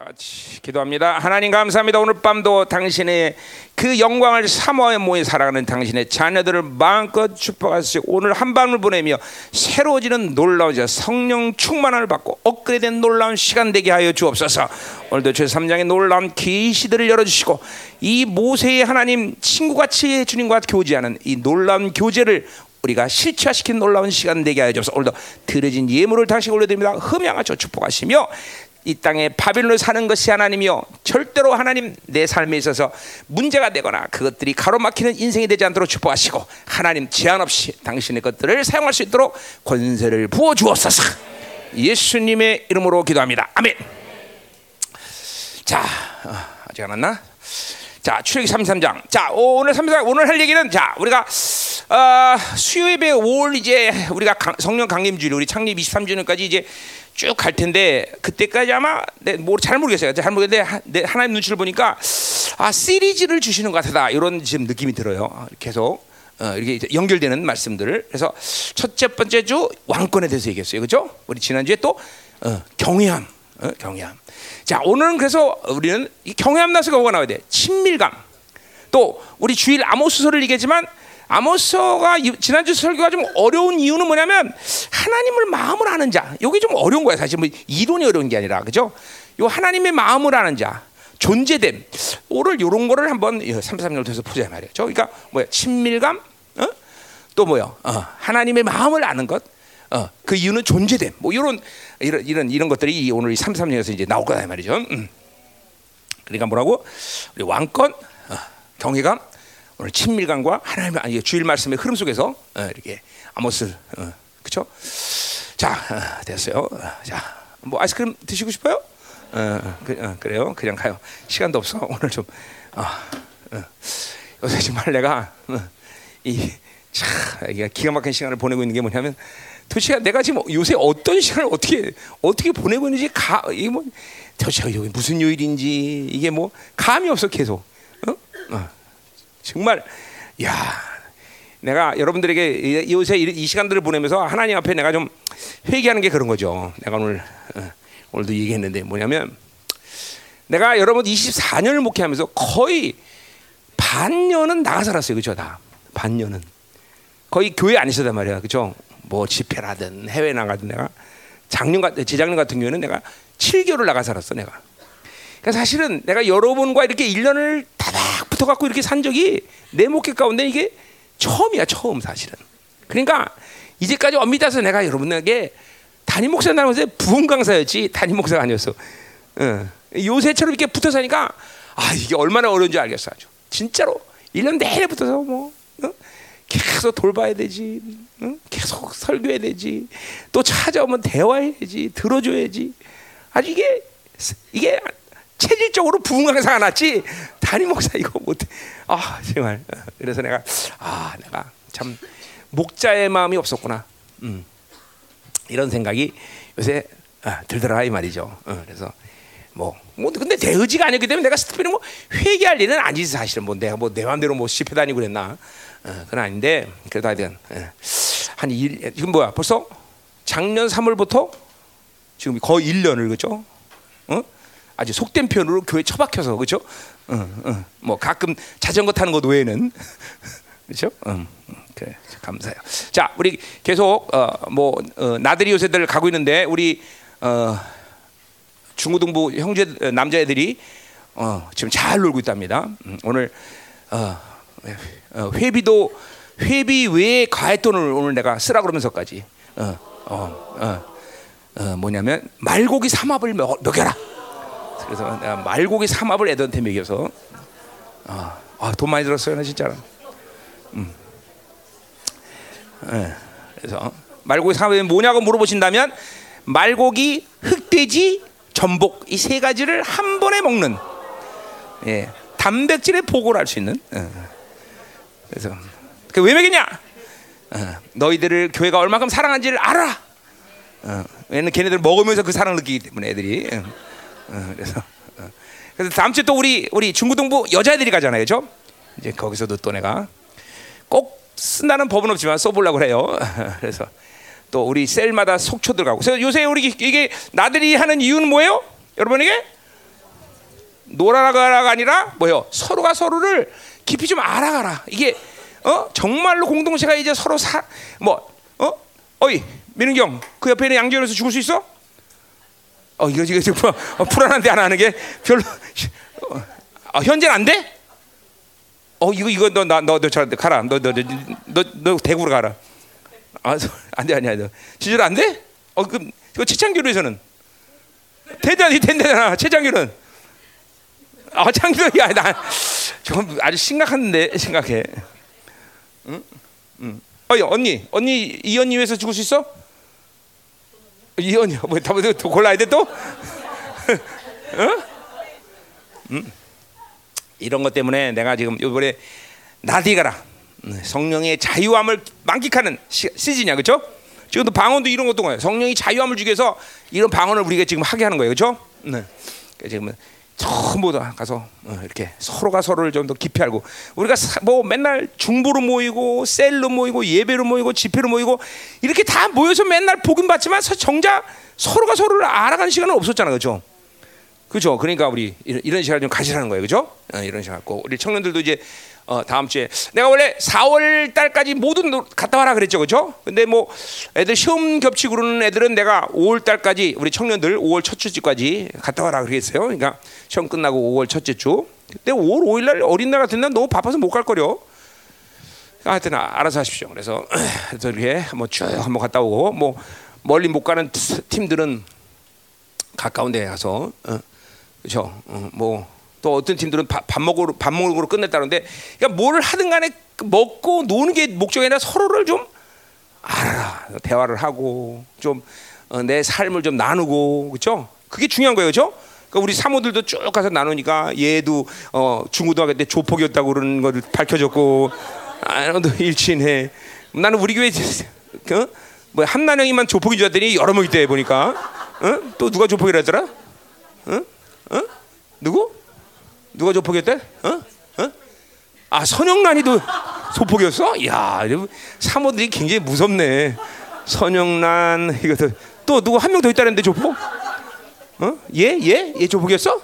다 같이 기도합니다. 하나님 감사합니다. 오늘 밤도 당신의 그 영광을 사모하며 모여 살아가는 당신의 자녀들을 마음껏 축복하시고 오늘 한 밤을 보내며 새로워지는 놀라운 자 성령 충만함을 받고 업그레이드된 놀라운 시간 되게 하여 주옵소서. 오늘도 제 3장의 놀라운 계시들을 열어주시고 이 모세의 하나님 친구같이 주님과 교제하는 이 놀라운 교제를 우리가 실체화시킨 놀라운 시간 되게 하여 주옵소서. 오늘도 들어진 예물을 다시 올려드립니다. 흠양하셔 축복하시며 이 땅에 바빌론을 사는 것이 하나님이요. 절대로 하나님 내 삶에 있어서 문제가 되거나 그것들이 가로막히는 인생이 되지 않도록 축복하시고 하나님 제한 없이 당신의 것들을 사용할 수 있도록 권세를 부어 주옵소서. 예수님의 이름으로 기도합니다. 아멘. 자 어, 아직 안 왔나? 자 출애기 33장. 자 오늘 33장 오늘 할 얘기는 자 우리가 어, 수요예배 5월 이제 우리가 강, 성령 강림 주일 우리 창립 23주년까지 이제 쭉 갈 텐데 그때까지 아마 뭐잘 모르겠어요. 잘 모르겠는데 하나님 눈치를 보니까 아 시리즈를 주시는 것 같다 이런 지금 느낌이 들어요. 계속 어, 이렇게 연결되는 말씀들을 그래서 첫째 번째 주 왕권에 대해서 얘기했어요. 그렇죠? 우리 지난주에 또 어, 경외함, 어, 경외함. 자 오늘은 그래서 우리는 이 경외함 나서가 뭐가 나와야 돼? 친밀감. 또 우리 주일 아모스서를 얘기했지만 아모스가 지난주 설교가 좀 어려운 이유는 뭐냐면 하나님을 마음을 아는 자. 이게 좀 어려운 거야. 사실 뭐 이론이 어려운 게 아니라 그죠? 요 하나님의 마음을 아는 자. 존재됨. 오늘 요런 거를 한번 33절 통해서 보자 말이에요. 그러니까 뭐야? 친밀감? 어? 또 뭐야? 어, 하나님의 마음을 아는 것. 어, 그 이유는 존재됨. 뭐 이런 이런 이런 이런 것들이 오늘 33절에서 이제 나올 거다 말이죠. 음. 그러니까 뭐라고? 우리 왕권, 어, 경외감, 오늘 친밀감과 하나님 아니 주일 말씀의 흐름 속에서 어, 이렇게 아모스 어, 그렇죠? 자 어, 됐어요. 자 뭐 아이스크림 드시고 싶어요? 어, 그, 어, 그래요. 그냥 가요. 시간도 없어. 오늘 좀 아, 어, 요새 정말 내가 이 참, 기가 막힌 시간을 보내고 있는 게 뭐냐면 도대체 내가 지금 요새 어떤 시간을 어떻게 어떻게 보내고 있는지 가 이게 뭐 도대체 여기 무슨 요일인지 이게 뭐 감이 없어 계속. 어? 어. 정말 야 내가 여러분들에게 요새 이 시간들을 보내면서 하나님 앞에 내가 좀 회개하는 게 그런 거죠. 내가 오늘 어, 오늘도 얘기했는데 뭐냐면 내가 여러분 24년을 목회하면서 거의 반년은 나가 살았어요, 그죠? 다 반년은 거의 교회 안 있었단 말이야, 그죠? 뭐 집회라든 해외 나가든 내가 작년 같은 재작년 같은 경우에는 내가 7개월을 나가 살았어, 내가. 그러니까 사실은 내가 여러분과 이렇게 1년을 다닥 붙어 갖고 이렇게 산 적이 내 목회 가운데 이게 처음이야, 처음 사실은. 그러니까 이제까지 엄밀해서 내가 여러분에게 담임 목사 나면서 부흥 강사였지 담임 목사가 아니었어. 어. 요새처럼 이렇게 붙어 사니까 아 이게 얼마나 어려운지 알겠어 아주. 진짜로 1년 내내 붙어서 뭐 어? 계속 돌봐야 되지, 어? 계속 설교해야 되지, 또 찾아오면 대화해야지, 들어줘야지. 아주 이게 이게 체질적으로 부흥강사가 났지 담임 목사 이거 못해. 아 정말. 그래서 내가 아 내가 참 목자의 마음이 없었구나. 음. 이런 생각이 요새 아, 들더라 이 말이죠. 어, 그래서 뭐, 뭐 근데 대의지가 아니기 때문에 내가 특별히 뭐 회개할 일은 아니지 사실은 뭐 내가 뭐 내 마음대로 뭐 집회 다니고 그랬나 어, 그건 아닌데 그래도 하여튼 예. 한 일, 지금 뭐야 벌써 작년 3월부터 지금 거의 1년을 그죠? 어? 아주 속된 표현으로 교회 처박혀서 그렇죠? 어, 어. 뭐 가끔 자전거 타는 것 외에는 그렇죠? 음, 그래 감사해요. 자, 우리 계속 어, 뭐 어, 나들이 요새들 가고 있는데 우리 어, 중고등부 형제 남자애들이 어, 지금 잘 놀고 있답니다. 음, 오늘 어, 어, 회비도 회비 외에 과외돈을 오늘 내가 쓰라 그러면서까지 어, 어, 어, 어, 뭐냐면 말고기 삼합을 먹, 먹여라. 그래서 말고기 삼합을 애들한테 먹여서 아, 아, 돈 많이 들었어요, 나 진짜로. 음. 네. 그래서 말고기 삼합이 뭐냐고 물어보신다면 말고기, 흑돼지, 전복 이 세 가지를 한 번에 먹는 예, 단백질의 보고를 할 수 있는. 예. 그래서 그왜 먹이냐? 어, 너희들을 교회가 얼마큼 사랑한지를 알아. 어, 왜냐면 걔네들 먹으면서 그 사랑을 느끼기 때문에 애들이. 어. 어, 그래서 어. 그래서 다음 주에 또 우리 우리 중고등부 여자애들이 가잖아요, 그죠? 이제 거기서도 또 내가 꼭 쓴다는 법은 없지만 써보려고 그래요. 그래서 또 우리 셀마다 속초 들어가고. 그래서 요새 우리 이게 나들이 하는 이유는 뭐예요? 여러분에게 놀아가라가 아니라 뭐요? 서로가 서로를 깊이 좀 알아가라. 이게 어 정말로 공동체가 이제 서로 사 뭐 어? 어이 민은경 그 옆에 있는 양지연에서 죽을 수 있어? 어 이거 이거 지금 어, 불안한데 안 하는 게 별로 어, 아, 현재는 안 돼? 어 이거 이거 너나 너너 잘 가라 너 너 너 너 대구로 가라 아안돼 아니야 너 진짜로 안 돼? 어 그럼 이거 최창규로에서는 대단히 된다잖아 최창규는 아 창규 야 나 조금 아주 심각한데 심각해 응? 응. 어이 언니 언니 이 언니 위해서 죽을 수 있어? 이 언니 뭐더 골라야 돼 또? 어? 음. 이런 것 때문에 내가 지금 이번에 나디가라 성령의 자유함을 만끽하는 시즌이야 그렇죠? 지금도 방언도 이런 것도 거예요. 성령이 자유함을 주기 위해서 이런 방언을 우리가 지금 하게 하는 거예요, 그렇죠? 네. 지금 전부 다 가서 어, 이렇게 서로가 서로를 좀 더 깊이 알고 우리가 뭐 맨날 중보로 모이고 셀로 모이고 예배로 모이고 집회로 모이고 이렇게 다 모여서 맨날 복음 받지만 정작 서로가 서로를 알아가는 시간은 없었잖아, 그렇죠? 그죠? 그러니까 우리 이런 시간을 좀 가지라는 거예요, 그죠? 어, 이런 시간 갖고 우리 청년들도 이제 어, 다음 주에 내가 원래 4월 달까지 모든 갔다 와라 그랬죠, 그죠? 근데 뭐 애들 시험 겹치고 그러는 애들은 내가 5월 달까지 우리 청년들 5월 첫째 주까지 갔다 와라 그랬어요. 그러니까 시험 끝나고 5월 첫째 주. 근데 5월 5일 날 어린 날 같은 날 너무 바빠서 못 갈 거려. 하여튼 알아서 하십시오. 그래서 이렇게 뭐쭉 한번 갔다 오고 뭐 멀리 못 가는 팀들은 가까운 데 가서 어, 그렇죠. 어, 뭐 또 어떤 팀들은 밥, 밥 먹으러 밥 먹으러 끝냈다는데 그러니까 뭘 하든 간에 먹고 노는 게 목적이 아니라 서로를 좀 알아라 대화를 하고 좀내 어, 삶을 좀 나누고 그렇죠 그게 중요한 거예요 그렇죠 그러니까 우리 사모들도 쭉 가서 나누니까 얘도 어, 중고등학교 때 조폭이었다고 그러는 거를 밝혀졌고 아, 너 일치해 나는 우리 교회 어? 뭐 한나령이만 조폭인 줄 알았더니 여러 명 있대 보니까 어? 또 누가 조폭이라 했더라 어? 어? 누구? 누가 조폭이었대? 어? 어? 아 선영란이도 소폭이었어? 야, 사모들이 굉장히 무섭네. 선영란 이것도 또 누구 한 명 더 있다는데 조폭? 어? 얘? 얘? 얘 조폭이었어?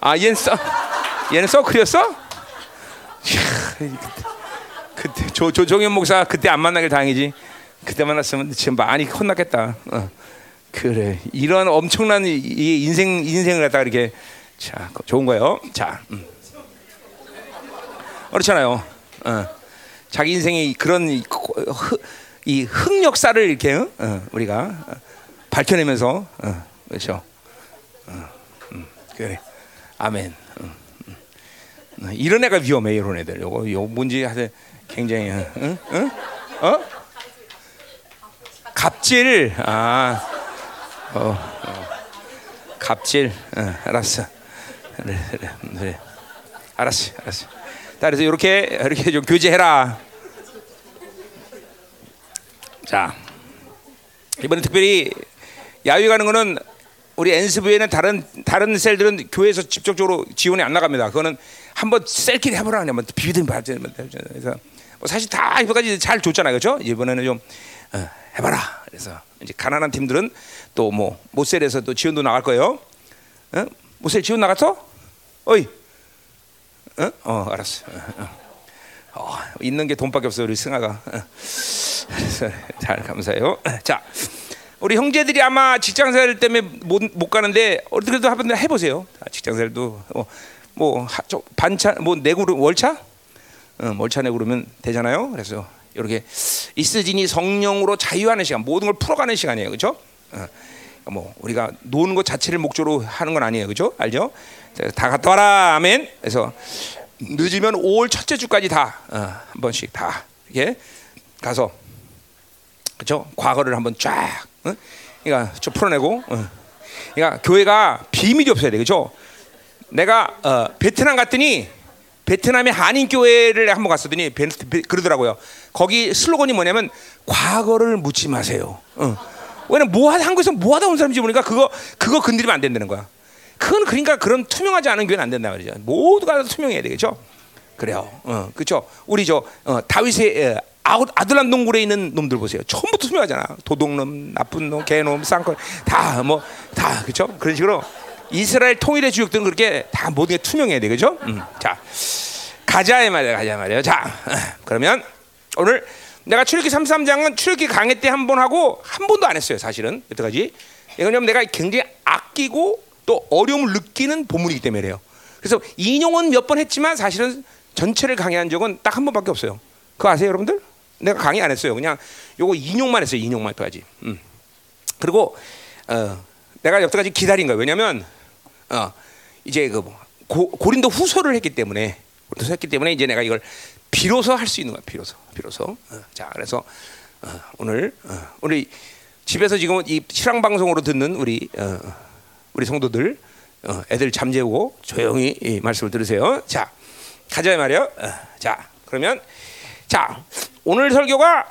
아, 얘는 써, 얘는 서클이었어? 그때 조 조정현 목사 그때 안 만나길 다행이지. 그때 만났으면 지금 많이 혼났겠다. 어. 그래 이런 엄청난 이 인생 인생을 갖다 이렇게 자 좋은 거예요. 자 음. 그렇잖아요. 어. 자기 인생이 그런 이, 이 흑역사를 이렇게 어, 우리가 밝혀내면서 어, 그렇죠. 어, 음, 그래 아멘. 음, 음. 어, 이런 애가 위험해 이런 애들. 요거 요 뭔지 하세 굉장히 응? 응? 어? 갑질 아. 어, 어. 갑질, 어, 알았어. 그래, 그래, 그래. 알았어, 알았어. 그래서 이렇게 이렇게 좀 교제해라. 자, 이번에 특별히 야외 가는 거는 우리 엔스부에는 다른 다른 셀들은 교회에서 직접적으로 지원이 안 나갑니다. 그거는 한번 셀끼리 해보라 그냥 비비든 봐야 그래서 뭐 사실 다 이거까지 잘 줬잖아요, 그렇죠? 이번에는 좀 어, 해봐라. 그래서 이제 가난한 팀들은 또 뭐 모셀에서 또 지원도 나갈 거예요. 어? 모셀 지원 나갔어? 어이. 어? 어 알았어. 어, 어. 있는 게 돈밖에 없어 우리 승아가. 어. 잘 감사해요. 자, 우리 형제들이 아마 직장생활 때문에 못, 못 가는데 그래도 한번 해보세요. 직장생활도 어, 뭐 하, 반차 뭐 내구로 월차, 어, 월차 내고 그러면 되잖아요. 그래서 이렇게 이스진이 성령으로 자유하는 시간, 모든 걸 풀어가는 시간이에요, 그렇죠? 어, 뭐 우리가 노는 것 자체를 목적으로 하는 건 아니에요, 그렇죠? 알죠? 다 갔다 와라, 아멘. 그래서 늦으면 5월 첫째 주까지 다한 어, 번씩 다 이렇게 가서 그렇죠? 과거를 한번 쫙, 어? 그러니까 좀 풀어내고, 어. 그러니까 교회가 비밀이 없어야 돼, 그렇죠? 내가 어, 베트남 갔더니 베트남의 한인 교회를 한번 갔었더니 그러더라고요. 거기 슬로건이 뭐냐면 과거를 묻지 마세요. 어. 왜냐면 뭐 한국에서 뭐 하다 온 사람인지 모르니까 그거 그거 건드리면 안 된다는 거야. 그건 그러니까 그런 투명하지 않은 교회는 안 된다 말이죠. 모두가 투명해야 되겠죠. 그래요. 어, 그렇죠. 우리 저 어, 다윗의 아들람 동굴에 있는 놈들 보세요. 전부 투명하잖아. 도둑놈, 나쁜 놈, 개놈, 쌍걸 다 뭐 다 그렇죠. 그런 식으로 이스라엘 통일의 주역들은 그렇게 다 모든 게 투명해야 돼, 그죠? 음. 자, 가자 이 말이야, 가자 말이야. 자, 그러면 오늘 내가 출애기 33장은 출애기 강의 때한 번 하고 한 번도 안 했어요, 사실은 여태까지. 이건 내가 굉장히 아끼고 또 어려움을 느끼는 본문이기 때문에 그래요. 그래서 인용은 몇 번 했지만 사실은 전체를 강의한 적은 딱 한 번밖에 없어요. 그거 아세요, 여러분들? 내가 강의 안 했어요. 그냥 요거 인용만 했어요. 인용만 여기까지. 음. 그리고 어, 내가 여태까지 기다린 거예요. 왜냐하면 어, 이제 그 뭐, 고, 고린도 후서를 했기 때문에 고린도 했기 때문에 이제 내가 이걸 비로소 할 수 있는 거야. 비로소, 비로소. 어, 자, 그래서 어, 오늘 어, 우리 집에서 지금 이 실황 방송으로 듣는 우리 어, 우리 성도들 어, 애들 잠재우고 조용히 이 말씀을 들으세요. 자, 가자 말이요. 어, 자, 그러면 자 오늘 설교가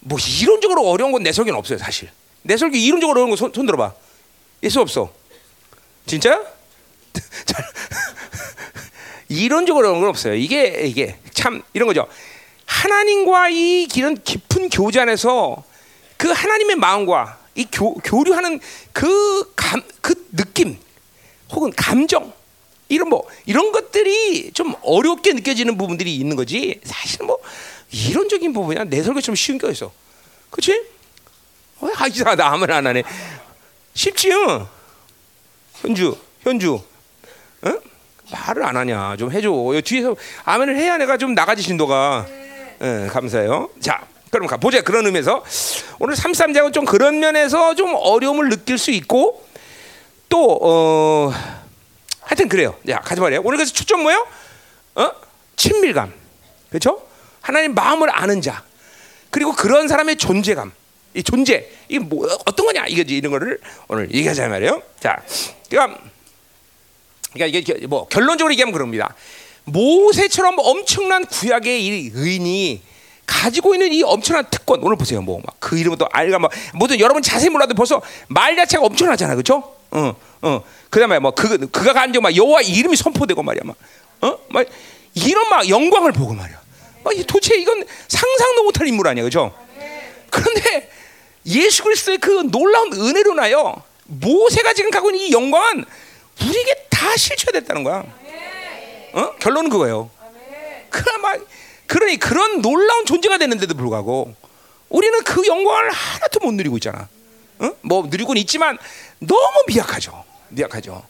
뭐 이론적으로 어려운 건 내 설교는 없어요, 사실. 내 설교 이론적으로 어려운 거 손 들어봐. 예수 없어. 진짜? 이론적으로 어려운 건 없어요. 이게 이게 참 이런 거죠. 하나님과 이 이런 깊은 교제 안에서 그 하나님의 마음과 이 교, 교류하는 그 감, 그 느낌 혹은 감정 이런 뭐 이런 것들이 좀 어렵게 느껴지는 부분들이 있는 거지. 사실 뭐 이론적인 부분이야 내 설교 좀 쉬운 거 있어. 그렇지? 어, 아 이상하다 아무나 안 하네. 쉽지? 응? 현주, 현주, 응? 말을 안 하냐? 좀 해줘. 뒤에서 아멘을 해야 내가 좀 나가지 신도가. 네. 감사해요. 자, 그럼 가 보자. 그런 의미에서 오늘 33장은 좀 그런 면에서 좀 어려움을 느낄 수 있고 또 어. 하여튼 그래요. 야, 가지 말이야. 오늘 그래서 초점 뭐예요? 어? 친밀감. 그렇죠? 하나님 마음을 아는 자. 그리고 그런 사람의 존재감. 이 존재. 이게 뭐 어떤 거냐? 이게 이런 거를 오늘 얘기하자 말이에요. 자. 그러니까 그러니까 이게 뭐 결론적으로 얘기하면 그럽니다. 모세처럼 엄청난 구약의 이 의인이 가지고 있는 이 엄청난 특권 오늘 보세요. 뭐막그 이름도 알가 뭐 모든 여러분 자세히 몰라도 벌써 말 자체가 엄청나잖아. 그렇죠? 어. 어. 그다음에 뭐 그 그가 간적 막 여호와 이름이 선포되고 말이야. 막 어? 막 이런 막 영광을 보고 말이야. 막 도대체 이건 상상도 못할 인물 아니야. 그렇죠? 그런데 예수 그리스도의 그 놀라운 은혜로 나요. 모세가 지금 갖고 있는 이 영광은 우리에게 다 실체됐다는 거야. 어? 결론은 그거예요. 그나마 그러니 그런 놀라운 존재가 되는데도 불구하고 우리는 그 영광을 하나도 못 누리고 있잖아. 어? 뭐 누리고는 있지만 너무 미약하죠. 미약하죠.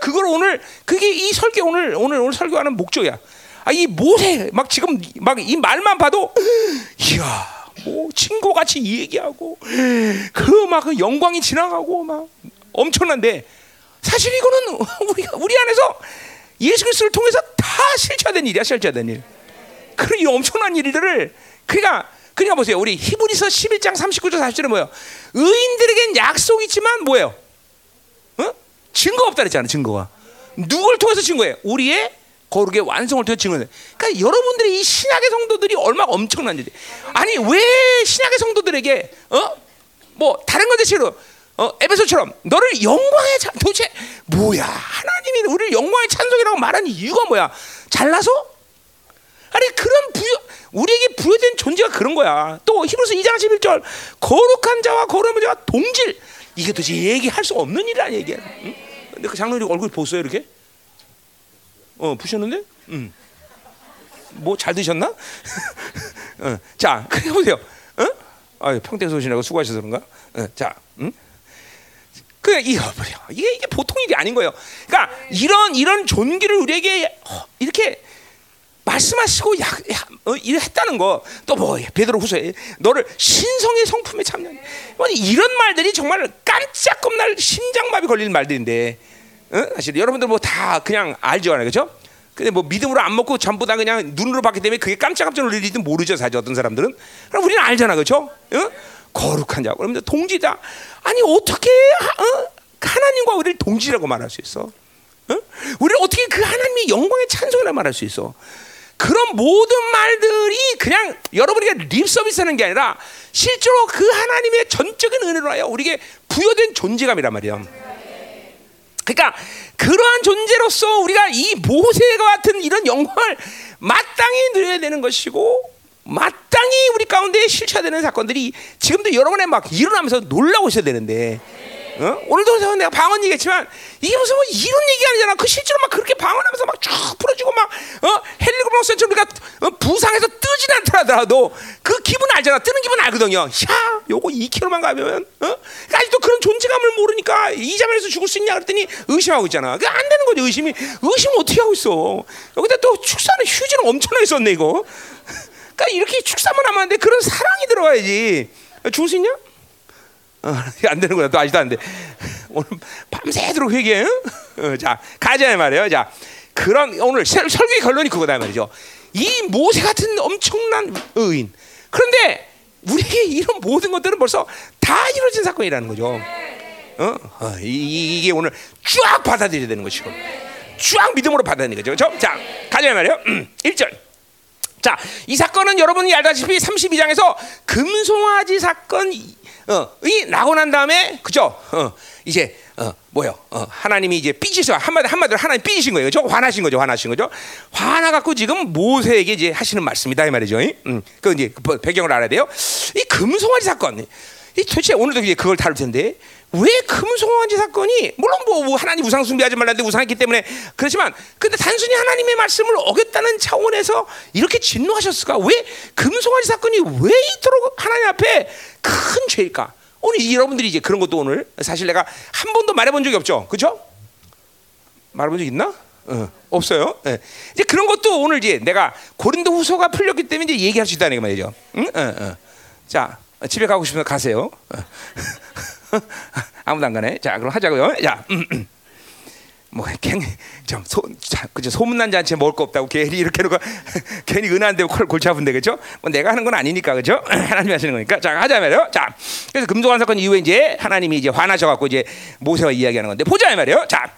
그걸 오늘 그게 이 설교 오늘 오늘 오늘 설교하는 목적이야. 아, 이 모세 막 지금 막 이 말만 봐도 이야 뭐 친구 같이 얘기하고 그 막그 영광이 지나가고 막 엄청난데 사실 이거는 우리 우리 안에서 예수 그리스도를 통해서 다 실체된 일이야 실체된 일. 그런 이 엄청난 일들을 그러니까 그러니까 보세요. 우리 히브리서 11장 39절 40절에 뭐예요? 의인들에겐 약속이 있지만 뭐예요? 어? 증거 없다 그랬잖아요. 증거가. 누굴 통해서 증거예요? 우리의 거룩의 완성을 통해 증거해. 그러니까 여러분들이 이 신약의 성도들이 얼마나 엄청난지. 아니 왜 신약의 성도들에게 어? 뭐 다른 것 대체로 어, 에베소처럼 너를 영광의 찬 도대체 뭐야? 하나님이 우리를 영광의 찬송이라고 말하는 이유가 뭐야? 잘나서? 아니 그런 부여 우리에게 부여된 존재가 그런 거야. 또 히브리서 2장 11절 거룩한 자와 거룩한 자와 동질 이게 도대체 얘기할 수 없는 일이라는 얘기야. 응? 근데 그 장로님 얼굴 보세요 이렇게? 어 부셨는데? 응. 뭐잘 드셨나? 어, 자 그래 보세요. 어? 아 평택 오시라고 수고하셔서 그런가? 어, 자, 응? 그 뭐야? 이게 이게 보통 일이 아닌 거예요. 그러니까 이런 이런 존귀를 우리에게 이렇게 말씀하시고 야, 야 어, 했다는 거 또 뭐 베드로 후서에 너를 신성의 성품에 참여 이런 말들이 정말 깜짝 겁날 심장마비 걸리는 말들인데 어? 사실 여러분들 뭐 다 그냥 알죠 그렇죠? 근데 뭐 믿음으로 안 먹고 전부 다 그냥 눈으로 봤기 때문에 그게 깜짝깜짝 놀릴지도 모르죠 사실 어떤 사람들은 그럼 우리는 알잖아 그렇죠? 어? 거룩한 자 그러면 동지다 아니 어떻게 어? 하나님과 우리를 동지라고 말할 수 있어? 어? 우리를 어떻게 그 하나님의 영광의 찬송이라 말할 수 있어? 그런 모든 말들이 그냥 여러분에게 립 서비스하는 게 아니라 실제로 그 하나님의 전적인 은혜로 하여 우리에게 부여된 존재감이란 말이야. 그러니까 그러한 존재로서 우리가 이 모세와 같은 이런 영광을 마땅히 누려야 되는 것이고 마땅히 우리 가운데 실체되는 사건들이 지금도 여러 번에 막 일어나면서 놀라고 있어야 되는데 어? 오늘도 내가 방언 얘기했지만 이게 무슨 뭐 이런 얘기 아니잖아. 그 실제로 막 그렇게 방언하면서 막 쭉 풀어주고 막 어? 헬리그로스처럼 우리가 어? 부상해서 뜨진 않더라도 그 기분 알잖아. 뜨는 기분 알거든요. 야, 요거 2km만 가면 어? 아직도 그런 존재감을 모르니까 이 자면에서 죽을 수 있냐 그랬더니 의심하고 있잖아. 그게 안 되는 거지 의심이. 의심을 어떻게 하고 있어? 여기다 또 축사는 휴지는 엄청나게 썼네 이거. 그러니까 이렇게 축사만 하면 안 돼. 그런 사랑이 들어가야지. 죽을 수 있냐? 어, 안 되는구나. 또 아직도 안 돼. 오늘 밤새도록 회개해. 어, 자, 가자 말이에요. 자, 그런 오늘 설, 설교의 결론이 그거다 말이죠. 이 모세 같은 엄청난 의인. 그런데 우리에게 이런 모든 것들은 벌써 다 이루어진 사건이라는 거죠. 어? 어, 이, 게 오늘 쫙 받아들여야 되는 것이고. 쫙 믿음으로 받아들이는 거죠. 그렇죠? 자, 가자 말이에요. 음, 1절. 자, 이 사건은 여러분이 알다시피 32장에서 금송아지 사건이 어, 나고 난 다음에 그죠? 어, 이제 어, 뭐요? 어, 하나님이 이제 삐지서 한마디 한마디로 하나님 삐지신 거예요. 그죠? 화나신 거죠. 화나신 거죠. 화나 갖고 지금 모세에게 이제 하시는 말씀이다 이 말이죠. 음, 그 이제 그 배경을 알아야 돼요. 이 금송아지 사건. 이 도대체 오늘도 이제 그걸 다룰 텐데 왜 금송아지 사건이 물론 뭐 하나님 우상 숭배하지 말라는데 우상했기 때문에 그렇지만 근데 단순히 하나님의 말씀을 어겼다는 차원에서 이렇게 진노하셨을까? 왜 금송아지 사건이 왜 이토록 하나님 앞에 큰 죄일까? 오늘 여러분들이 이제 그런 것도 오늘 사실 내가 한 번도 말해본 적이 없죠, 그렇죠? 말해본 적 있나? 어, 없어요. 네. 이제 그런 것도 오늘 이제 내가 고린도 후서가 풀렸기 때문에 이제 얘기할 수 있다는 말이죠. 응? 어, 어. 자 집에 가고 싶으면 가세요. 어. 아무도 안 가네. 자, 그럼 하자고요. 자, 음, 음. 뭐 괜히 좀 소, 그죠 소문난 잔치에 먹을 거 없다고 괜히 이렇게 놓고 괜히 은한데 골치 아픈데 그죠? 뭐 내가 하는 건 아니니까 그죠? 하나님이 하시는 거니까 자 하자 말이요. 자 그래서 금송환 사건 이후에 이제 하나님이 이제 화나셔 갖고 이제 모세와 이야기하는 건데 보자 말이요. 자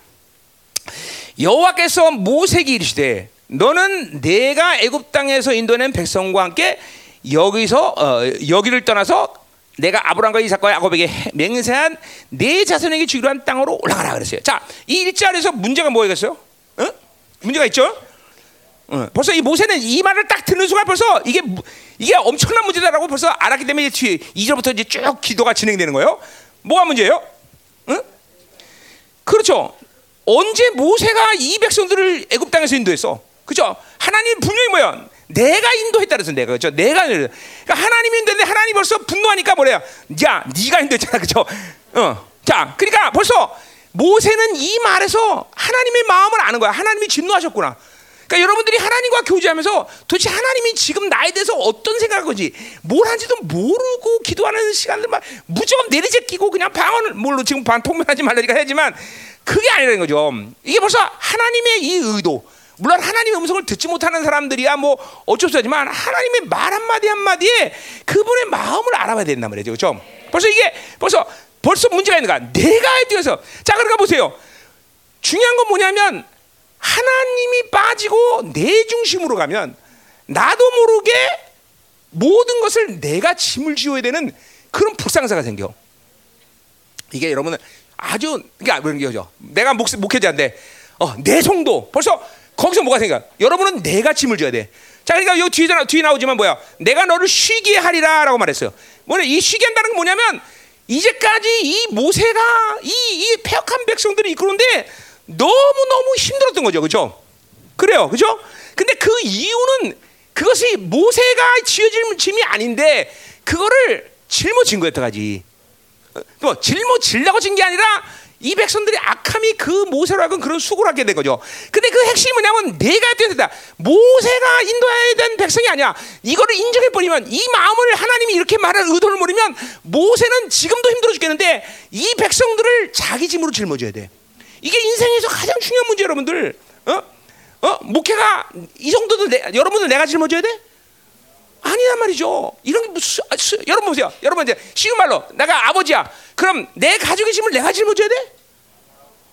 여호와께서 모세에게 이르시되 너는 내가 애굽 땅에서 인도낸 백성과 함께 여기서 어, 여기를 떠나서 내가 아브라함과 이삭과 야곱에게 맹세한 네 자손에게 주기로 한 땅으로 올라가라 그랬어요. 자, 이 일자리에서 문제가 뭐겠어요? 어? 문제가 있죠. 어. 벌써 이 모세는 이 말을 딱 듣는 순간 벌써 이게 이게 엄청난 문제다라고 벌써 알았기 때문에 뒤에 2절부터 이제 쭉 기도가 진행되는 거예요. 뭐가 문제예요? 응? 그렇죠. 언제 모세가 이 백성들을 애굽 땅에서 인도했어? 그죠? 하나님 분명히 뭐야? 내가 인도했다 그래서 내가 그죠? 내가 그러니까 하나님이 인도했는데 하나님 벌써 분노하니까 뭐래요? 야, 네가 인도했잖아, 그죠? 어, 자, 그러니까 벌써 모세는 이 말에서 하나님의 마음을 아는 거야. 하나님이 진노하셨구나. 그러니까 여러분들이 하나님과 교제하면서 도대체 하나님이 지금 나에 대해서 어떤 생각인지 뭘 하는지도 모르고 기도하는 시간들만 무조건 내리제끼고 그냥 방언을 뭘로 지금 반 통면하지 말라니까 하지만 그게 아니라는 거죠. 이게 벌써 하나님의 이 의도. 물론 하나님의 음성을 듣지 못하는 사람들이야 뭐 어쩔 수 없지만 하나님의 말 한마디 한마디에 그분의 마음을 알아봐야 된단 말이죠. 그렇죠? 벌써 이게 벌써 벌써 문제가 있는 거야. 내가 뛰어서 자 그러니까 보세요. 중요한 건 뭐냐면 하나님이 빠지고 내 중심으로 가면 나도 모르게 모든 것을 내가 짐을 지어야 되는 그런 불상사가 생겨. 이게 여러분은 아주 그러니까 그런 게죠. 내가 목, 목회자인데 어, 내 성도 벌써 거기서 뭐가 생겨? 여러분은 내가 짐을 져야 돼. 자, 그러니까 여기 뒤에, 뒤에 나오지만 뭐야? 내가 너를 쉬게 하리라라고 말했어요. 뭐냐? 이 쉬게 한다는 건 뭐냐면 이제까지 이 모세가 이, 이 폐역한 백성들이 이끌는데 너무 너무 힘들었던 거죠, 그렇죠? 그래요, 그렇죠? 근데 그 이유는 그것이 모세가 지어질 짐이 아닌데 그거를 짊어진 거였다가지. 어, 뭐 짊어지려고 진 게 아니라 이 백성들이 악함이 그 모세로 하여금 그런 수고를 하게 된 거죠. 근데 그 핵심이 뭐냐면 내가 되다. 모세가 인도해야 되는 백성이 아니야. 이거를 인정해 버리면 이 마음을 하나님이 이렇게 말할 의도를 모르면 모세는 지금도 힘들어 죽겠는데 이 백성들을 자기 짐으로 짊어져야 돼. 이게 인생에서 가장 중요한 문제 여러분들. 어? 어? 목회가 이 정도도 내, 여러분들 내가 짊어져야 돼? 아니란 말이죠. 이런 게 무슨 아, 수, 여러분 보세요. 여러분 이제 쉬운 말로 내가 아버지야. 그럼 내 가족의 짐을 내가 짊어져야 돼?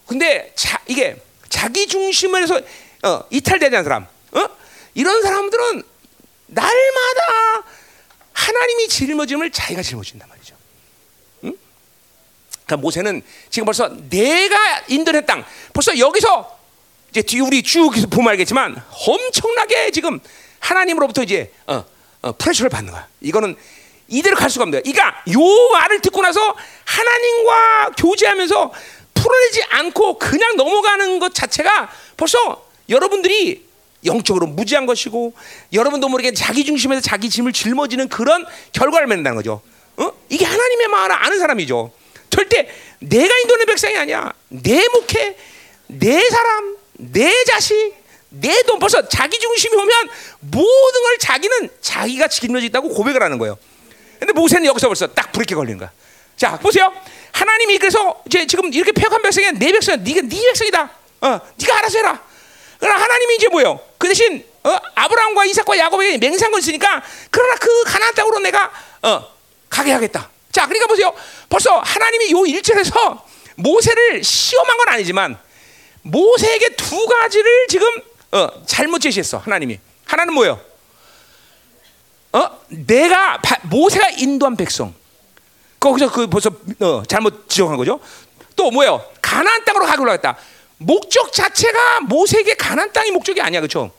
근데 자, 이게 자기 중심에서 어, 이탈되는 사람, 어? 이런 사람들은 날마다 하나님이 짊어짐을 자기가 짊어진단 말이죠. 응? 그러니까 모세는 지금 벌써 내가 인도의 땅, 벌써 여기서 이제 뒤 우리 쭉 보면 알겠지만 엄청나게 지금 하나님으로부터 이제 어, 어, 프레셔를 받는 거야. 이거는 이대로 갈 수가 없는 거예요. 그러니까 요 말을 듣고 나서 하나님과 교제하면서 풀어내지 않고 그냥 넘어가는 것 자체가 벌써 여러분들이 영적으로 무지한 것이고 여러분도 모르게 자기 중심에서 자기 짐을 짊어지는 그런 결과를 맺는다는 거죠. 어? 이게 하나님의 마음을 아는 사람이죠. 절대 내가 인도는 백성이 아니야. 내 목회, 내 사람, 내 자식, 내 돈 벌써 자기 중심이 오면 모든 걸 자기는 자기가 책임져있다고 고백을 하는 거예요. 근데 모세는 여기서 벌써 딱 브레이크 걸리는 거야. 자 보세요. 하나님이 그래서 이제 지금 이렇게 폐역한 백성이 내 백성이야. 네가 네 백성이다. 어, 네가 알아서 해라. 그러나 하나님이 이제 뭐요? 그 대신 어, 아브라함과 이삭과 야곱에게 맹세한 걸 있으니까 그러나 그 가나안 땅으로 내가 어, 가게 하겠다. 자, 그러니까 보세요. 벌써 하나님이 요 일절에서 모세를 시험한 건 아니지만 모세에게 두 가지를 지금 어, 잘못 제시했어. 하나님이. 하나는 뭐예요? 어? 내가 바, 모세가 인도한 백성. 거기서 그 벌써 어, 잘못 지적한 거죠. 또 뭐예요? 가나안 땅으로 가기로 했다. 목적 자체가 모세에게 가나안 땅이 목적이 아니야, 그렇죠?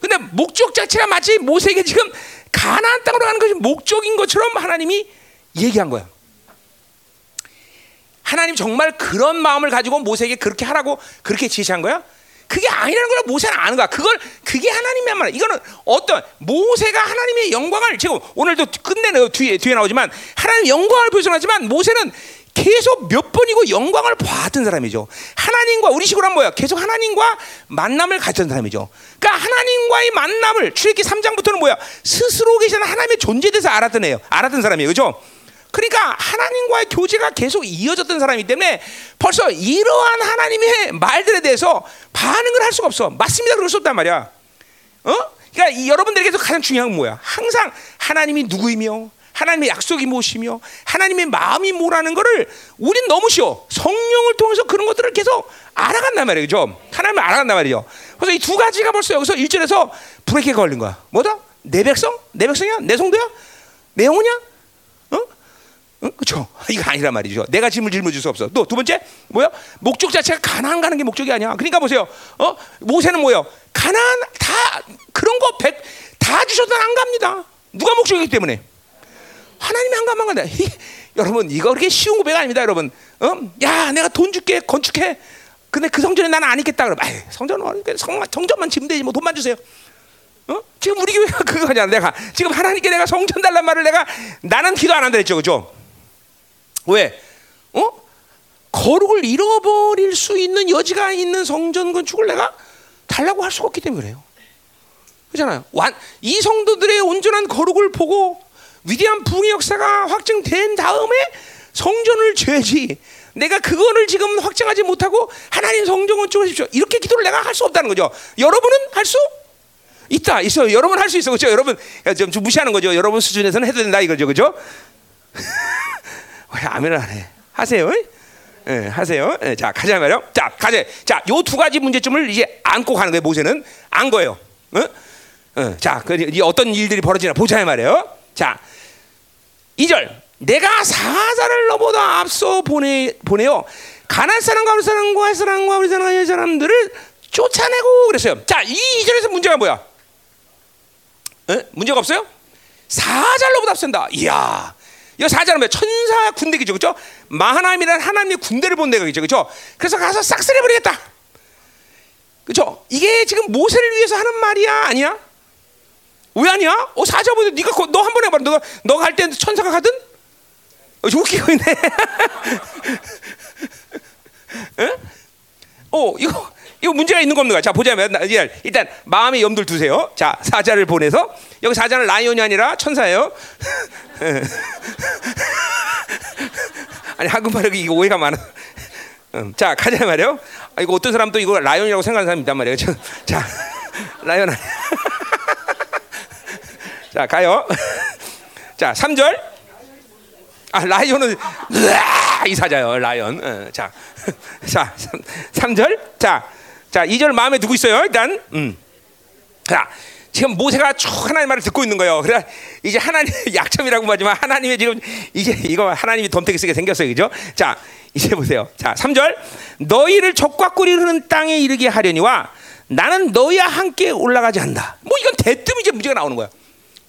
근데 목적 자체가 마치 모세에게 지금 가나안 땅으로 가는 것이 목적인 것처럼 하나님이 얘기한 거야. 하나님 정말 그런 마음을 가지고 모세에게 그렇게 하라고 그렇게 지시한 거야? 그게 아니라는 걸 모세는 아는 거야. 그걸 그게 하나님의 말. 이거는 어떤 모세가 하나님의 영광을 지금 오늘도 끝내는 뒤에 뒤에 나오지만 하나님 영광을 표현하지만 모세는 계속 몇 번이고 영광을 봤던 사람이죠. 하나님과 우리 식으로 하면 뭐야? 계속 하나님과 만남을 가졌던 사람이죠. 그러니까 하나님과의 만남을 출애기 3장부터는 뭐야? 스스로 계시는 하나님의 존재에 대해서 알았던 애요. 알았던 사람이에요. 그죠? 그러니까 하나님과의 교제가 계속 이어졌던 사람이기 때문에 벌써 이러한 하나님의 말들에 대해서 반응을 할 수가 없어. 맞습니다. 그럴 수 없단 말이야. 어? 그러니까 이 여러분들에게서 가장 중요한 건 뭐야? 항상 하나님이 누구이며 하나님의 약속이 무엇이며 하나님의 마음이 뭐라는 거를 우린 너무 쉬워. 성령을 통해서 그런 것들을 계속 알아간단 말이에요. 그죠? 하나님을 알아간단 말이죠. 그래서 이 두 가지가 벌써 여기서 일절에서 브레이크가 걸린 거야. 뭐다? 내 백성? 내 백성이야? 내 성도야? 내 영혼이야? 어? 어? 그렇죠. 이거 아니란 말이죠. 내가 짐을 짊어질 수 없어. 또 두 번째 뭐야? 목적 자체가 가나안 가는 게 목적이 아니야. 그러니까 보세요. 어? 모세는 뭐예요? 가나안 다 그런 거 백 다 주셔도 안 갑니다. 누가 목적이기 때문에. 하나님이 한 가만 간다. 이, 여러분 이거 그렇게 쉬운 고백 아닙니다, 여러분. 어? 야, 내가 돈 줄게, 건축해. 근데 그 성전에 나는 안 있겠다. 그럼, 아이, 성전은 성, 성전만 지면 되지, 뭐 돈만 주세요. 어? 지금 우리 교회가 그거냐? 내가 지금 하나님께 내가 성전 달란 말을 내가 나는 기도 안 한다 했죠, 그죠? 왜? 어? 거룩을 잃어버릴 수 있는 여지가 있는 성전 건축을 내가 달라고 할 수가 없기 때문에 그래요. 그렇잖아요. 완, 이 성도들의 온전한 거룩을 보고 위대한 부흥의 역사가 확증된 다음에 성전을 줘야지. 내가 그거를 지금 확증하지 못하고 하나님 성전 건축을 하십시오. 이렇게 기도를 내가 할 수 없다는 거죠. 여러분은 할 수 있다. 있어. 여러분 할 수 있어. 그렇죠? 여러분 좀, 좀 무시하는 거죠. 여러분 수준에서는 해도 된다 이거죠. 그죠? 왜 아멘을 안 해? 하세요. 예, 하세요. 예, 자, 가자 말이요. 자, 가자. 자, 요 두 가지 문제점을 이제 안고 가는 거예요. 모세는 안 거예요. 어? 어, 자, 그 어떤 일들이 벌어지나 보자 말이에요. 자, 2절 내가 사자를 너보다 앞서 보내 보내요. 가난 사람과 우리 사람과 할 사람과 우리 사람과 이 사람들을 쫓아내고 그랬어요. 자, 이 2절에서 문제가 뭐야? 에? 문제가 없어요? 사자를 너보다 앞선다. 이야. 이 사자는 뭐 천사 군대기죠, 그렇죠? 마하나임이라는 하나님의 군대를 본 데가 있죠, 그렇죠? 그래서 가서 싹쓸이 버리겠다. 그렇죠? 이게 지금 모세를 위해서 하는 말이야, 아니야? 왜 아니야? 어 사자보다 네가 너 한 번 해봐. 너가 너가 할때 천사가 가든? 어, 웃기고 있네. 에? 어 이거 이거 문제가 있는 겁니다. 자 보자면 일단 마음에 염두를 두세요. 자 사자를 보내서 여기 사자는 라이온이 아니라 천사예요. 아니 한국말이 이거 오해가 많아. 음, 자 가자 말이요. 아, 이거 어떤 사람도 이거 라이온이라고 생각하는 사람이 있단 말이에요. 자 라이온 아니야. 자, 가요. 자, 3절. 아, 라이온은 으아, 이 사자요. 라이온. 어, 자. 자, 3, 절 자. 자, 2절 마음에 두고 있어요. 일단. 음. 자. 지금 모세가 쭉 하나님 말을 듣고 있는 거예요. 그래 이제 하나님 약점이라고 하지만 하나님의 지금 이제 이거 하나님이 덤태기 쓰게 생겼어요. 그죠? 자, 이제 보세요. 자, 3절. 너희를 적과 꿀이 흐르는 땅에 이르게 하려니와 나는 너희와 함께 올라가지 않는다. 뭐 이건 대뜸 이제 문제가 나오는 거야.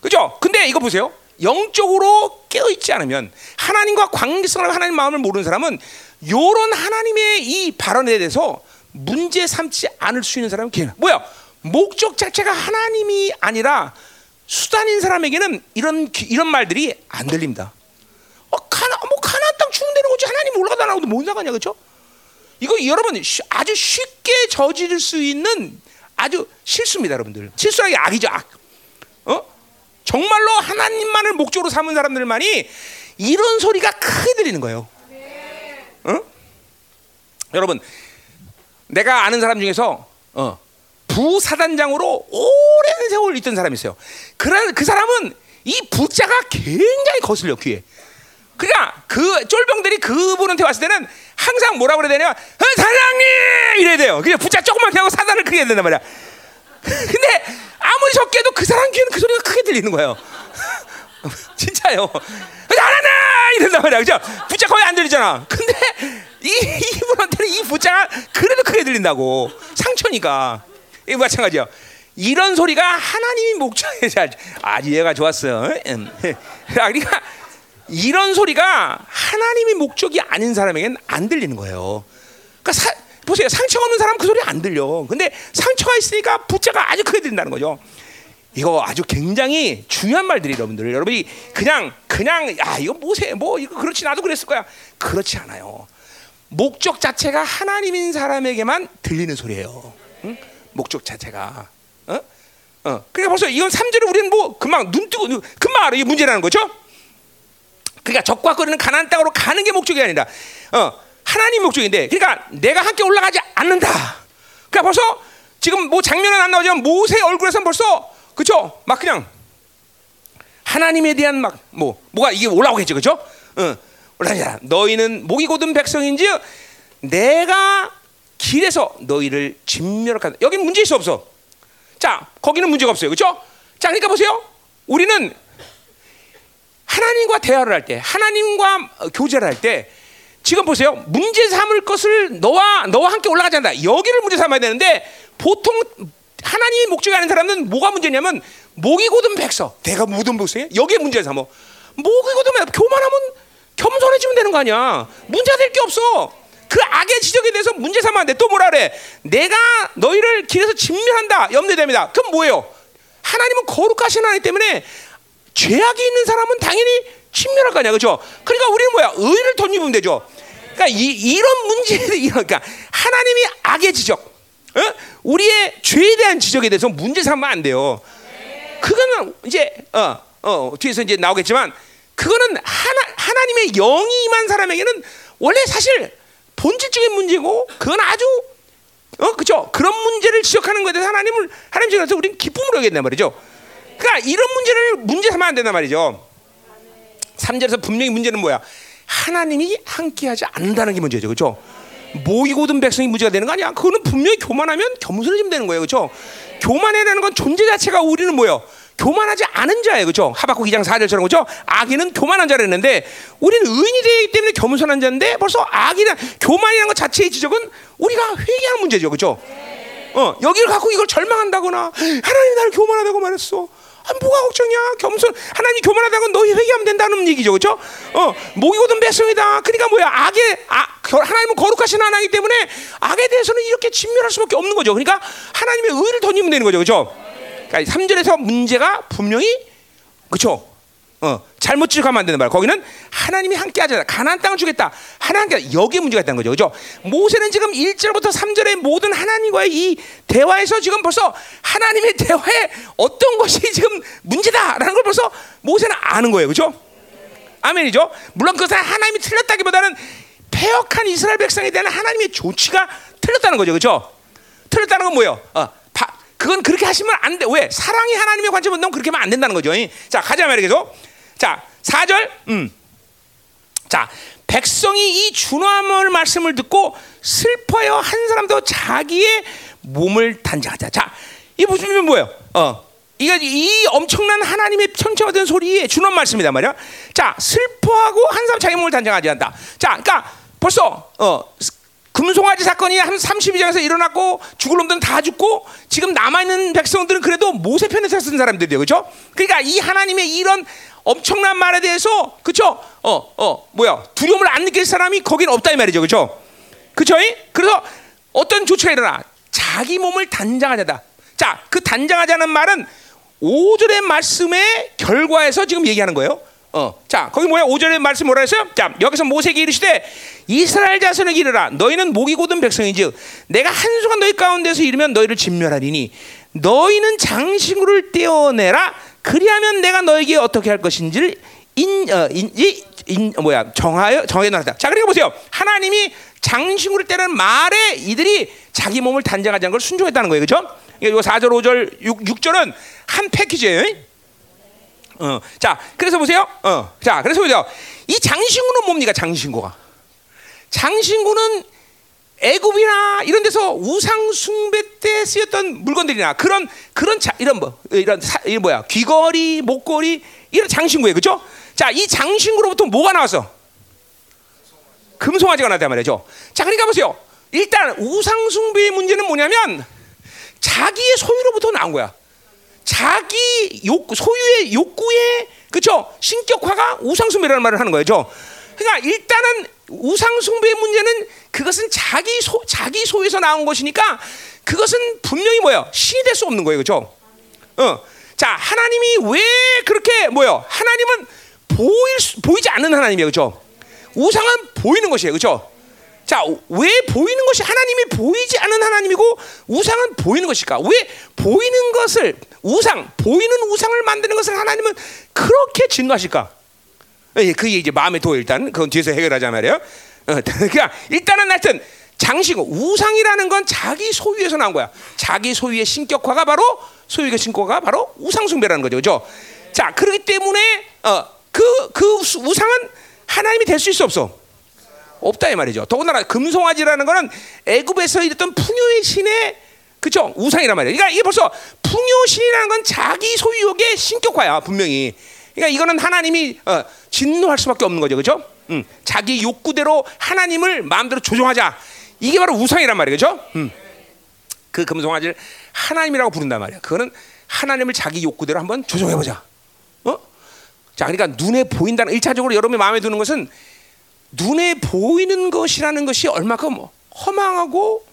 그죠? 근데 이거 보세요. 영적으로 깨어 있지 않으면 하나님과 관계성을 하나님 마음을 모르는 사람은 요런 하나님의 이 발언에 대해서 문제 삼지 않을 수 있는 사람은 걔 뭐야? 목적 자체가 하나님이 아니라 수단인 사람에게는 이런 이런 말들이 안 들립니다. 어, 가나 뭐 가나 땅 주면 되는 거지 하나님 올라가다 나오도 뭔 상관이야 그렇죠? 이거 여러분 아주 쉽게 저지를 수 있는 아주 실수입니다, 여러분들. 실수하기 악이죠, 악. 어? 정말로 하나님만을 목적으로 삼은 사람들만이 이런 소리가 크게 들리는 거예요. 어? 여러분, 내가 아는 사람 중에서 어, 부사단장으로 오랜 세월 있던 사람이 있어요. 그런 그 사람은 이 부자가 굉장히 거슬려 귀에. 그러니까 그 쫄병들이 그분한테 왔을 때는 항상 뭐라 그래야 되냐? 어, 사장님 이래야 돼요. 그냥 부자 조금만 하고 사단을 크게 해야 된단 말이야. 근데 아무리 적게 해도 그 사람 귀에는 그 소리가 크게 들리는 거예요. 진짜요. 나나나 이런단 말이야. 그죠? 부자 거의 안 들리잖아. 근데 이 이분한테는 이 부자가 그래도 크게 들린다고. 상처니까. 이 마찬가지야. 이런 소리가 하나님이 목적에 아주 얘가 좋았어. 음. 그러니까 이런 소리가 하나님이 목적이 아닌 사람에게는 안 들리는 거예요. 그러니까 사, 보세요. 상처가 없는 사람 그 소리 안 들려. 근데 상처가 있으니까 부자가 아주 크게 들린다는 거죠. 이거 아주 굉장히 중요한 말들이 여러분들. 여러분이 그냥 그냥 아 이거 뭐세 뭐 이거 그렇지 나도 그랬을 거야. 그렇지 않아요. 목적 자체가 하나님인 사람에게만 들리는 소리예요. 응? 목적 자체가. 어? 어. 그러니까 벌써 이건 3절을 우리는 뭐 금방 눈 뜨고 금방 알아. 이게 문제라는 거죠. 그러니까 적과 거리는 가나안 땅으로 가는 게 목적이 아니라 어, 하나님 목적인데 그러니까 내가 함께 올라가지 않는다. 그러니까 벌써 지금 뭐 장면은 안 나오지만 모세 얼굴에서 벌써 그죠? 막 그냥 하나님에 대한 막 뭐 뭐가 이게 올라오겠죠, 그죠? 어, 올라가자. 너희는 목이 곧은 백성인지 내가 길에서 너희를 진멸하다. 여기 문제 있어 없어? 자, 거기는 문제가 없어요, 그죠? 자, 그러니까 보세요. 우리는 하나님과 대화를 할 때, 하나님과 교제를 할 때, 지금 보세요. 문제 삼을 것을 너와 너와 함께 올라가지 않는다. 여기를 문제 삼아야 되는데 보통 하나님이 목적이 아닌 사람은 뭐가 문제냐면 목이 곧은 백서, 내가 묻은 백성이 여기에 문제 삼어. 목이 백서, 교만하면 겸손해지면 되는 거 아니야. 문제가 될 게 없어. 그 악의 지적에 대해서 문제 삼아 안 돼. 또 뭐라 그래? 내가 너희를 길에서 진멸한다. 염려됩니다. 그럼 뭐예요? 하나님은 거룩하신 하나님 때문에 죄악이 있는 사람은 당연히 친멸할 거 아니야, 그렇죠? 그러니까 우리는 뭐야? 의를 덧입으면 되죠. 그러니까 이, 이런 문제, 그러니까 하나님이 악의 지적, 어? 우리의 죄에 대한 지적에 대해서 문제 삼으면 안 돼요. 그거는 이제 어, 어, 뒤에서 이제 나오겠지만 그거는 하나 하나님의 영이 임한 사람에게는 원래 사실 본질적인 문제고 그건 아주 어 그죠 그런 문제를 지적하는 것에 대해서 하나님을 하나님 중에서 우리는 기쁨으로 여긴단 말이죠. 그러니까 이런 문제를 문제 삼으면 안 된단 말이죠. 3절에서 분명히 문제는 뭐야? 하나님이 함께하지 않는다는 게 문제죠. 그렇죠? 모이 고든 백성이 문제가 되는 거 아니야? 그거는 분명히 교만하면 겸손해지면 되는 거예요. 그렇죠? 교만해라는 건 존재 자체가 우리는 뭐예요? 교만하지 않은 자예요. 그렇죠? 하박국 2장 4절처럼 그렇죠? 악인은 교만한 자랬는데 우리는 의인이 되기 때문에 겸손한 자인데 벌써 악이나 교만이라는 것 자체의 지적은 우리가 회개하는 문제죠. 그렇죠? 어, 여기를 갖고 이걸 절망한다거나 하나님 나를 교만하다고 말했어. 아, 뭐가 걱정이야? 겸손 하나님 교만하다고 너희 회개하면 된다는 얘기죠, 그렇죠? 어, 목이 고든 백성이다. 그러니까 뭐야? 악에 아, 하나님은 거룩하신 하나님 때문에 악에 대해서는 이렇게 진멸할 수 밖에 없는 거죠. 그러니까 하나님의 의를 던지면 되는 거죠, 그렇죠? 그러니까 3절에서 문제가 분명히 그렇죠? 어, 잘못 지적하면 안 되는 말. 거기는 하나님이 함께 하잖아. 가나안 땅을 주겠다. 하나님께 여기에 문제가 있다는 거죠. 그죠? 모세는 지금 1절부터 3절의 모든 하나님과의 이 대화에서 지금 벌써 하나님의 대화에 어떤 것이 지금 문제다라는 걸 벌써 모세는 아는 거예요. 그죠? 아멘이죠? 물론 그것은 하나님이 틀렸다기보다는 폐역한 이스라엘 백성에 대한 하나님의 조치가 틀렸다는 거죠. 그죠? 틀렸다는 건 뭐예요? 어, 바, 그건 그렇게 하시면 안 돼. 왜? 사랑이 하나님의 관점은 넌 그렇게 하면 안 된다는 거죠. 자, 가자 말이야 계속. 자, 4절. 음. 자, 백성이 이 준화물 말씀을 듣고 슬퍼요 한 사람도 자기의 몸을 단장하자. 자, 이 무슨 의미 뭐예요? 어. 이거 이 엄청난 하나님의 천천받은 소리의 준원 말씀이다 말이야. 자, 슬퍼하고 한 사람 자기 몸을 단장하지 않다. 자, 그러니까 벌써 어 금송아지 사건이 한 32장에서 일어났고 죽을 놈들은 다 죽고 지금 남아 있는 백성들은 그래도 모세 편에 서 쓴 사람들이에요. 그렇죠? 그러니까 이 하나님의 이런 엄청난 말에 대해서 그쵸? 어, 어, 뭐야 두려움을 안 느낄 사람이 거긴 없다 이 말이죠, 그쵸? 그쵸? 그래서 어떤 조치가 일어나 자기 몸을 단장하자다. 자, 그 단장하자는 말은 5절의 말씀의 결과에서 지금 얘기하는 거예요. 어, 자, 거기 뭐야? 5절의 말씀 뭐라 했어요? 자, 여기서 모세에게 이르시되 이스라엘 자손에게 이르라 너희는 목이 곧은 백성인즉 내가 한순간 너희 가운데서 이르면 너희를 진멸하리니 너희는 장신구를 떼어내라 그리하면 내가 너에게 어떻게 할 것인지를 인, 어, 인, 인, 인 뭐야 정하여 정해 놨다. 자, 그러니까 보세요. 하나님이 장신구를 떼는 말에 이들이 자기 몸을 단장하자는 걸 순종했다는 거예요, 그렇죠? 이거 4절, 5절, 6, 6절은 한 패키지예요. 어, 자, 그래서 보세요. 어, 자, 그래서 보세요. 이 장신구는 뭡니까? 장신구가 장신구는 애굽이나 이런 데서 우상 숭배 때 쓰였던 물건들이나 그런 그런 자, 이런 뭐 이런 사, 이 뭐야 귀걸이, 목걸이 이런 장신구예요, 그렇죠? 자, 이 장신구로부터 뭐가 나왔어? 금송아지가 나왔단 말이죠. 자, 그러니까 보세요. 일단 우상 숭배의 문제는 뭐냐면 자기의 소유로부터 나온 거야. 자기 욕 소유의 욕구의 그렇죠? 신격화가 우상 숭배라는 말을 하는 거죠. 그러니까 일단은 우상 숭배의 문제는 그것은 자기 소 자기 소유에서 나온 것이니까 그것은 분명히 뭐야 신이 될 수 없는 거예요, 그렇죠? 어, 자 하나님이 왜 그렇게 뭐요? 하나님은 보일 수, 보이지 않는 하나님이에요, 그렇죠? 우상은 보이는 것이에요, 그렇죠? 자, 왜 보이는 것이 하나님이 보이지 않는 하나님이고 우상은 보이는 것일까? 왜 보이는 것을 우상, 보이는 우상을 만드는 것을 하나님은 그렇게 진노하실까? 예, 그게 이제 마음에 도 일단 그건 뒤에서 해결하자 말이에요. 어, 그러니까 일단은 하여튼 장식 우상이라는 건 자기 소유에서 나온 거야. 자기 소유의 신격화가 바로 소유의 신격화가 바로 우상 숭배라는 거죠, 그렇죠? 자, 그렇기 때문에 어, 그, 그 우상은 하나님이 될 수 있어 없어? 없다 이 말이죠. 더군다나 금송아지라는 거는 애굽에서 있던 풍요의 신의 그죠 우상이란 말이에요. 그러니까 이게 벌써 풍요신이라는 건 자기 소유욕의 신격화야 분명히. 그러니까 이거는 하나님이 어, 진노할 수밖에 없는 거죠, 그죠? 음, 자기 욕구대로 하나님을 마음대로 조종하자. 이게 바로 우상이란 말이에요, 그죠? 음. 그 금송아지를 하나님이라고 부른단 말이야. 그거는 하나님을 자기 욕구대로 한번 조종해보자. 어? 자, 그러니까 눈에 보인다는 일차적으로 여러분이 마음에 드는 것은 눈에 보이는 것이라는 것이 얼마큼 허망하고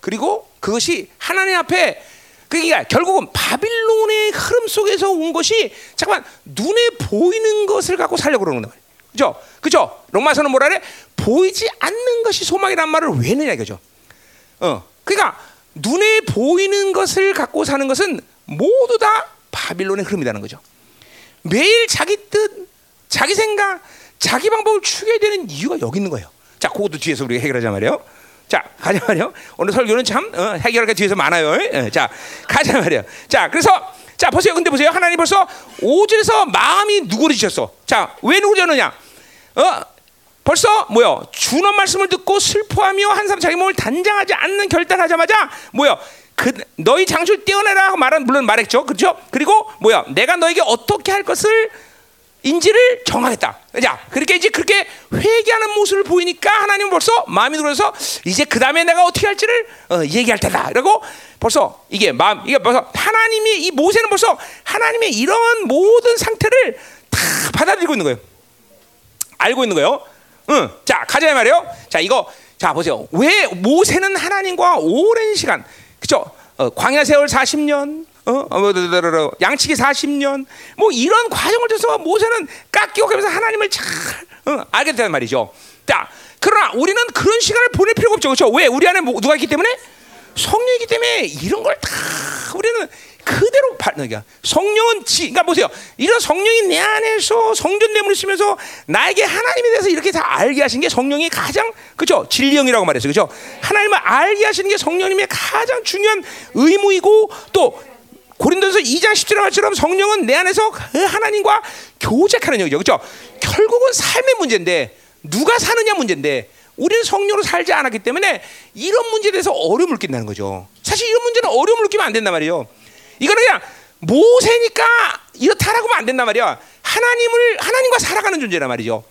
그리고 그것이 하나님 앞에 그러니까 결국은 바빌론의 흐름 속에서 온 것이 잠깐 눈에 보이는 것을 갖고 살려고 그러는 거예요. 그죠? 그죠? 로마서는 뭐라 그래? 보이지 않는 것이 소망이란 말을 왜 내냐 이거죠. 어. 그러니까 눈에 보이는 것을 갖고 사는 것은 모두 다 바빌론의 흐름이라는 거죠. 매일 자기 뜻, 자기 생각, 자기 방법을 추구해야 되는 이유가 여기 있는 거예요. 자, 그것도 뒤에서 우리가 해결하자 말이에요. 자, 가자 말이요. 오늘 설교는 참 어, 해결할 게 뒤에서 많아요. 예, 자, 가자 말이요. 자, 그래서 자 보세요. 근데 보세요. 하나님 벌써 5절에서 마음이 누구르지셨어. 자, 왜 누구르졌느냐? 어, 벌써 뭐요? 준원 말씀을 듣고 슬퍼하며 한 사람 자기 몸을 단장하지 않는 결단하자마자 뭐요? 그 너희 장출 떼어내라 말은 물론 말했죠. 그렇죠? 그리고 뭐야? 내가 너에게 어떻게 할 것을 인지를 정하겠다. 자, 그렇게 이제 그렇게 회개하는 모습을 보이니까 하나님 벌써 마음이 들어서 이제 그 다음에 내가 어떻게 할지를 어, 얘기할 때다. 그리고 벌써 이게 마음, 이게 벌써 하나님이 이 모세는 벌써 하나님의 이런 모든 상태를 다 받아들이고 있는 거예요. 알고 있는 거예요. 응. 자, 가자 말이에요. 자, 이거 자 보세요. 왜 모세는 하나님과 오랜 시간, 그죠? 어, 광야 세월 40년, 어, 어 뭐, 양치기 40년, 뭐 이런 과정을 통해서 모세는 깎이고 가면서 하나님을 잘 어, 알게 된단 말이죠. 자, 그러나 우리는 그런 시간을 보낼 필요가 없죠, 그렇죠? 왜? 우리 안에 뭐, 누가 있기 때문에 성령이기 때문에 이런 걸 다 우리는 그대로 받는 성령은 지, 그러니까 보세요. 이런 성령이 내 안에서 성전됨을 쓰면서 나에게 하나님에 대해서 이렇게 다 알게 하신 게 성령이 가장 그죠 진리형이라고 말했어요. 그죠? 하나님을 알게 하시는 게 성령님의 가장 중요한 의무이고 또 고린도서 2장 10절에 말처럼 성령은 내 안에서 그 하나님과 교제하는 영이죠. 그렇죠? 결국은 삶의 문제인데 누가 사느냐 문제인데 우리는 성령으로 살지 않았기 때문에 이런 문제에 대해서 어려움을 느낀다는 거죠. 사실 이런 문제는 어려움을 느끼면 안 된단 말이에요. 이거는 그냥 모세니까 이렇다라고 하면 안 된단 말이야. 하나님을 하나님과 살아가는 존재란 말이죠.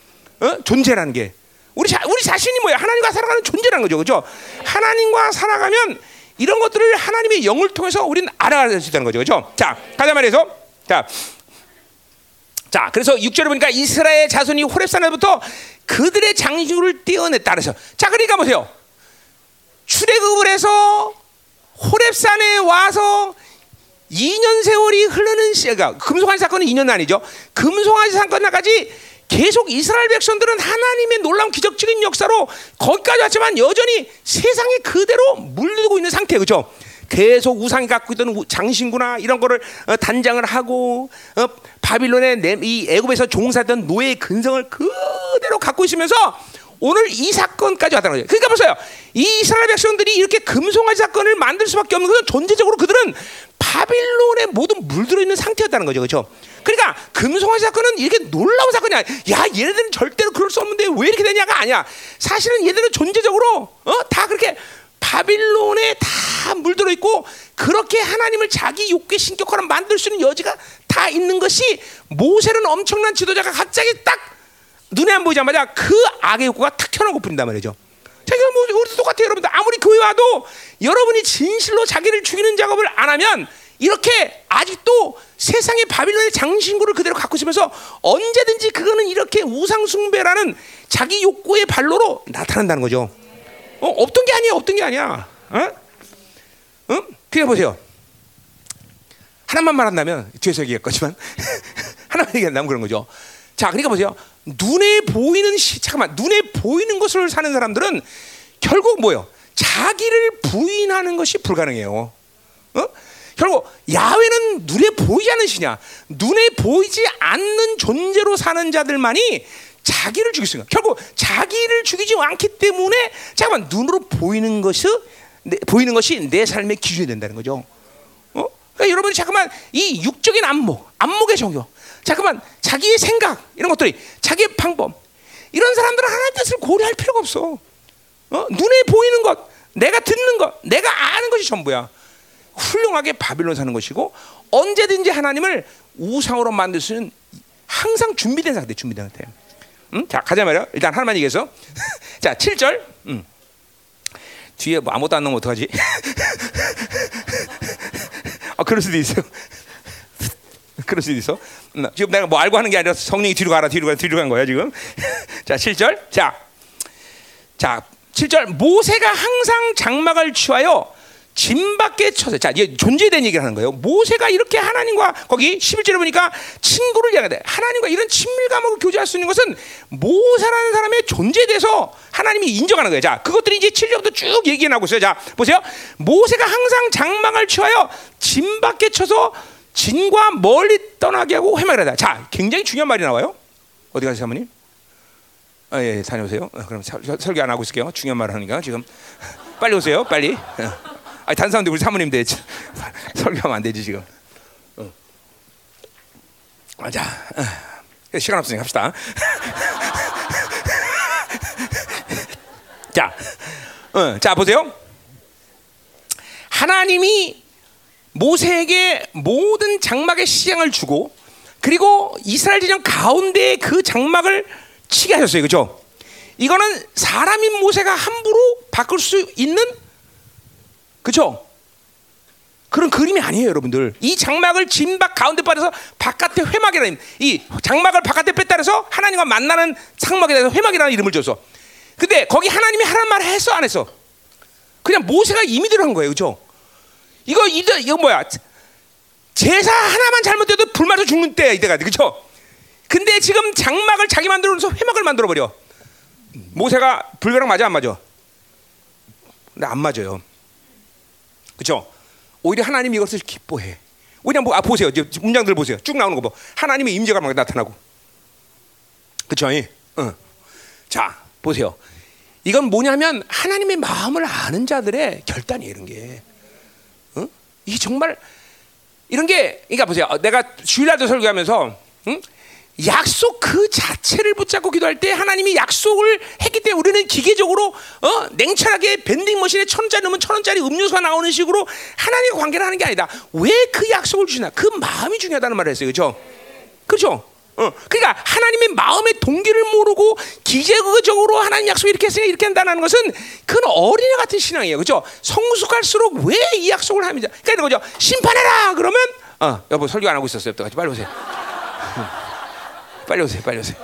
어? 존재라는 게 우리 자, 우리 자신이 뭐야? 하나님과 살아가는 존재라는 거죠. 그렇죠? 하나님과 살아가면 이런 것들을 하나님의 영을 통해서 우리는 알아갈 수 있다는 거죠. 그렇죠? 자, 가자 말해서 자. 자, 그래서 6절에 보니까 이스라엘 자손이 호렙산에부터 그들의 장주를 떼어냈다 그래서 자, 그러니까 보세요. 출애굽을 해서 호렙산에 와서 2년 세월이 흐르는 시가 금송아지 사건은 2년 아니죠. 금송아지 사건까지 계속 이스라엘 백성들은 하나님의 놀라운 기적적인 역사로 거기까지 왔지만 여전히 세상에 그대로 물들고 있는 상태 그죠? 계속 우상이 갖고 있던 우- 장신구나 이런 거를 어, 단장을 하고 어, 바빌론의 내- 이 애굽에서 종사했던 노예의 근성을 그대로 갖고 있으면서 오늘 이 사건까지 왔다는 거예요. 그러니까 보세요. 이 이스라엘 백성들이 이렇게 금송아지 사건을 만들 수밖에 없는 것은 존재적으로 그들은 바빌론에 모두 물들어 있는 상태였다는 거죠. 그렇죠? 그러니까 금송아지 사건은 이렇게 놀라운 사건이 아니야. 야, 얘네들은 절대로 그럴 수 없는데 왜 이렇게 되냐가 아니야. 사실은 얘들은 존재적으로 어? 다 그렇게 바빌론에 다 물들어 있고 그렇게 하나님을 자기 욕구의 신격화로 만들 수 있는 여지가 다 있는 것이 모세는 엄청난 지도자가 갑자기 딱 눈에 안 보이자마자 그 악의 욕구가 탁 켜놓고 뿌린단 말이죠. 자, 이거 뭐 우리도 똑같아요, 여러분들. 아무리 교회 와도 여러분이 진실로 자기를 죽이는 작업을 안 하면 이렇게 아직도 세상의 바빌론의 장신구를 그대로 갖고 있으면서 언제든지 그거는 이렇게 우상숭배라는 자기 욕구의 발로로 나타난다는 거죠. 어, 없던 게 아니야, 없던 게 아니야. 어? 응? 그게 보세요. 하나만 말한다면 뒤에서 얘기했겠지만 하나만 얘기한다면 그런 거죠. 자, 그러니까 보세요. 눈에 보이는 시, 잠깐만 눈에 보이는 것을 사는 사람들은 결국 뭐요? 자기를 부인하는 것이 불가능해요. 어? 결국 야훼는 눈에 보이지 않는 신이야. 눈에 보이지 않는 존재로 사는 자들만이 자기를 죽일 수 있는. 결국 자기를 죽이지 않기 때문에 잠깐만 눈으로 보이는 것이 내, 보이는 것이 내 삶의 기준이 된다는 거죠. 어? 그러니까 여러분이 잠깐만 이 육적인 안목, 안목의 정욕, 잠깐만 자기의 생각 이런 것들이 자기의 방법 이런 사람들은 하나님 뜻을 고려할 필요가 없어. 어? 눈에 보이는 것, 내가 듣는 것, 내가 아는 것이 전부야. 훌륭하게 바빌론 사는 것이고 언제든지 하나님을 우상으로 만들 수 있는 항상 준비된 상태, 준비된 상태. 음? 자 가자 말이야. 일단 하나만 얘기해서 자 7절. 음. 뒤에 뭐 아무것도 안 나오면 어떡하지? 아 그럴 수도 있어요. 그럴 수도 있어. 음, 지금 내가 뭐 알고 하는 게 아니라 성령이 뒤로 가라 뒤로 가 뒤로 간 거야 지금. 자 7절. 자. 자 7절 모세가 항상 장막을 취하여 진밖에 쳐서 자 이게 대한 얘기를 하는 거예요. 모세가 이렇게 하나님과 거기 11절에 보니까 친구를 얘기하는데 하나님과 이런 친밀감을 교제할 수 있는 것은 모세라는 사람의 존재에 대해서 하나님이 인정하는 거예요. 자 그것들이 이제 7절부터 쭉 얘기해 나오고 있어요. 자 보세요. 모세가 항상 장막을 취하여 진밖에 쳐서 진과 멀리 떠나게 하고 회막을 하다. 자 굉장히 중요한 말이 나와요. 어디 가세요, 사모님? 아, 예, 다녀오세요. 어, 그럼 설, 설- 설교 안 하고 있을게요. 중요한 말 하니까 지금 빨리 오세요. 빨리. 어. 아, 단 사람들 우리 사모님 돼. 설교하면 안 되지 지금. 어. 아, 자, 어. 시간 없으니까 합시다. 자, 어, 자 보세요. 하나님이 모세에게 모든 장막의 시장을 주고 그리고 이스라엘 진영 가운데 그 장막을 치게 하셨어요. 그죠? 이거는 사람인 모세가 함부로 바꿀 수 있는 그죠? 그런 그림이 아니에요, 여러분들. 이 장막을 진박 가운데 빠져서 바깥에 회막이라는 이 장막을 바깥에 뺐다 해서 하나님과 만나는 상막에 대해서 회막이라는 이름을 줘서. 근데 거기 하나님이 하라는 말을 했어 안 했어? 그냥 모세가 임의대로 한 거예요, 그죠? 이거 이거, 이거 뭐야? 제사 하나만 잘못돼도 불 맞아 죽는 때야 이때가 그렇죠? 근데 지금 장막을 자기 만들어서 회막을 만들어 버려. 모세가 불벼락 맞아 안 맞아? 근데 안 맞아요. 그렇죠? 오히려 하나님이 이것을 기뻐해. 오히려 뭐, 아, 보세요. 이제 문장들 보세요. 쭉 나오는 거 봐. 하나님의 임재가 막 나타나고. 그렇죠? 응. 자, 보세요. 이건 뭐냐면 하나님의 마음을 아는 자들의 결단이에요, 이런 게. 응? 이게 정말 이런 게 그러니까 보세요. 어, 내가 주일날도 설교하면서 응? 약속 그 자체를 붙잡고 기도할 때 하나님이 약속을 했기 때문에 우리는 기계적으로 어? 냉철하게 밴딩 머신에 천 원짜리 넣으면 천 원짜리 음료수가 나오는 식으로 하나님과 관계를 하는 게 아니다. 왜 그 약속을 주시나? 그 마음이 중요하다는 말을 했어요. 그렇죠? 그렇죠? 어, 그러니까 하나님의 마음의 동기를 모르고 기계적으로 하나님 약속 이렇게 했으니 이렇게 한다는 것은 그건 어린애 같은 신앙이에요, 그렇죠? 성숙할수록 왜 이 약속을 합니다. 그러니까 이런 거죠. 심판해라 그러면 어, 여보 설교 안 하고 있었어요. 여기까지 빨리 오세요. 빨리 오세요. 빨리 오세요.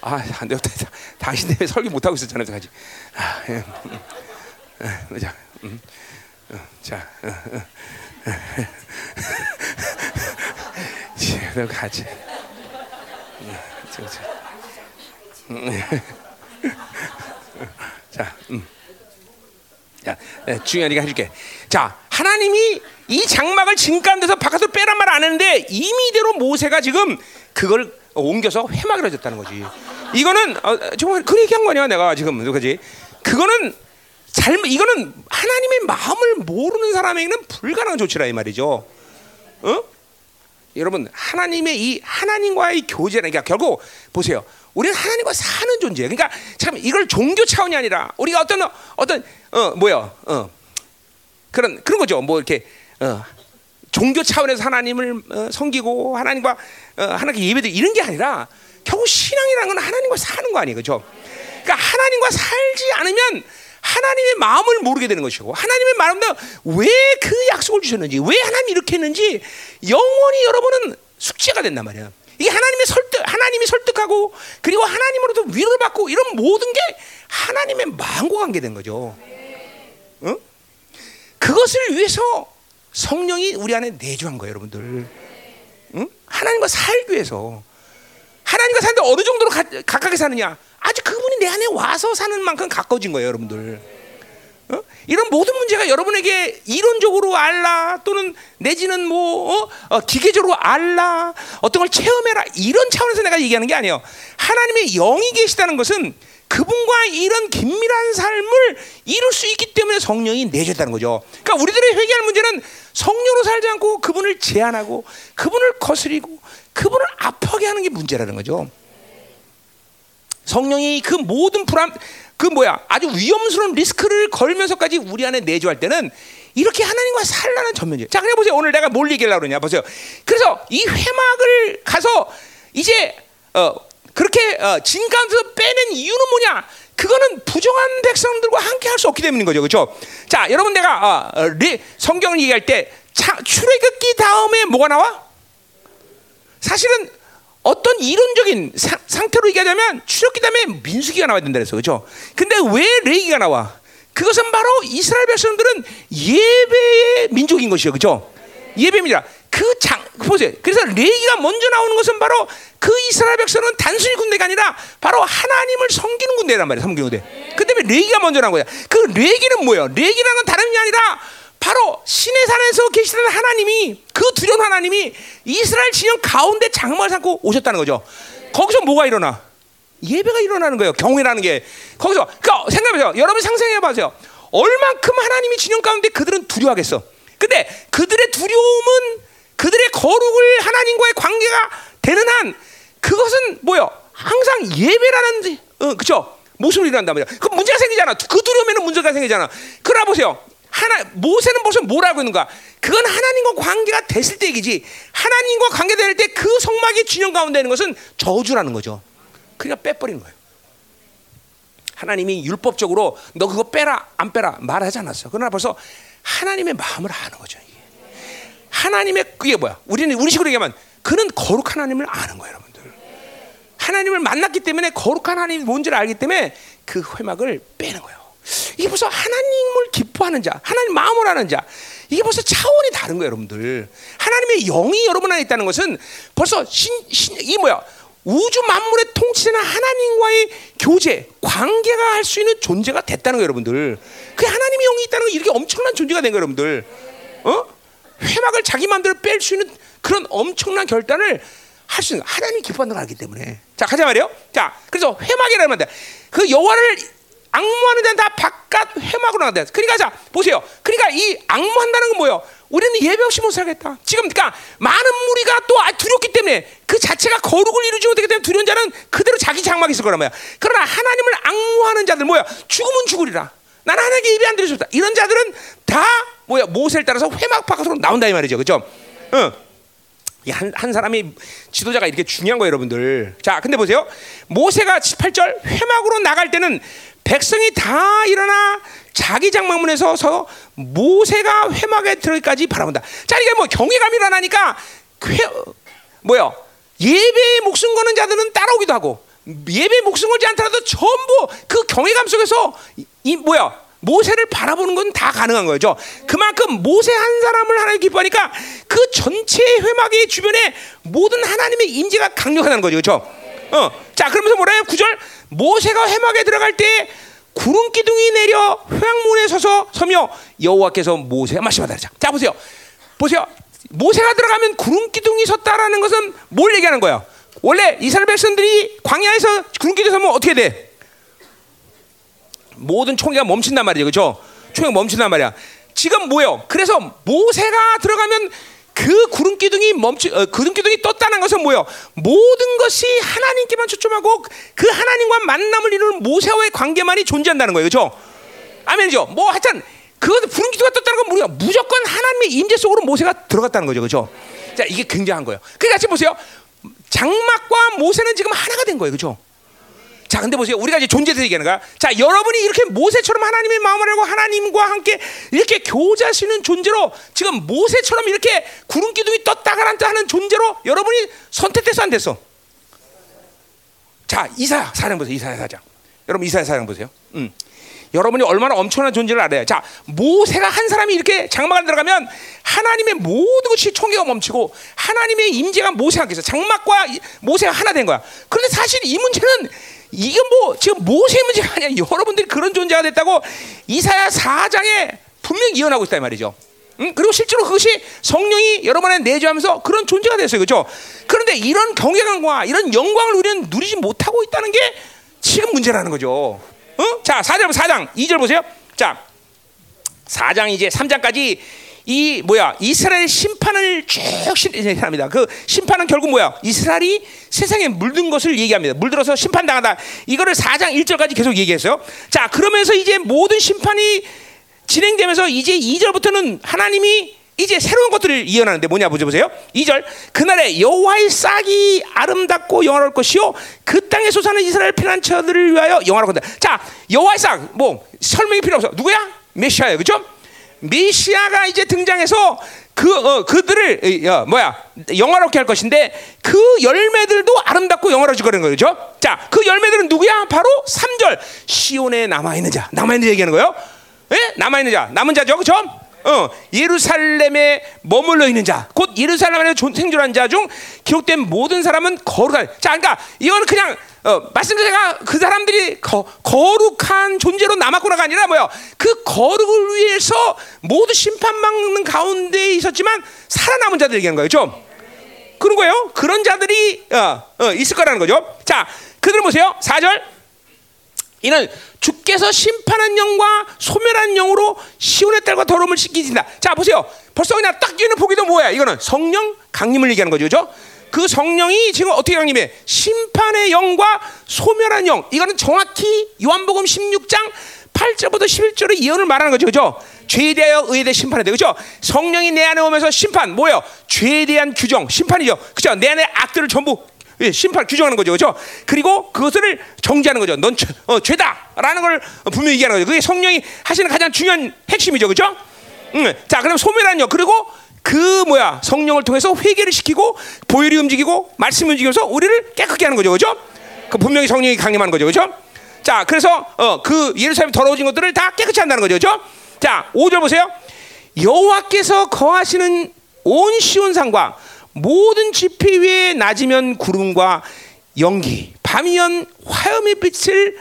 아, 안 돼요. 당신 때문에 설교 못 하고 있었잖아요, 저까지. 아, 예. 자, 자, 가지. 음, 저, 저. 음, 자, 음. 자, 예, 중요한 얘기 해줄게. 자, 하나님이 이 장막을 진가운 데서 바깥으로 빼란 말 안 했는데 임의대로 모세가 지금 그걸 옮겨서 회막을 해줬다는 거지. 이거는 어, 정말 그 얘기한 거냐 내가 지금 그지? 그거는 잘못 이거는 하나님의 마음을 모르는 사람에게는 불가능한 조치라 이 말이죠. 어? 여러분 하나님의 이 하나님과의 교제는 그러니까 결국 보세요. 우리는 하나님과 사는 존재예요. 그러니까 참 이걸 종교 차원이 아니라 우리가 어떤 어떤 어 뭐야 어 그런 그런 거죠. 뭐 이렇게 어 종교 차원에서 하나님을 어, 섬기고 하나님과 어, 하나님께 예배드 이런 게 아니라 결국 신앙이라는 건 하나님과 사는 거 아니에요, 그렇죠? 그러니까 하나님과 살지 않으면 하나님의 마음을 모르게 되는 것이고 하나님의 마음도 왜그 약속을 주셨는지 왜 하나님이 이렇게 했는지 영원히 여러분은 숙제가 된단 말이야. 이게 하나님의 설득, 하나님이 설득하고 그리고 하나님으로부터 위로를 받고 이런 모든 게 하나님의 마음과 관계된 거죠. 응? 그것을 위해서 성령이 우리 안에 내주한 거예요, 여러분들. 응? 하나님과 살기 위해서. 하나님과 사는데 어느 정도로 가, 가깝게 사느냐? 아직 그분이 내 안에 와서 사는 만큼 가까워진 거예요, 여러분들. 어? 이런 모든 문제가 여러분에게 이론적으로 알라 또는 내지는 뭐 어? 어, 기계적으로 알라 어떤 걸 체험해라 이런 차원에서 내가 얘기하는 게 아니에요. 하나님의 영이 계시다는 것은 그분과 이런 긴밀한 삶을 이룰 수 있기 때문에 성령이 내줬다는 거죠. 그러니까 우리들의 회개할 문제는 성령으로 살지 않고 그분을 제한하고 그분을 거스리고 그분을 아파게 하는 게 문제라는 거죠. 성령이 그 모든 불안 그 뭐야 아주 위험스러운 리스크를 걸면서까지 우리 안에 내주할 때는 이렇게 하나님과 살라는 전면이에요. 자, 그래 보세요. 오늘 내가 뭘 얘기하려고 그러냐 보세요. 그래서 이 회막을 가서 이제 어 그렇게 어, 진가에서 빼는 이유는 뭐냐? 그거는 부정한 백성들과 함께 할 수 없기 때문인 거죠, 그렇죠? 자, 여러분 내가 어, 어, 리, 성경을 얘기할 때 차, 출애굽기 다음에 뭐가 나와? 사실은 어떤 이론적인 사, 상태로 얘기하자면 출애굽기 다음에 민수기가 나와야 된다 그래서 그렇죠? 근데 왜 레이기가 나와? 그것은 바로 이스라엘 백성들은 예배의 민족인 것이요, 그렇죠? 예배입니다. 그 장, 보세요. 그래서 레기가 먼저 나오는 것은 바로 그 이스라엘 백성은 단순히 군대가 아니라 바로 하나님을 섬기는 군대란 말이에요. 섬기는 군대. 그 때문에 레기가 먼저 나온 거야. 그 레기는 뭐예요? 레기라는 건 다른 게 아니라 바로 신의 산에서 계시는 하나님이 그 두려운 하나님이 이스라엘 진영 가운데 장막을 삼고 오셨다는 거죠. 거기서 뭐가 일어나? 예배가 일어나는 거예요. 경외라는 게 거기서 그러니까 생각해보세요. 여러분 상상해 봐세요. 얼만큼 하나님이 진영 가운데 그들은 두려워하겠어. 근데 그들의 두려움은 그들의 거룩을 하나님과의 관계가 되는 한 그것은 뭐요? 항상 예배라는 어, 그죠? 모습으로 일어난단 말이야. 그 문제가 생기잖아. 그 두려움에는 문제가 생기잖아. 그러나 보세요. 하나 모세는 벌써 뭘 알고 있는가? 그건 하나님과 관계가 됐을 때 얘기지. 하나님과 관계될 때 그 성막의 진영 가운데 있는 것은 저주라는 거죠. 그러니까 빼버리는 거예요. 하나님이 율법적으로 너 그거 빼라 안 빼라 말하지 않았어. 그러나 벌써 하나님의 마음을 아는 거죠. 하나님의 그게 뭐야? 우리는 우리 식으로 얘기하면 그는 거룩한 하나님을 아는 거예요, 여러분들. 하나님을 만났기 때문에 거룩한 하나님이 뭔지를 알기 때문에 그 회막을 빼는 거예요. 이게 벌써 하나님을 기뻐하는 자, 하나님 마음을 아는 자, 이게 벌써 차원이 다른 거예요, 여러분들. 하나님의 영이 여러분 안에 있다는 것은 벌써 신, 신, 이 뭐야? 우주 만물의 통치자는 하나님과의 교제, 관계가 할 수 있는 존재가 됐다는 거예요, 여러분들. 그 하나님의 영이 있다는 거 이렇게 엄청난 존재가 된 거예요, 여러분들. 어? 회막을 자기 마음대로 뺄 수 있는 그런 엄청난 결단을 할 수 있는 하나님이 기뻐하는 걸 알기 때문에. 자, 가자 말이요. 자, 그래서 회막이라는 건데 그 여호와를 악무하는 데는 다 바깥 회막으로 나간다. 그러니까 자 보세요. 그러니까 이 악무한다는 건 뭐예요? 우리는 예배 없이 못 살겠다. 지금 그러니까 많은 무리가 또 아, 두렵기 때문에 그 자체가 거룩을 이루지 못하기 때문에 두려운 자는 그대로 자기 장막이 있을 거란 말이야. 그러나 하나님을 악무하는 자들 뭐야? 죽으면 죽으리라. 나는 하나님께 예배 안 없다. 이런 자들은 다 뭐야? 모세를 따라서 회막 바깥으로 나온다 이 말이죠. 그렇죠? 응. 한, 한 사람이 지도자가 이렇게 중요한 거예요, 여러분들. 자, 근데 보세요. 모세가 18절 회막으로 나갈 때는 백성이 다 일어나 자기 장막문에 서 서 모세가 회막에 들어기까지 바라본다. 자, 이게 뭐 경외감이 일어나니까 회, 뭐요? 예배에 목숨 거는 자들은 따라오기도 하고 예배 목숨 걸지 않더라도 전부 그 경외감 속에서 이, 이 뭐야 모세를 바라보는 건 다 가능한 거죠. 그만큼 모세 한 사람을 하나님 기뻐하니까 그 전체 회막의 주변에 모든 하나님의 임재가 강력하다는 거죠. 그렇죠? 어. 자, 그러면서 뭐라요? 구절 모세가 회막에 들어갈 때 구름 기둥이 내려 회막문에 서서 서며 여호와께서 모세가 말씀하다. 자, 자 보세요. 보세요. 모세가 들어가면 구름 기둥이 섰다라는 것은 뭘 얘기하는 거야? 원래 이스라엘 백성들이 광야에서 구름 기둥 서면 어떻게 돼? 모든 총기가 멈춘단 말이죠. 그렇죠? 총기가 멈춘단 말이야. 지금 뭐요? 그래서 모세가 들어가면 그 구름 기둥이 멈추 어, 구름 기둥이 떴다는 것은 뭐요? 모든 것이 하나님께만 초점하고 그 하나님과 만남을 이루는 모세와의 관계만이 존재한다는 거예요. 그렇죠? 아멘이죠. 뭐 하여튼 그 구름 기둥가 떴다는 건 뭐야? 무조건 하나님의 임재 속으로 모세가 들어갔다는 거죠. 그렇죠? 자, 이게 굉장한 거예요. 그러니까 지금 보세요. 장막과 모세는 지금 하나가 된 거예요. 그렇죠? 자, 근데 보세요. 우리가 이제 존재에서 얘기하는 거야. 자, 여러분이 이렇게 모세처럼 하나님의 마음을 알고 하나님과 함께 이렇게 있는 존재로 지금 모세처럼 이렇게 구름 기둥이 떴다가 하는 존재로 여러분이 선택돼서 안 됐어. 자, 이사야 사장 보세요. 이사야 사장. 여러분 이사야 사장 보세요. 음. 여러분이 얼마나 엄청난 존재를 알아요. 자, 모세가 한 사람이 이렇게 장막 안 들어가면 하나님의 모든 것이 총계가 멈추고 하나님의 임재가 함께 있어. 장막과 모세가 하나 된 거야. 그런데 사실 이 문제는 이게 뭐 지금 모세 문제가 아니야. 여러분들이 그런 존재가 됐다고 이사야 4장에 분명히 예언하고 있다 말이죠. 응? 그리고 실제로 그것이 성령이 여러분에 내주하면서 그런 존재가 됐어요. 그렇죠? 그런데 이런 경외감과 이런 영광을 우리는 누리지 못하고 있다는 게 지금 문제라는 거죠. 어? 자, 4절 4장 2절 보세요. 자. 4장 이제 3장까지 이 뭐야 이스라엘 심판을 쭉 합니다. 그 심판은 결국 뭐야 이스라엘이 세상에 물든 것을 얘기합니다. 물들어서 심판당하다. 이거를 4장 1절까지 계속 얘기했어요. 자 그러면서 이제 모든 심판이 진행되면서 이제 2절부터는 하나님이 이제 새로운 것들을 이어나는데 뭐냐 보죠 보세요. 2절 그날에 여호와의 싹이 아름답고 영화로울 것이요 그 땅에 솟아는 이스라엘 피난처들을 위하여 영화로울 것이다. 자 여호와의 싹뭐 설명이 필요 없어. 누구야? 메시아예요. 그렇죠? 메시아가 이제 등장해서 그 어, 그들을 어, 뭐야 영화롭게 할 것인데 그 열매들도 아름답고 영화로워질 거는 거죠. 자, 그 열매들은 누구야? 바로 3절 시온에 남아 있는 자, 남아 있는 자 얘기하는 거예요. 예? 남아 있는 자, 남은 자죠, 그렇죠? 어, 예루살렘에 머물러 있는 자, 곧 예루살렘 안에 생존한 자 중 기록된 모든 사람은 거룩한. 자, 그러니까 이거는 그냥 어, 말씀드린 제가 그 사람들이 거, 거룩한 존재로 남았구나가 아니라 뭐요? 그 거룩을 위해서 모두 심판받는 가운데 있었지만 살아남은 자들 얘기하는 거예요, 좀. 그런 거예요. 그런 자들이 어, 어, 있을 거라는 거죠. 자, 그들 보세요. 4절. 이는 주께서 심판한 영과 소멸한 영으로 시온의 딸과 더러움을 씻기신다. 자, 보세요. 벌써 그냥 딱 끼는 보기도 뭐야? 이거는 성령 강림을 얘기하는 거죠. 그죠? 그 성령이 지금 어떻게 강림해? 심판의 영과 소멸한 영. 이거는 정확히 요한복음 16장 8절부터 11절의 예언을 말하는 거죠. 그죠? 죄에 대하여 의에 대해 심판에 대해. 그죠? 성령이 내 안에 오면서 심판, 뭐예요? 죄에 대한 규정, 심판이죠. 그죠? 내 안에 악들을 전부 예, 심판 규정하는 거죠, 그렇죠? 그리고 그것을 정지하는 거죠. 넌 죄, 어, 죄다 라는 걸 분명히 얘기하는 거죠. 그게 성령이 하시는 가장 중요한 핵심이죠, 그렇죠? 음, 자, 그럼 소멸한요. 그리고 그 뭐야 성령을 통해서 회개를 시키고 보혈이 움직이고 말씀이 움직여서 우리를 깨끗게 하는 거죠, 그렇죠? 그 분명히 성령이 강림하는 거죠, 그렇죠? 자, 그래서 어, 그 예루살렘 더러워진 것들을 다 깨끗이 한다는 거죠, 그렇죠? 자, 5절 보세요. 여호와께서 거하시는 온 시온산과 모든 지폐 위에 낮으면 구름과 연기, 밤이면 화염의 빛을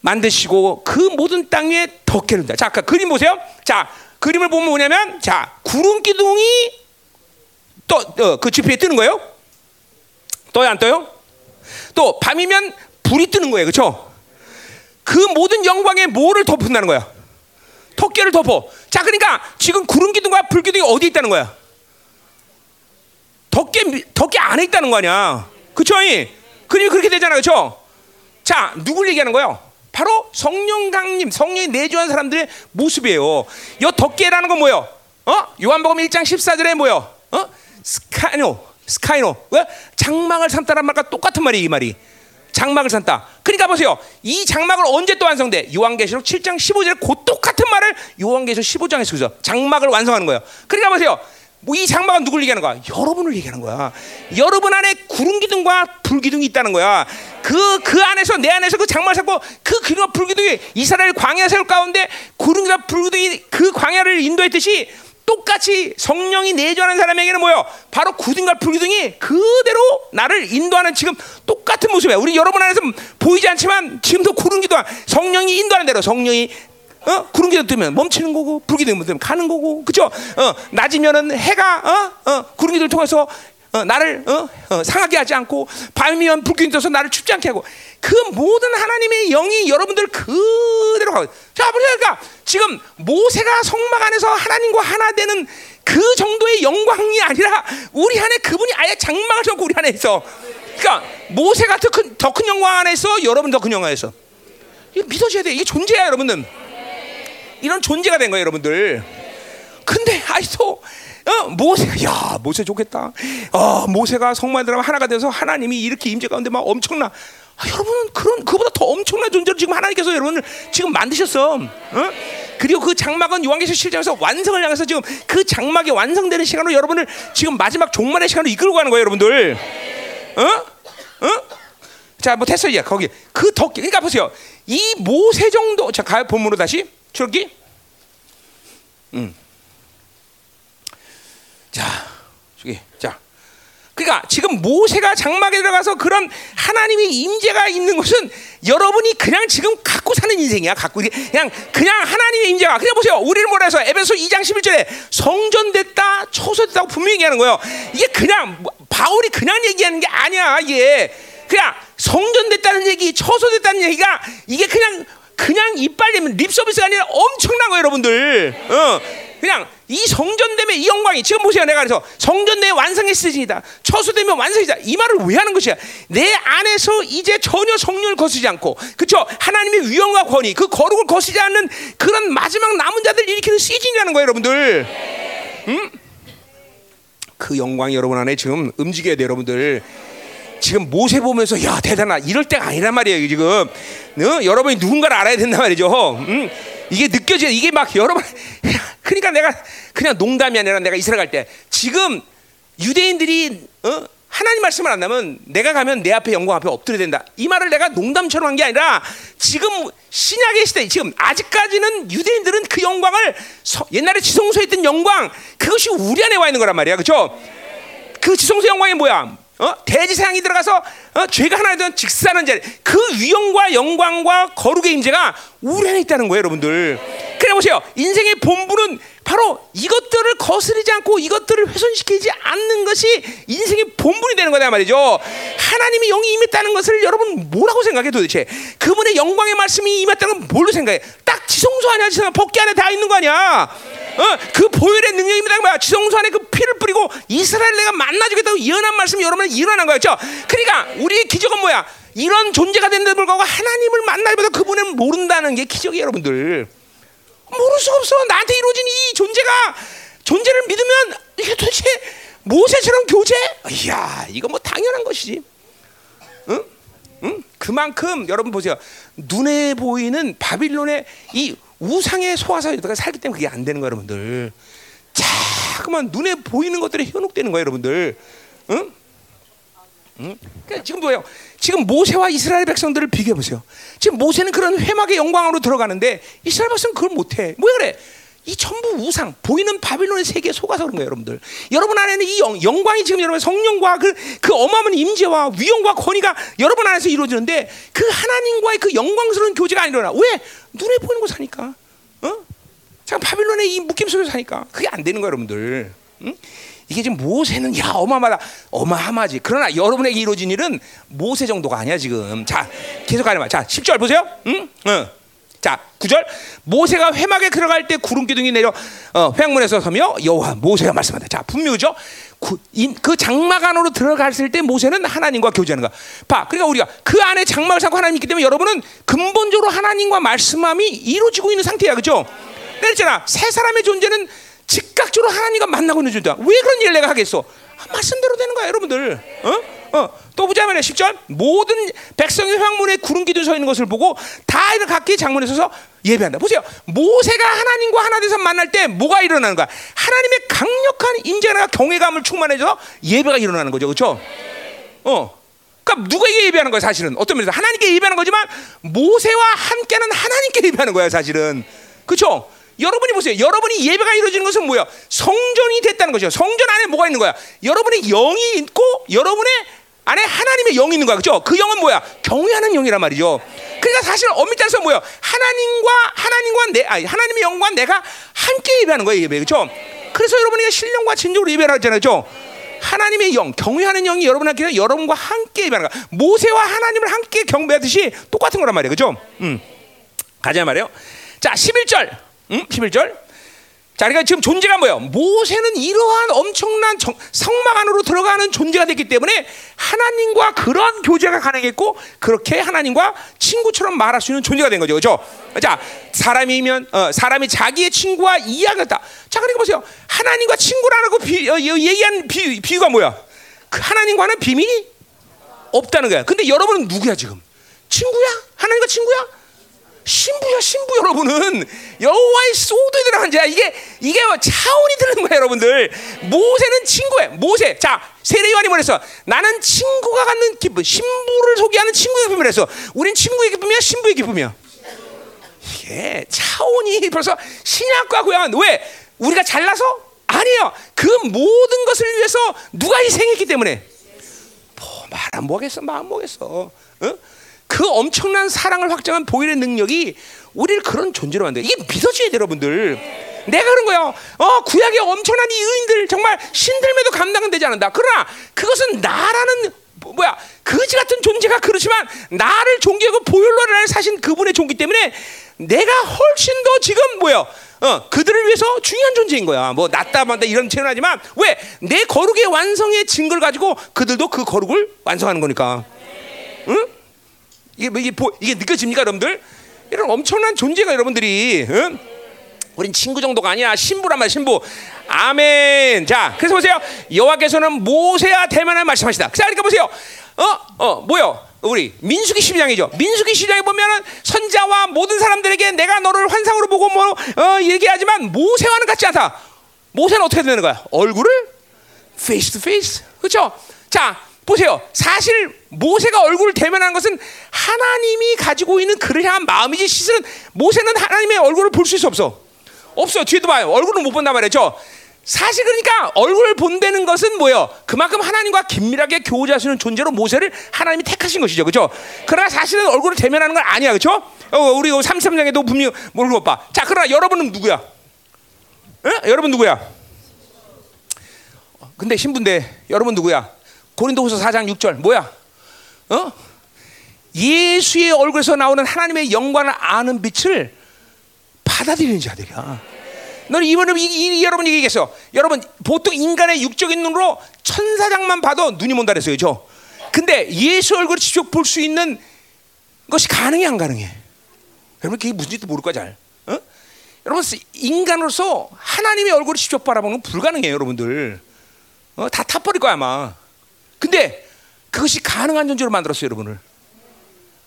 만드시고 그 모든 땅 위에 덮개를 다. 자, 그 그림 보세요. 자, 그림을 보면 뭐냐면, 자, 구름 기둥이 또그 어, 지폐에 뜨는 거예요. 떠요, 안 떠요? 또 밤이면 불이 뜨는 거예요, 그렇죠? 그 모든 영광에 뭐를 덮는다는 거야? 덮개를 덮어. 자, 그러니까 지금 구름 기둥과 불 기둥이 어디 있다는 거야? 덕계 덕계 안에 있다는 거 아니야. 그쵸? 그림이 그렇게 되잖아. 그쵸? 자, 누굴 얘기하는 거예요? 바로 성령 강림, 성령이 내주한 사람들의 모습이에요. 이 덕계라는 건 뭐예요? 어? 요한복음 1장 14절에 뭐예요? 어? 스카이노, 스카이노. 왜? 장막을 삼다란 말과 똑같은 말이 이 말이. 장막을 삼다. 그러니까 보세요. 이 장막을 언제 또 완성돼? 요한계시록 7장 15절에 그 똑같은 말을 요한계시록 15장에서 그죠? 장막을 완성하는 거예요. 그러니까 보세요. 뭐 이 장막은 누굴 얘기하는 거야? 여러분을 얘기하는 거야. 여러분 안에 구름 기둥과 불 기둥이 있다는 거야. 그, 그 안에서, 내 안에서 그 장막을 잡고 그 기둥과 불 기둥이 이스라엘 광야 세울 가운데 구름과 불 기둥이 그 광야를 인도했듯이 똑같이 성령이 내주하는 사람에게는 뭐요? 바로 구등과 불기둥이 그대로 나를 인도하는 지금 똑같은 모습이야. 우리 여러분 안에서 보이지 않지만 지금도 구름기도 성령이 인도하는 대로 성령이 어? 구름 기둥 뜨면 멈추는 거고 불기둥 뜨면 가는 거고 그죠? 어, 낮이면은 해가 어? 어, 구름 기둥을 통해서 어, 나를 어? 어, 상하게 하지 않고 밤이면 불기둥 떠서 나를 춥지 않게 하고 그 모든 하나님의 영이 여러분들 그대로 가고 자 그러니까 지금 모세가 성막 안에서 하나님과 하나 되는 그 정도의 영광이 아니라 우리 안에 그분이 아예 장막을 잡고 우리 안에 있어 그러니까 모세가 더큰 더 큰 영광 안에 있어 여러분 더 큰 영광 안에 있어 이거 믿어줘야 돼 이게 존재야 여러분들 이런 존재가 된 거예요 여러분들 근데 아직도 어, 모세가 야 모세 좋겠다. 어, 모세가 성만 들어가면 하나가 돼서 하나님이 이렇게 임재 가운데 막 엄청나. 아, 여러분은 그런 그보다 더 엄청난 존재를 지금 하나님께서 여러분을 지금 만드셨어. 어? 그리고 그 장막은 요한계시록 실장에서 완성을 향해서 지금 그 장막이 완성되는 시간으로 여러분을 지금 마지막 종말의 시간으로 이끌고 가는 거예요, 여러분들. 어? 어? 자, 뭐 됐어 이제 거기 그 덕. 그러니까 보세요. 이 모세 정도 자, 가요 본문으로 다시 출기. 음. 자, 저기, 자. 그러니까 지금 모세가 장막에 들어가서 그런 하나님의 임재가 있는 것은 여러분이 그냥 지금 갖고 사는 인생이야. 갖고 그냥 그냥 하나님의 임재가 그냥 보세요. 우리를 뭐라 해서 에베소 2장 11절에 성전됐다, 초소됐다고 분명히 얘기하는 거예요. 이게 그냥 바울이 그냥 얘기하는 게 아니야. 이게 그냥 성전됐다는 얘기, 처소됐다는 얘기가 이게 그냥 그냥 이빨 내면 립 서비스가 아니라 엄청난 거예요, 여러분들. 어. 그냥 이 성전됨의 이 영광이 지금 보세요 내가 그래서 성전됨의 시즌이다 처수되면 완성이다 이 말을 왜 하는 것이야 내 안에서 이제 전혀 성령을 거스지 않고 그쵸 하나님의 위엄과 권위 그 거룩을 거스지 않는 그런 마지막 남은 자들 일으키는 시즌이라는 거예요 여러분들 음? 그 영광이 여러분 안에 지금 움직여야 돼요 여러분들 지금 모세 보면서 야 대단하 이럴 때가 아니란 말이에요 지금 어? 여러분이 누군가를 알아야 된단 말이죠 음? 이게 느껴져 이게 막 여러분 그러니까 내가 그냥 농담이 아니라 내가 이스라엘 갈 때 지금 유대인들이 어? 하나님 말씀을 안 하면 내가 가면 내 앞에 영광 앞에 엎드려야 된다. 이 말을 내가 농담처럼 한 게 아니라 지금 신약의 시대 지금 아직까지는 유대인들은 그 영광을 서, 옛날에 지성소에 있던 영광 그것이 우리 안에 와 있는 거란 말이야. 그렇죠? 그 지성소 영광이 뭐야? 어? 대지상이 들어가서 어? 죄가 하나 되면 직사하는 자리 그 위엄과 영광과 거룩의 임재가 우리 안에 있다는 거예요 여러분들 그래 보세요 인생의 본부는 바로 이것들을 거스르지 않고 이것들을 훼손시키지 않는 것이 인생의 본분이 되는 거다 말이죠 하나님이 영이 임했다는 것을 여러분 뭐라고 생각해 도대체 그분의 영광의 말씀이 임했다는 건 뭘로 생각해 딱 지성소 아니야 지성 복귀 안에 다 있는 거 아니야 어, 그 보혈의 능력입니다. 뭐야? 지성소 안에 그 피를 뿌리고 이스라엘 내가 만나주겠다고 예언한 말씀이 여러분은 일어난 거였죠. 그러니까 우리의 기적은 뭐야? 이런 존재가 된데도 불구하고 하나님을 만나기보다 그분을 모른다는 게 기적이에요, 여러분들. 모를 수가 없어. 나한테 이루어진 이 존재가 존재를 믿으면 이게 도대체 모세처럼 교제? 이야, 이거 뭐 당연한 것이지. 응? 응? 그만큼 여러분 보세요. 눈에 보이는 바빌론의 이 우상의 소화사 여기가 살기 때문에 그게 안 되는 거예요, 여러분들. 자그만 눈에 보이는 것들이 현혹되는 거예요, 여러분들. 응? 응? 그러니까 지금 뭐예요? 지금 모세와 이스라엘 백성들을 비교해 보세요. 지금 모세는 그런 회막의 영광으로 들어가는데 이스라엘 백성은 그걸 못해. 왜 그래? 이 전부 우상, 보이는 바빌론의 세계에 속아서 그런 거예요, 여러분들. 여러분 안에는 이 영, 광이 지금 여러분 성령과 그, 그 어마어마한 임재와 위엄과 권위가 여러분 안에서 이루어지는데 그 하나님과의 그 영광스러운 교제가 아니라 왜? 눈에 보이는 거 사니까. 어? 참 바빌론의 이 묶임 속에서 사니까. 그게 안 되는 거예요, 여러분들. 응? 이게 지금 모세는 야 어마어마하다 어마어마하지 그러나 여러분에게 이루어진 일은 모세 정도가 아니야 지금 자 계속 말. 자 10절 보세요 응? 응. 자, 9절. 모세가 회막에 들어갈 때 구름 기둥이 내려 어, 회막문에서 서며 여호와 모세가 말씀한다. 자, 분명히죠. 그, 그 장막 안으로 들어갔을 때 모세는 하나님과 교제하는 거. 봐. 그러니까 우리가 그 안에 장막을 삼고 하나님 있기 때문에 여러분은 근본적으로 하나님과 말씀함이 이루어지고 있는 상태야. 그죠? 그랬잖아. 새 사람의 존재는 즉각적으로 하나님과 만나고 있는 존재야. 왜 그런 일을 내가 하겠어? 아, 말씀대로 되는 거야, 여러분들. 어? 어, 또 보자 말이야. 10절. 모든 백성의 황문에 구름 기둥 서 있는 것을 보고 다 이렇게 각기 장문에 서서 예배한다. 보세요. 모세가 하나님과 하나 돼서 만날 때 뭐가 일어나는 거야? 하나님의 강력한 인재나 경외감을 충만해서 예배가 일어나는 거죠. 그렇죠? 어. 그러니까 누구에게 예배하는 거야, 사실은? 어떤 면에서 하나님께 예배하는 거지만 모세와 함께는 하나님께 예배하는 거야, 사실은. 그렇죠? 여러분이 보세요. 여러분이 예배가 이루어지는 것은 뭐야? 성전이 됐다는 거죠. 성전 안에 뭐가 있는 거야? 여러분의 영이 있고 여러분의 안에 하나님의 영이 있는 거야. 그죠? 그 영은 뭐야? 경외하는 영이란 말이죠. 그러니까 사실 엄밀히 따서 뭐야? 하나님과 하나님과 내 아니 하나님의 영과 내가 함께 예배하는 거예요, 예배. 그죠? 그래서 여러분이 신령과 진정으로 예배를 하잖아요. 그죠? 하나님의 영, 경외하는 영이 여러분한테 여러분과 함께 예배하는 거야. 모세와 하나님을 함께 경배하듯이 똑같은 거란 말이에요. 그죠? 음. 가자 말이에요. 자, 11절. 음? 11절. 자, 그러니까 지금 존재가 뭐예요? 모세는 이러한 엄청난 정, 성막 안으로 들어가는 존재가 됐기 때문에 하나님과 그런 교제가 가능했고 그렇게 하나님과 친구처럼 말할 수 있는 존재가 된 거죠. 그렇죠? 자, 사람이면 어, 사람이 자기의 친구와 이야기했다. 자, 그러니까 보세요. 하나님과 친구라고 비, 어, 얘기한 비, 비유가 뭐야? 그 하나님과는 비밀이 없다는 거야. 근데 여러분은 누구야 지금? 친구야? 하나님과 친구야? 신부야 신부 여러분은 여호와의 소도에 들어간 자야. 이게 이게 차원이 드는 거야 여러분들. 모세는 친구야 모세. 자 세례요한이 뭐랬어? 나는 친구가 갖는 기쁨 신부를 소개하는 친구의 기쁨을 했어 우린 친구의 기쁨이야 신부의 기쁨이야? 이게 차원이 벌써 신약과 구약은 왜? 우리가 잘나서? 아니에요. 그 모든 것을 위해서 누가 희생했기 때문에? 뭐 말안 뭐겠어 마음 뭐겠어? 어? 그 엄청난 사랑을 확장한 보일의 능력이 우리를 그런 존재로 만든 이게 믿어져야 돼 여러분들. 내가 그런 거야 어 구약의 엄청난 이 의인들 정말 신들매도 감당은 되지 않는다. 그러나 그것은 나라는 뭐- 뭐야 거지 같은 존재가 그렇지만 나를 존귀하고 보혈로 나를 사신 그분의 종기 때문에 내가 훨씬 더 지금 뭐야 어 그들을 위해서 중요한 존재인 거야. 뭐 낫다 만다 이런 체험하지만 왜? 내 거룩의 완성의 증거를 가지고 그들도 그 거룩을 완성하는 거니까. 응? 이게 뭐 이게, 보, 이게 느껴집니까, 여러분들? 이런 엄청난 존재가 여러분들이 응? 우린 친구 정도가 아니야. 신부란 말 신부. 아멘. 자 그래서 보세요. 여호와께서는 모세와 대면을 말씀하시다. 자 그러니까 보세요. 어 어 뭐요? 우리 민수기 12장이죠. 민수기 12장에 보면은 선자와 모든 사람들에게 내가 너를 환상으로 보고 뭐 어, 얘기하지만 모세와는 같지 않다. 모세는 어떻게 되는 거야? 얼굴을 face to face. 그렇죠? 자 보세요. 사실 모세가 얼굴을 대면하는 것은 하나님이 가지고 있는 그를 향한 마음이지 실은 모세는 하나님의 얼굴을 볼 수 없어. 없어. 뒤에도 봐요. 얼굴은 못 본단 말이죠. 사실 그러니까 얼굴을 본다는 것은 뭐예요? 그만큼 하나님과 긴밀하게 있는 존재로 모세를 하나님이 택하신 것이죠. 그렇죠? 그러나 사실은 얼굴을 대면하는 건 아니야. 그렇죠? 어, 우리 33장에도 분명히 모르고 봐. 자, 그러나 여러분은 누구야? 에? 여러분 누구야? 근데 신부인데 여러분 누구야? 고린도후서 4장 6절 뭐야? 어? 예수의 얼굴에서 나오는 하나님의 영광을 아는 빛을 받아들이는 자들이야. 너는 이번에 이, 이, 여러분 얘기했어. 여러분 보통 인간의 육적인 눈으로 천사장만 봐도 눈이 먼다 그랬어요, 그죠? 근데 예수 얼굴을 직접 볼 수 있는 것이 가능해 안 가능해? 여러분 그게 무슨지도 모를 거야 잘. 어? 여러분 인간으로서 하나님의 얼굴을 직접 바라보는 건 불가능해요, 여러분들. 어, 다 타버릴 거야 아마. 근데 그것이 가능한 존재로 만들었어요, 여러분을.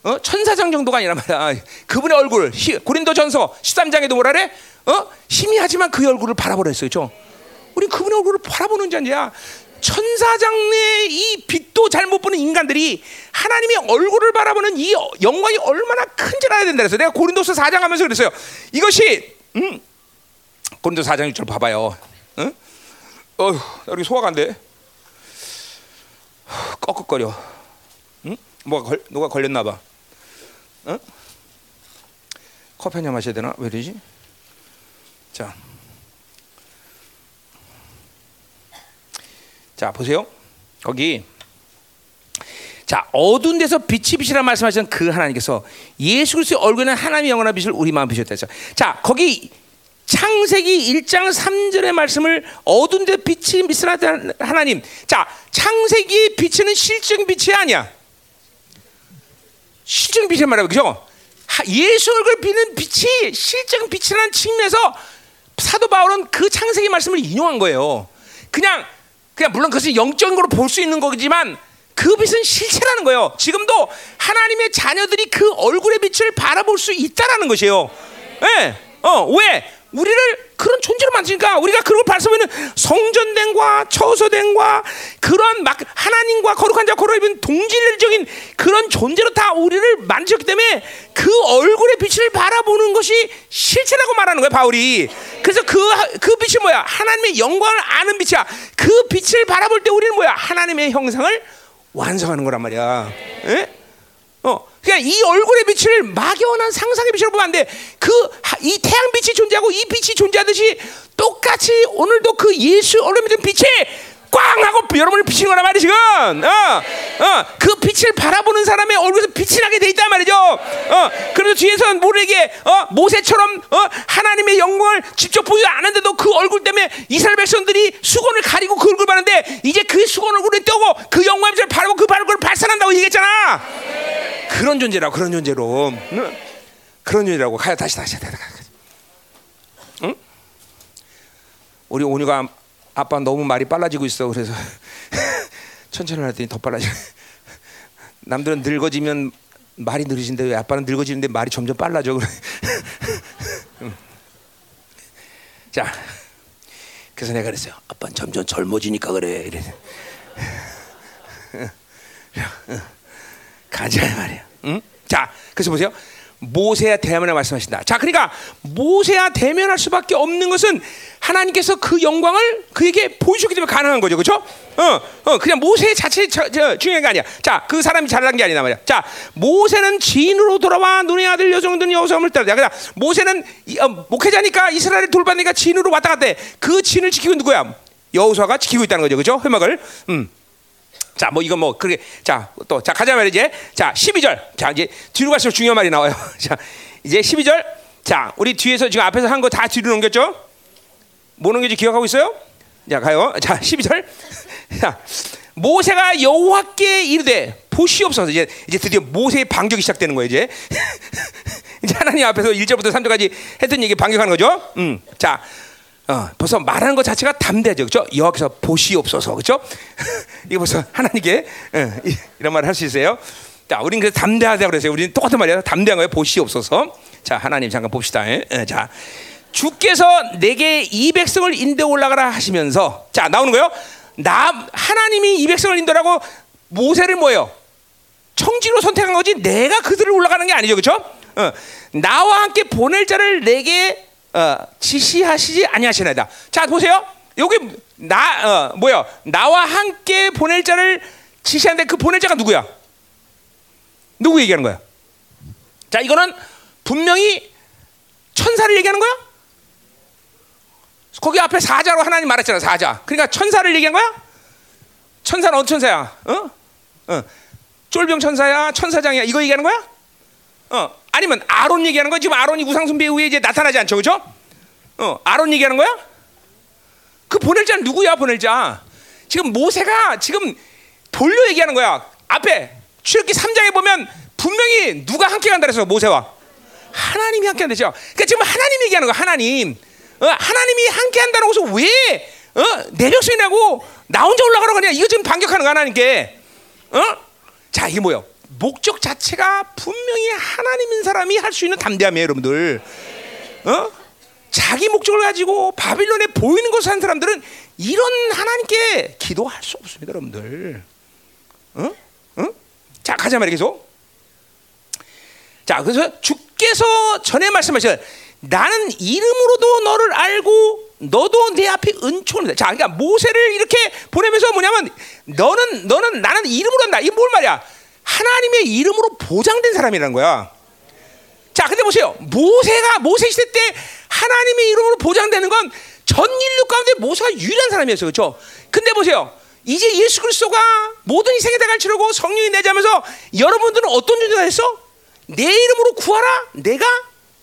어? 천사장 정도가 아니란 말이야. 그분의 얼굴, 고린도 전서 13장에도 뭐라 그래? 어? 희미하지만 그의 얼굴을 바라보라 했어요. 그죠? 우리 그분의 얼굴을 바라보는 자냐? 천사장의 이 빛도 잘못 보는 인간들이 하나님의 얼굴을 바라보는 이 영광이 얼마나 큰지 알아야 된다 그래서 내가 고린도서 4장 하면서 그랬어요. 이것이 음, 고린도 4장 6절 봐봐요. 응? 어, 여기 소화가 안 돼. 꺽꺽거려. 응? 뭐가 걸, 누가 걸렸나 봐. 응? 커피 한 잔 마셔야 되나? 왜 이러지? 자. 자, 보세요. 거기 자, 어두운 데서 빛이 빛이라 말씀하신 그 하나님께서 예수 그리스도의 얼굴에는 하나님의 영원한 빛을 우리 마음 비셨다. 자, 거기 창세기 1장 3절의 말씀을 어두운 데 빛이 빛을 하나님. 자, 창세기의 빛은 실증 빛이 아니야. 실증 빛이 말이야. 그죠? 예수 얼굴 비는 빛이 실증 빛이라는 측면에서 사도 바울은 그 창세기 말씀을 인용한 거예요. 그냥 그냥 물론 그것이 영적인 걸로 볼 수 있는 거지만 그 빛은 실체라는 거예요. 지금도 하나님의 자녀들이 그 얼굴의 빛을 바라볼 수 있다라는 것이에요. 예. 어, 왜? 우리를 그런 존재로 만드니까 우리가 그걸 발송하는 성전됨과 처소됨과 그런 막 하나님과 거룩한 자 거룩 입은 동질적인 그런 존재로 다 우리를 만드셨기 때문에 그 얼굴의 빛을 바라보는 것이 실체라고 말하는 거야 바울이. 그래서 그 그 빛이 뭐야? 하나님의 영광을 아는 빛이야. 그 빛을 바라볼 때 우리는 뭐야? 하나님의 형상을 완성하는 거란 말이야. 예? 어, 그냥 이 얼굴의 빛을 막연한 상상의 빛으로 보면 안 돼. 그 이 태양 빛이 존재하고 이 빛이 존재하듯이 똑같이 오늘도 그 예수 얼굴 믿은 빛이 꽝 하고 여러분을 비치는 거란 말이야 지금. 어, 어, 그 빛을 바라보는 사람의 얼굴에서 빛이 나게 돼 있단 말이죠. 어, 그래서 뒤에서 모르게 어, 모세처럼 어, 하나님의 영광을 직접 보지 않았는데도 그 얼굴 때문에 이스라엘 백성들이 수건을 가리고 그 얼굴 봤는데 이제 그 수건 얼굴에 떠고 그 영광의 빛을 바라고 그 얼굴을 발산한다고 얘기했잖아. 그런 존재라고 그런 존재로 응? 그런 존재라고 가요 다시 다시 다시 응? 우리 온유가 아빠 너무 말이 빨라지고 있어. 그래서 천천히 할 때니 더 빨라져. 남들은 늙어지면 말이 느려진데 왜 아빠는 늙어지는데 말이 점점 빨라져? 그래. 응. 자 그래서 내가 그랬어요. 아빠는 점점 젊어지니까 그래. 이래. 가자 말이야. 응? 자, 그래서 보세요. 모세야 대면을 말씀하신다. 자, 그러니까 모세야 대면할 수밖에 없는 것은 하나님께서 그 영광을 그에게 보여주기 때문에 가능한 거죠, 그렇죠? 어, 어, 그냥 모세 자체 저, 저, 중요한 게 아니야. 자, 그 사람이 잘난 게 아니다 말이야. 자, 모세는 지인으로 돌아와 눈의 아들 여정든 여호사을 따르자. 그러니까 모세는 이, 어, 목회자니까 이스라엘을 돌봤으니까 지인으로 왔다 갔대. 그 지인을 지키고 누구야? 여호수아가 지키고 있다는 거죠, 그렇죠? 회막을. 음. 자, 뭐 이건 뭐 그게 자, 또 자, 가자 말이지. 자, 12절. 자, 이제 뒤로 갈수록 중요한 말이 나와요. 자, 이제 12절. 자, 우리 뒤에서 지금 앞에서 한 거 다 뒤로 넘겼죠? 뭐 넘겼지 기억하고 있어요? 자, 가요. 자, 12절. 자, 모세가 여호와께 이르되 보시옵소서. 이제 이제 드디어 모세의 반격이 시작되는 거예요, 이제. 이제 하나님 앞에서 1절부터 3절까지 했던 얘기 반격하는 거죠. 음. 자, 어, 벌써 말하는 것 자체가 담대하죠, 그렇죠? 여호와께서 보시옵소서, 그렇죠? 이게 벌써 하나님께 어, 이 런 말을 할 수 있어요. 자, 우리는 그래서 담대하다 그랬어요. 우리는 똑같은 말이야. 담대한 거예요. 보시옵소서. 자, 하나님 잠깐 봅시다. 에? 에, 자, 주께서 내게 이 백성을 인도 올라가라 하시면서 자 나오는 거예요. 나 하나님이 이 백성을 인도라고 모세를 뭐예요? 청지로 선택한 거지. 내가 그들을 올라가는 게 아니죠, 그렇죠? 어, 나와 함께 보낼 자를 내게 어, 지시하시지 아니하시나이다. 자 보세요. 여기 나 어, 뭐야? 나와 함께 보낼 자를 지시하는데 그 보낼 자가 누구야? 누구 얘기하는 거야? 자 이거는 분명히 천사를 얘기하는 거야? 거기 앞에 사자로 하나님 말했잖아 사자. 그러니까 천사를 얘기한 거야? 천사는 어떤 천사야? 어? 어. 쫄병 천사야? 천사장이야? 이거 얘기하는 거야? 어. 아니면 아론 얘기하는 거야? 지금 아론이 우상숭배 후에 이제 나타나지 않죠, 그죠? 어. 아론 얘기하는 거야? 그 보낼 자는 누구야? 보낼 자. 지금 모세가 지금 돌려 얘기하는 거야. 앞에 출애굽기 3장에 보면 분명히 누가 함께 간다 그랬어 모세와 하나님이 함께 한다죠. 그러니까 지금 하나님 얘기하는 거야. 하나님. 어, 하나님이 함께 한다는 것을 왜 어? 내 백성이라고 나 혼자 올라가라고 하냐? 이거 지금 반격하는 거 하나님께. 어? 자, 이게 뭐예요? 목적 자체가 분명히 하나님인 사람이 할 수 있는 담대함이에요, 여러분들. 어? 자기 목적을 가지고 바빌론에 보이는 것을 한 사람들은 이런 하나님께 기도할 수 없습니다, 여러분들. 어? 어? 자, 가자 말이야, 계속. 자, 그래서 주께서 전에 말씀하신 나는 이름으로도 너를 알고 너도 내 앞에 은총을 자, 그러니까 모세를 이렇게 보내면서 뭐냐면 너는 너는 나는 이름으로 한다. 이게 뭘 말이야? 하나님의 이름으로 보장된 사람이라는 거야. 자, 근데 보세요. 모세가 모세 시대 때 하나님의 이름으로 보장되는 건 전 인류 가운데 모세가 유일한 사람이었어요. 그렇죠? 근데 보세요. 이제 예수 그리스도가 모든 인생의 대가를 치르고 성령이 내자면서 여러분들은 어떤 존재가 됐어? 내 이름으로 구하라. 내가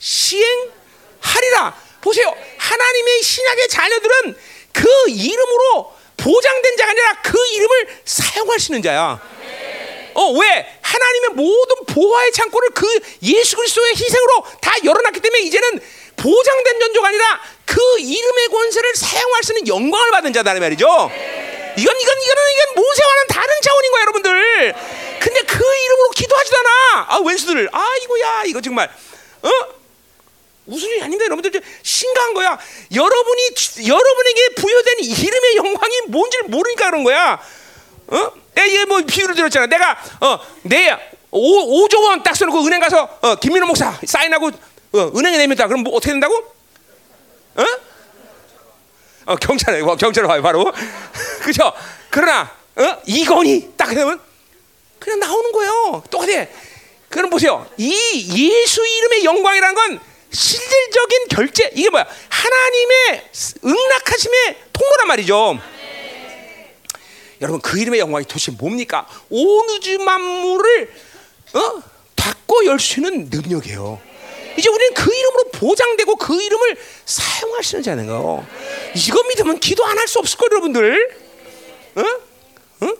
시행하리라. 보세요. 하나님의 신약의 자녀들은 그 이름으로 보장된 자가 아니라 그 이름을 사용할 수 있는 자야. 어, 왜? 하나님의 모든 보화의 창고를 그 예수 그리스도의 희생으로 다 열어놨기 때문에 이제는 보장된 존재가 아니라 그 이름의 권세를 사용할 수 있는 영광을 받은 자다 말이죠. 이건 이건 이거는 이건 모세와는 다른 차원인 거야, 여러분들. 근데 그 이름으로 기도하지도 않아. 아, 왼수들. 아이고야, 이거 정말. 어? 웃을 일이 아닌데 여러분들 심각한 거야. 여러분이 여러분에게 부여된 이름의 영광이 뭔지를 모르니까 그런 거야. 어? 내가 뭐 비유를 들었잖아. 내가 어내 5, 5조 원 딱 써놓고 은행 가서 어, 김민호 목사 사인하고 어, 은행에 내면다. 그럼 뭐 어떻게 된다고? 어? 어 경찰에 경찰에 와요 바로. 그죠? 그러나 어? 이건이 딱 되면 그냥 나오는 거예요. 똑같아. 그럼 보세요. 이 예수 이름의 영광이라는 건 실질적인 결제 이게 뭐야? 하나님의 응낙하심의 통보란 말이죠. 여러분 그 이름의 영광이 도대체 뭡니까? 온 우주 만물을 어? 닫고 열 수 있는 능력이에요. 이제 우리는 그 이름으로 보장되고 그 이름을 사용할 수 있는 자는 이거 믿으면 기도 안 할 수 없을 거예요, 여러분들. 어? 어?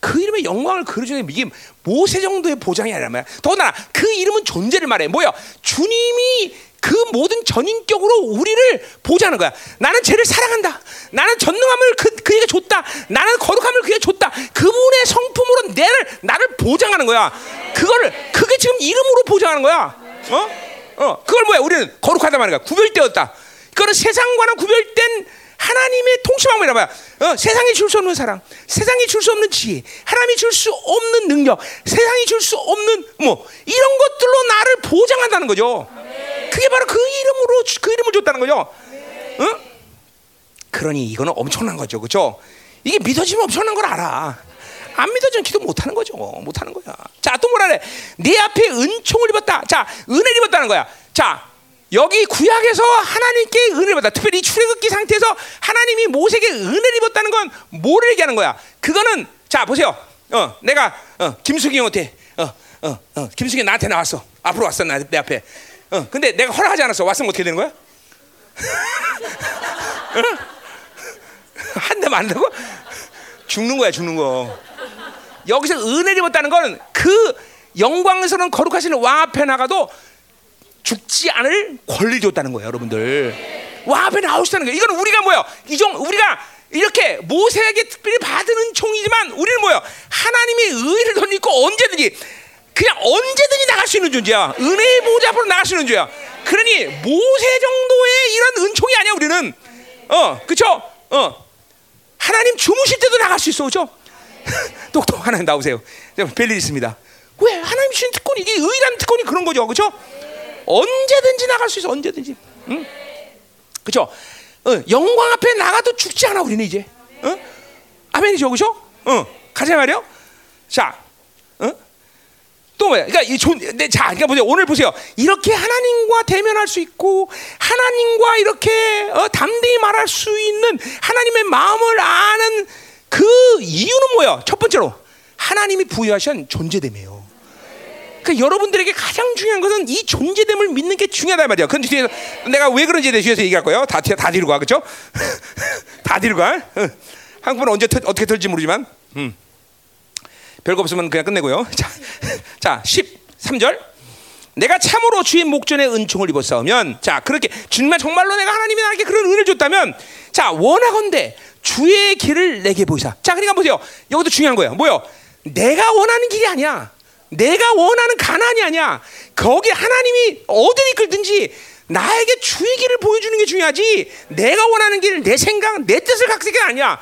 그 이름의 영광을 그려주는 이게 모세 정도의 보장이 아니라 말이야. 더구나 그 이름은 존재를 말해. 뭐야? 주님이 그 모든 전인격으로 우리를 보자는 거야. 나는 죄를 사랑한다. 나는 전능함을 그, 그에게 줬다. 나는 거룩함을 그에게 줬다. 그분의 성품으로 나를, 나를 보장하는 거야. 그거를, 그게 지금 이름으로 보장하는 거야. 어? 어, 그걸 뭐야? 우리는 거룩하다 말이야. 구별되었다. 그거는 세상과는 구별된 하나님의 통치망이라 봐요. 어, 세상이 줄 수 없는 사랑, 세상이 줄 수 없는 지혜, 하나님이 줄 수 없는 능력, 세상이 줄 수 없는 뭐 이런 것들로 나를 보장한다는 거죠. 그게 바로 그 이름으로 그 이름을 줬다는 거죠. 어? 그러니 이거는 엄청난 거죠, 그렇죠? 이게 믿어지면 엄청난 걸 알아. 안 믿어지면 기도 못 하는 거죠. 못 하는 거야. 자, 또 뭐라 그래? 네 앞에 은총을 입었다. 자, 은혜를 입었다는 거야. 자, 여기 구약에서 하나님께 은혜를 받다. 특별히 출애굽기 상태에서 하나님이 모세에게 은혜를 입었다는 건 뭐를 얘기하는 거야? 그거는 자 보세요. 어, 내가 어, 김수기 형한테 어, 어, 어, 김수기 나한테 나왔어. 앞으로 왔어 나, 내 앞에. 어, 근데 내가 허락하지 않았어. 왔으면 어떻게 되는 거야? 한 대만 안 되고 죽는 거야, 죽는 거. 여기서 은혜를 입었다는 건 그 영광스러운 거룩하시는 왕 앞에 나가도 죽지 않을 권리 줬다는 거예요, 여러분들. 와 앞에 나오시다는 거예요. 이건 우리가 뭐야? 이종 우리가 이렇게 모세에게 특별히 받은 총이지만 우리는 뭐야? 하나님의 의를 덧입고 언제든지 그냥 언제든지 나갈 수 있는 존재야. 은혜의 보좌 앞으로 나갈 수 있는 존재야. 그러니 모세 정도의 이런 은총이 아니야, 우리는. 어, 그쵸? 어. 하나님 주무실 때도 나갈 수 있어, 그죠? 똑똑 하나님 나오세요. 별일 있습니다. 왜? 하나님 주신 특권이, 이게 의라는 특권이 그런 거죠, 그죠? 언제든지 나갈 수 있어 언제든지. 응? 어, 영광 앞에 나가도 죽지 않아 우리는 이제. 어? 아멘이죠, 그죠? 어, 가자 말이요. 자, 어? 또? 그러니까 이 존, 네, 자, 그러니까 보세요. 오늘 보세요. 이렇게 하나님과 대면할 수 있고 하나님과 이렇게 어, 담대히 말할 수 있는 하나님의 마음을 아는 그 이유는 뭐야? 첫 번째로 하나님이 부여하신 존재됨이에요. 그 여러분들에게 가장 중요한 것은 이 존재됨을 믿는 게 중요하다 말이야. 근데 뒤에서 내가 왜 그런지에 대해서 얘기할 거예요. 다, 다 뒤로 가, 그죠? 다 뒤로 가. 한국은 언제 터, 어떻게 털지 모르지만, 음. 별거 없으면 그냥 끝내고요. 자, 자 13절. 내가 참으로 주의 목전에 은총을 입었사오면, 자, 그렇게, 정말 정말로 내가 하나님이 나에게 그런 은혜를 줬다면, 자, 원하건대 주의 길을 내게 보이사. 자, 그러니까 보세요. 이것도 중요한 거예요. 뭐요? 내가 원하는 길이 아니야. 내가 원하는 가난이 아니야. 거기 하나님이 어디를 이끌든지 나에게 주의 길을 보여주는 게 중요하지. 내가 원하는 길, 내 생각, 내 뜻을 게 아니야.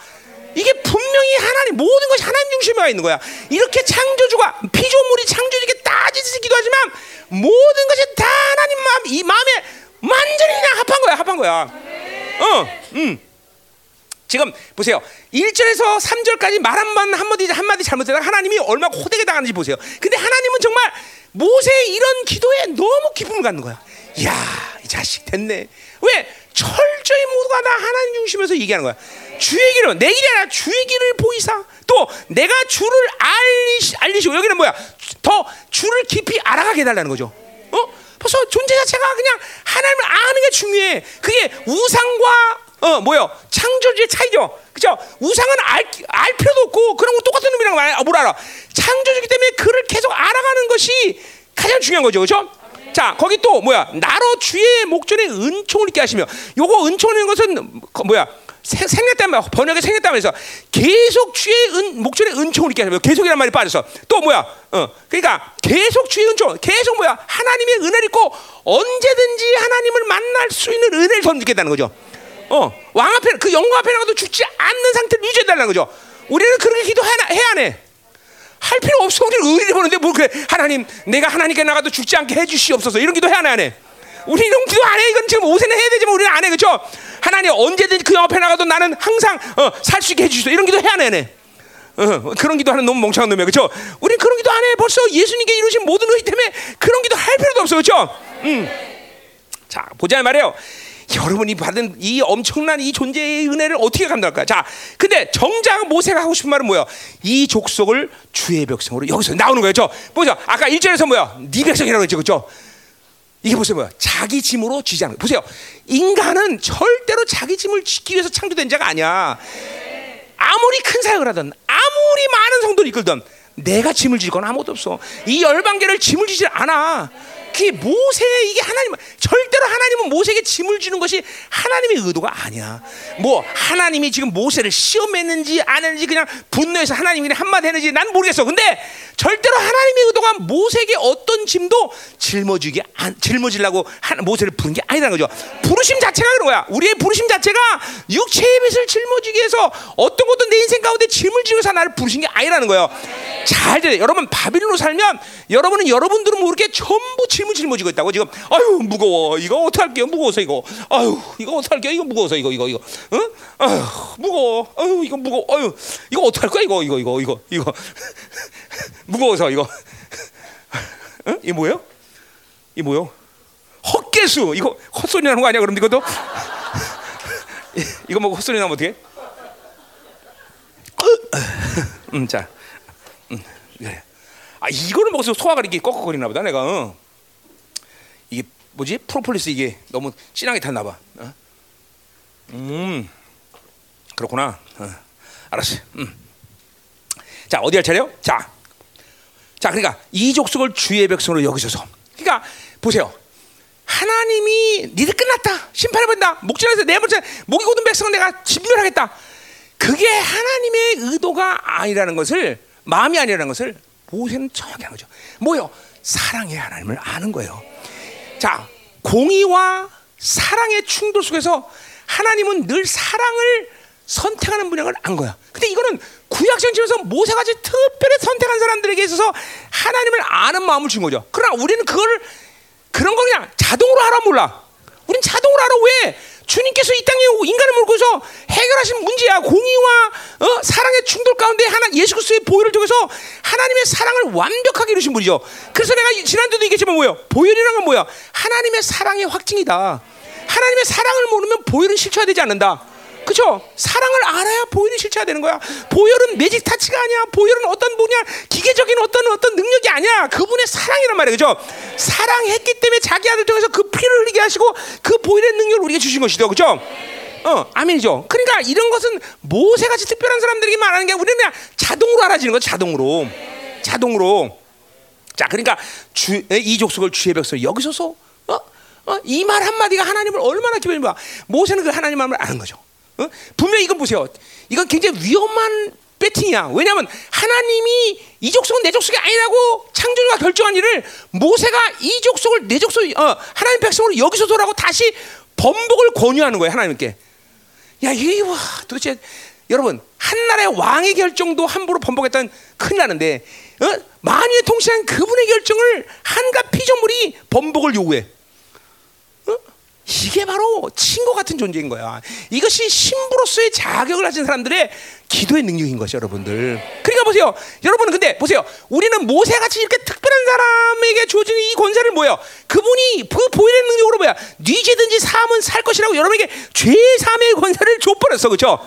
이게 분명히 하나님 모든 것이 하나님 중심에 와 있는 거야. 이렇게 창조주가 피조물이 창조주에게 따지듯이 기도 하지만 모든 것이 다 하나님 마음 이 마음에 완전히 그냥 합한 거야, 합한 거야. 어, 음. 지금 보세요. 1절에서 3절까지 말 한번 한마디 한마디 잘못되다가 하나님이 얼마나 호되게 당하는지 보세요. 근데 하나님은 정말 모세의 이런 기도에 너무 기쁨을 갖는 거야. 야, 이 자식 됐네. 왜? 철저히 모두가 다 하나님 중심에서 얘기하는 거야. 주의 길은 내 길이 아니라 주의 길을 보이사. 또 내가 주를 알리시, 알리시고 여기는 뭐야? 더 주를 깊이 알아가게 해달라는 거죠. 어? 벌써 존재 자체가 그냥 하나님을 아는 게 중요해. 그게 우상과 어 뭐요? 창조주의 차이죠. 그죠? 우상은 알, 알 필요도 없고 그런 거 똑같은 놈이랑 말, 뭘 알아? 창조주기 때문에 그를 계속 알아가는 것이 가장 중요한 거죠. 그죠? 자, 거기 또 뭐야? 나로 주의 목전에 은총을 있게 하시며 요거 은총이라는 것은 뭐야? 생- 생겼단 말 번역에 생겼단 말에서 계속 주의 은 목전에 은총을 있게 하면 계속이란 말이 빠져서 또 뭐야? 어 그러니까 계속 주의 은총 계속 뭐야? 하나님의 은혜를 있고 언제든지 하나님을 만날 수 있는 은혜를 던지겠다는 거죠. 어 왕 앞에 그 영광 앞에 나가도 죽지 않는 상태를 유지해달라는 거죠. 우리는 그렇게 기도해야 해. 할 필요 없어. 우리는 의리를 보는데 뭘 그래. 하나님, 내가 하나님께 나가도 죽지 않게 해주시옵소서. 이런 기도 해야 안 해? 우리 이런 기도 안 해. 이건 지금 오세는 해야 되지만 우리는 안 해. 그죠? 하나님 언제든지 그 옆에 나가도 나는 항상 어, 살 수 있게 해주시옵소서. 이런 기도 해야 안 해? 어, 그런 기도하는 너무 멍청한 놈이야. 그죠? 우리 그런 기도 안 해. 벌써 예수님께 이루신 모든 의의 때문에 그런 기도 할 필요도 없어. 그죠? 음. 자, 보자 말이에요. 여러분이 받은 이 엄청난 이 존재의 은혜를 어떻게 감당할까? 자, 근데 정작 모세가 하고 싶은 말은 뭐야? 이 족속을 주의 백성으로 여기서 나오는. 저 보죠. 아까 1절에서 뭐야? 네 백성이라고 했죠. 그죠? 이게 보세요. 뭐야? 자기 짐으로 지지 않는. 보세요. 인간은 절대로 자기 짐을 지키기 위해서 창조된 자가 아니야. 아무리 큰 사역을 하든 아무리 많은 성도를 이끌든 내가 짐을 질건 아무것도 없어. 이 열방계를 짐을 지지 않아. 그게 모세 이게 하나님 절대로 하나님은 모세에게 짐을 주는 것이 하나님의 의도가 아니야. 뭐 하나님이 지금 모세를 시험했는지 안 했는지 그냥 분노해서 하나님이 그냥 한마디 했는지 난 모르겠어. 근데 절대로 하나님의 의도가 모세에게 어떤 짐도 짊어지게 안 짊어지려고 하- 모세를 부른 게 아니라는 거죠. 부르심 자체가 그런 거야. 우리의 부르심 자체가 육체의 빚을 짊어지기 위해서 어떤 것도 내 인생 가운데 짐을 지고서 나를 부르신 게 아니라는 거예요. 잘 들어요. 여러분 바빌론으로 살면 여러분은 여러분들은 모르게 전부 짐을 짊어지고 있다고 지금 아유 무거워 이거 어떡할게요 무거워서 이거 아유 이거 어떡할게요 이거 무거워서 이거 이거 이거 응? 아유 무거워 아유 이거 무거워 아유 이거 어떡할 거야 이거 이거 이거 이거 이거 무거워서 이거 응? 이게 뭐예요? 이 뭐요? 헛개수 이거 헛소리 나는 거 아니야 그럼 이것도 이거 뭐 헛소리 나면 어떻게? 음, 자, 음, 그래. 아 이거를 먹어서 소화가 이렇게 꺽꺽거리나 보다 내가. 어. 뭐지? 프로폴리스 이게 너무 진하게 탔나 봐. 어? 음, 그렇구나. 어. 알았어. 음. 자 어디 할 차례요? 자, 자 그러니까 이 족속을 주의 백성으로 여기셔서. 그러니까 보세요. 하나님이 니들 끝났다 심판해 본다 목전에서 내 번째 목이 고든 백성은 내가 진멸하겠다 그게 하나님의 의도가 아니라는 것을 마음이 아니라는 것을 모세는 정확히 한 거죠 뭐요 사랑의 하나님을 아는 거예요 자 공의와 사랑의 충돌 속에서 하나님은 늘 사랑을 선택하는 분야를 안 거야 근데 이거는 구약 전체에서 모세같이 특별히 선택한 사람들에게 있어서 하나님을 아는 마음을 준 거죠 그러나 우리는 그거를 그런 거 그냥 자동으로 알아 몰라. 우린 자동으로 알아 왜? 주님께서 이 땅에 인간을 물고서 해결하신 문제야. 공의와 어? 사랑의 충돌 가운데 하나 예수 그리스도의 보혈을 통해서 하나님의 사랑을 완벽하게 이루신 분이죠. 그래서 내가 이- 지난주도 얘기했지만 뭐예요? 보혈이란 건 뭐야? 하나님의 사랑의 확증이다. 하나님의 사랑을 모르면 보혈은 실체화되지 않는다. 그렇죠? 사랑을 알아야 보혈이 실체화되는 거야. 보혈은 매직 타치가 아니야. 보혈은 어떤 뭐냐 기계적인 어떤 어떤 능력이 아니야. 그분의 사랑이란 말이에요. 그렇죠? 사랑했기 때문에 자기 아들 통해서 그 피를 흘리게 하시고 그 보혈의 능력을 우리에게 주신 것이죠. 그렇죠? 어, 아멘이죠. 그러니까 이런 것은 모세같이 특별한 사람들에게 말하는 게 우리는 그냥 자동으로 알아지는 거죠. 자동으로. 자동으로. 자, 그러니까 주, 이 족속을 주의 백성 여기서서 어? 어? 이 말 한마디가 하나님을 얼마나 거야. 모세는 그 하나님 마음을 아는 거죠. 어? 분명히 이건 보세요. 이건 굉장히 위험한 배팅이야. 왜냐하면 하나님이 이 족속은 내 족속이 아니라고 창조주가 결정한 일을 모세가 이 족속을 내 족속, 어, 하나님 백성으로 여기서서라고 다시 번복을 권유하는 거예요. 하나님께. 야, 이게 와, 도대체 여러분 한 나라의 왕의 결정도 함부로 번복했다는 큰일 나는데 어? 만유의 통치한 그분의 결정을 한갖 피조물이 번복을 요구해. 어? 이게 바로 친구 같은 존재인 거야. 이것이 신부로서의 자격을 가진 사람들의 기도의 능력인 것이 여러분들. 그러니까 보세요. 여러분은 근데 보세요. 우리는 모세같이 이렇게 특별한 사람에게 주어진 이 권세를 뭐예요? 그분이 그 보혈의 능력으로 뭐야? 네 죄든지 사함은 살 것이라고 여러분에게 죄 사함의 권세를 줘버렸어. 그렇죠?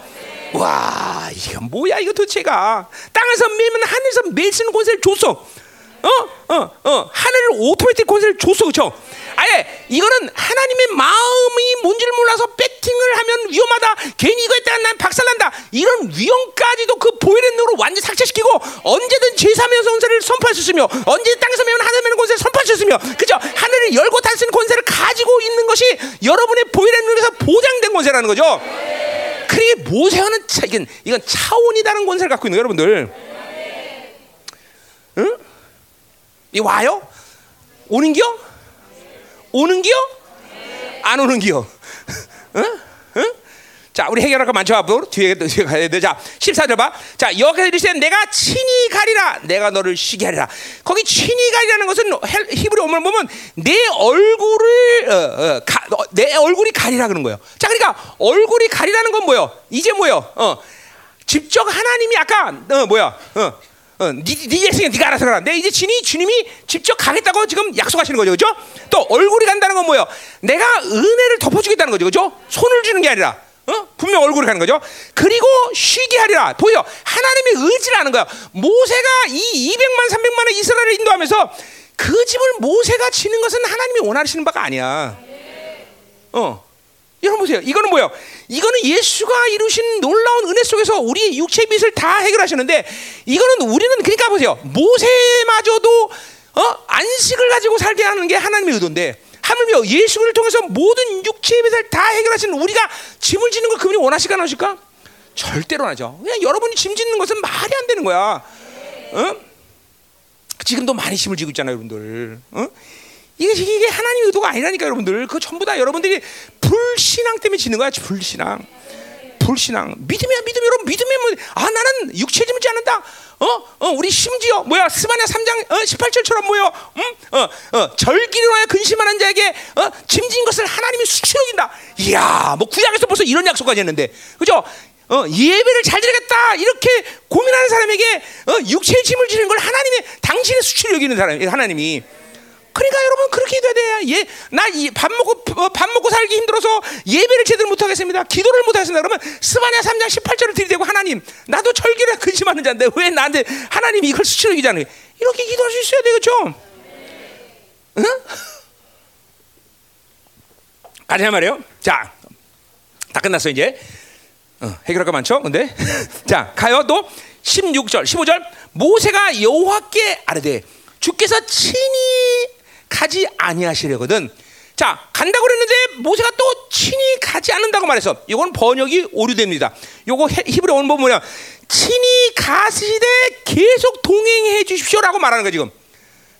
와, 이거 뭐야 이거 도대체가 땅에서 밀면 하늘에서 매일 쓰는 권세를 줬어. 어, 어, 어, 하늘을 오토매틱 권세를 줬어, 그렇죠? 아예 이거는 하나님의 마음이 뭔지를 몰라서 배팅을 하면 위험하다. 괜히 이거 했다가 난 박살난다. 이런 위험까지도 그 보혈의 능으로 완전 삭제시키고 언제든 제3의 권세를 선포할 수 있으며 언제든 땅에서 하늘에 매는 권세를 선포할 수 있으며 그죠? 하늘을 열고 있는 권세를 가지고 있는 것이 여러분의 보혈의 능에서 보장된 권세라는 거죠. 이게 모세와는 차, 이건 이건 차원이 다른 권세를 갖고 있는 여러분들. 응? 이 와요? 오는겨? 오는겨? 안 오는겨? 응? 응? 자, 우리 해결할 거 많죠, 앞으로 뒤에 뒤에 가야 돼. 자, 14절 봐. 자, 여기서 이르시되 내가 친히 가리라. 내가 너를 쉬게 하리라. 거기 친히 가리라는 것은 헬- 히브리 원문 보면 내 얼굴을 어, 어, 가, 어, 내 얼굴이 가리라 그런 거예요. 자, 그러니까 얼굴이 가리라는 건 뭐예요? 이제 뭐예요? 어. 직접 하나님이 아까 어 뭐야? 어. 어, 네, 네 예수님 네가 알아서 가라. 내 이제 진이 주님이 직접 가겠다고 지금 약속하시는 거죠, 그죠? 또 얼굴이 간다는 건 뭐예요? 내가 은혜를 덮어주겠다는 거죠, 그죠? 손을 주는 게 아니라, 어? 분명 얼굴이 가는 거죠. 그리고 쉬게 하리라. 보여, 하나님이 의지를 하는 거야. 모세가 이 200만, 300만의 이스라엘을 인도하면서 그 집을 모세가 지는 것은 하나님이 원하시는 바가 아니야. 어. 여러분 보세요. 이거는 뭐예요? 이거는 예수가 이루신 놀라운 은혜 속에서 우리 육체 빚을 다 해결하시는데 이거는 우리는 그러니까 보세요. 모세마저도 어? 안식을 가지고 살게 하는 게 하나님의 의도인데 하물며 예수를 통해서 모든 육체의 빚을 다 해결하시는 우리가 짐을 지는 걸 그분이 원하실까 안 하실까? 절대로 안 하죠. 그냥 여러분이 짐 짓는 것은 말이 안 되는 거야. 어? 지금도 많이 짐을 지고 있잖아요, 여러분들. 어? 이게 이게 하나님 의도가 아니라니까 여러분들. 그 전부 다 여러분들이 불신앙 때문에 지는 거야, 불신앙. 불신앙. 믿음이야, 믿음. 여러분 믿음이 뭐, 아, 나는 육체 짐지 않는다. 어? 어, 우리 심지어 뭐야? 스바냐 3장 어, 18절처럼 뭐요? 음? 어, 어, 절기로 하여 근심하는 자에게 어, 짐진 것을 하나님이 수치 여긴다. 이야, 뭐 구약에서 벌써 이런 약속까지 했는데. 그죠? 어, 예배를 잘 드리겠다 이렇게 고민하는 사람에게 어, 육체의 짐을 지는 걸 하나님의 당신의 수치를 여기는 사람 하나님이 그러니까 여러분 그렇게 돼야 돼. 예, 나밥 먹고 어, 밥 먹고 살기 힘들어서 예배를 제대로 못 하겠습니다. 기도를 못 하겠습니다. 그러면 스바냐 3장 18절을 들이대고 하나님, 나도 절기를 근심하는 자인데 왜 나한테 하나님이 이걸 수치로 거예요? 이렇게 기도할 수 있어야 되겠죠. 응? 가자 말이에요. 자, 다 끝났어 이제. 어, 해결할 거 많죠? 근데 자 가요 또 16절 15절 모세가 여호와께 아뢰되 주께서 친히 가지 아니하시려거든 자 간다고 그랬는데 모세가 또 친히 가지 않는다고 말해서 이건 번역이 오류됩니다 요거 해- 히브리 원본 뭐냐 친히 가시되 계속 동행해 주십시오라고 말하는 거 지금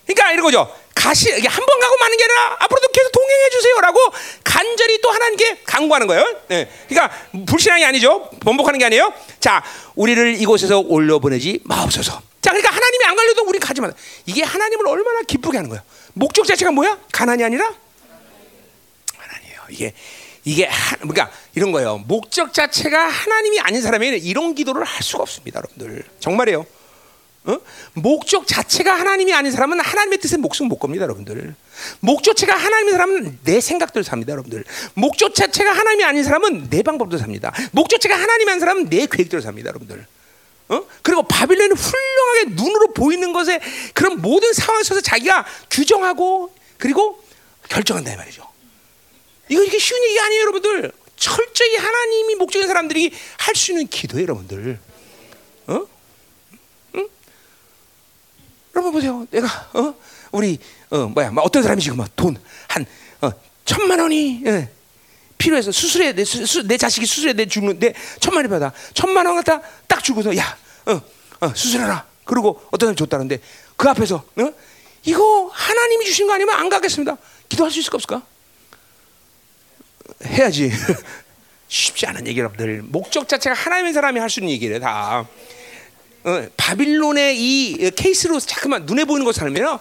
그러니까 이런 거죠. 가시 이게 한 번 가고 마는 게 아니라 앞으로도 계속 동행해 주세요라고 간절히 또 하나님께 강구하는 거예요. 예. 그러니까 불신앙이 아니죠. 번복하는 게 아니에요. 자, 우리를 이곳에서 올려 보내지 마옵소서. 자, 그러니까 하나님이 안 갈려도 우리 가지 마. 이게 하나님을 얼마나 기쁘게 하는 거예요. 목적 자체가 뭐야? 가난이 아니라 하나님이에요. 이게 이게 하, 그러니까 이런 거예요. 목적 자체가 하나님이 아닌 사람에게는 이런 기도를 할 수가 없습니다, 여러분들. 정말이에요. 어? 목적 자체가 하나님이 아닌 사람은 하나님의 뜻에 목숨 못 겁니다, 여러분들. 목적 자체가 하나님의 사람은 내 생각대로 삽니다, 여러분들. 목적 자체가 하나님이 아닌 사람은 내 방법대로 삽니다. 목적 자체가 하나님이 아닌 사람은 내 계획대로 삽니다, 여러분들. 어? 그리고 바빌론은 훌륭하게 눈으로 보이는 것에 그런 모든 상황 속에서 자기가 규정하고 그리고 결정한다 이 말이죠. 이거 이게 쉬운 얘기가 아니에요, 여러분들. 철저히 하나님이 목적인 사람들이 할 수 있는 기도예요, 여러분들. 어? 여러분 보세요. 내가 어 우리 어 뭐야 막 어떤 사람이 지금 막돈한 어, 천만 원이 예, 필요해서 수술해 내, 수, 수, 내 자식이 수술해 내 죽는데 천만 원이 받아 천만 원 갖다 딱 주고서 야 어 어, 수술해라. 그리고 어떤 사람이 줬다는데 그 앞에서 어? 이거 하나님이 주신 거 아니면 안 가겠습니다. 기도할 수 있을까 없을까? 해야지. 쉽지 않은 얘기 여러분들. 목적 자체가 하나님의 사람이 할 수 있는 얘기래 다. 어, 바빌론의 이 케이스로 잠깐만 눈에 보이는 것을 살면요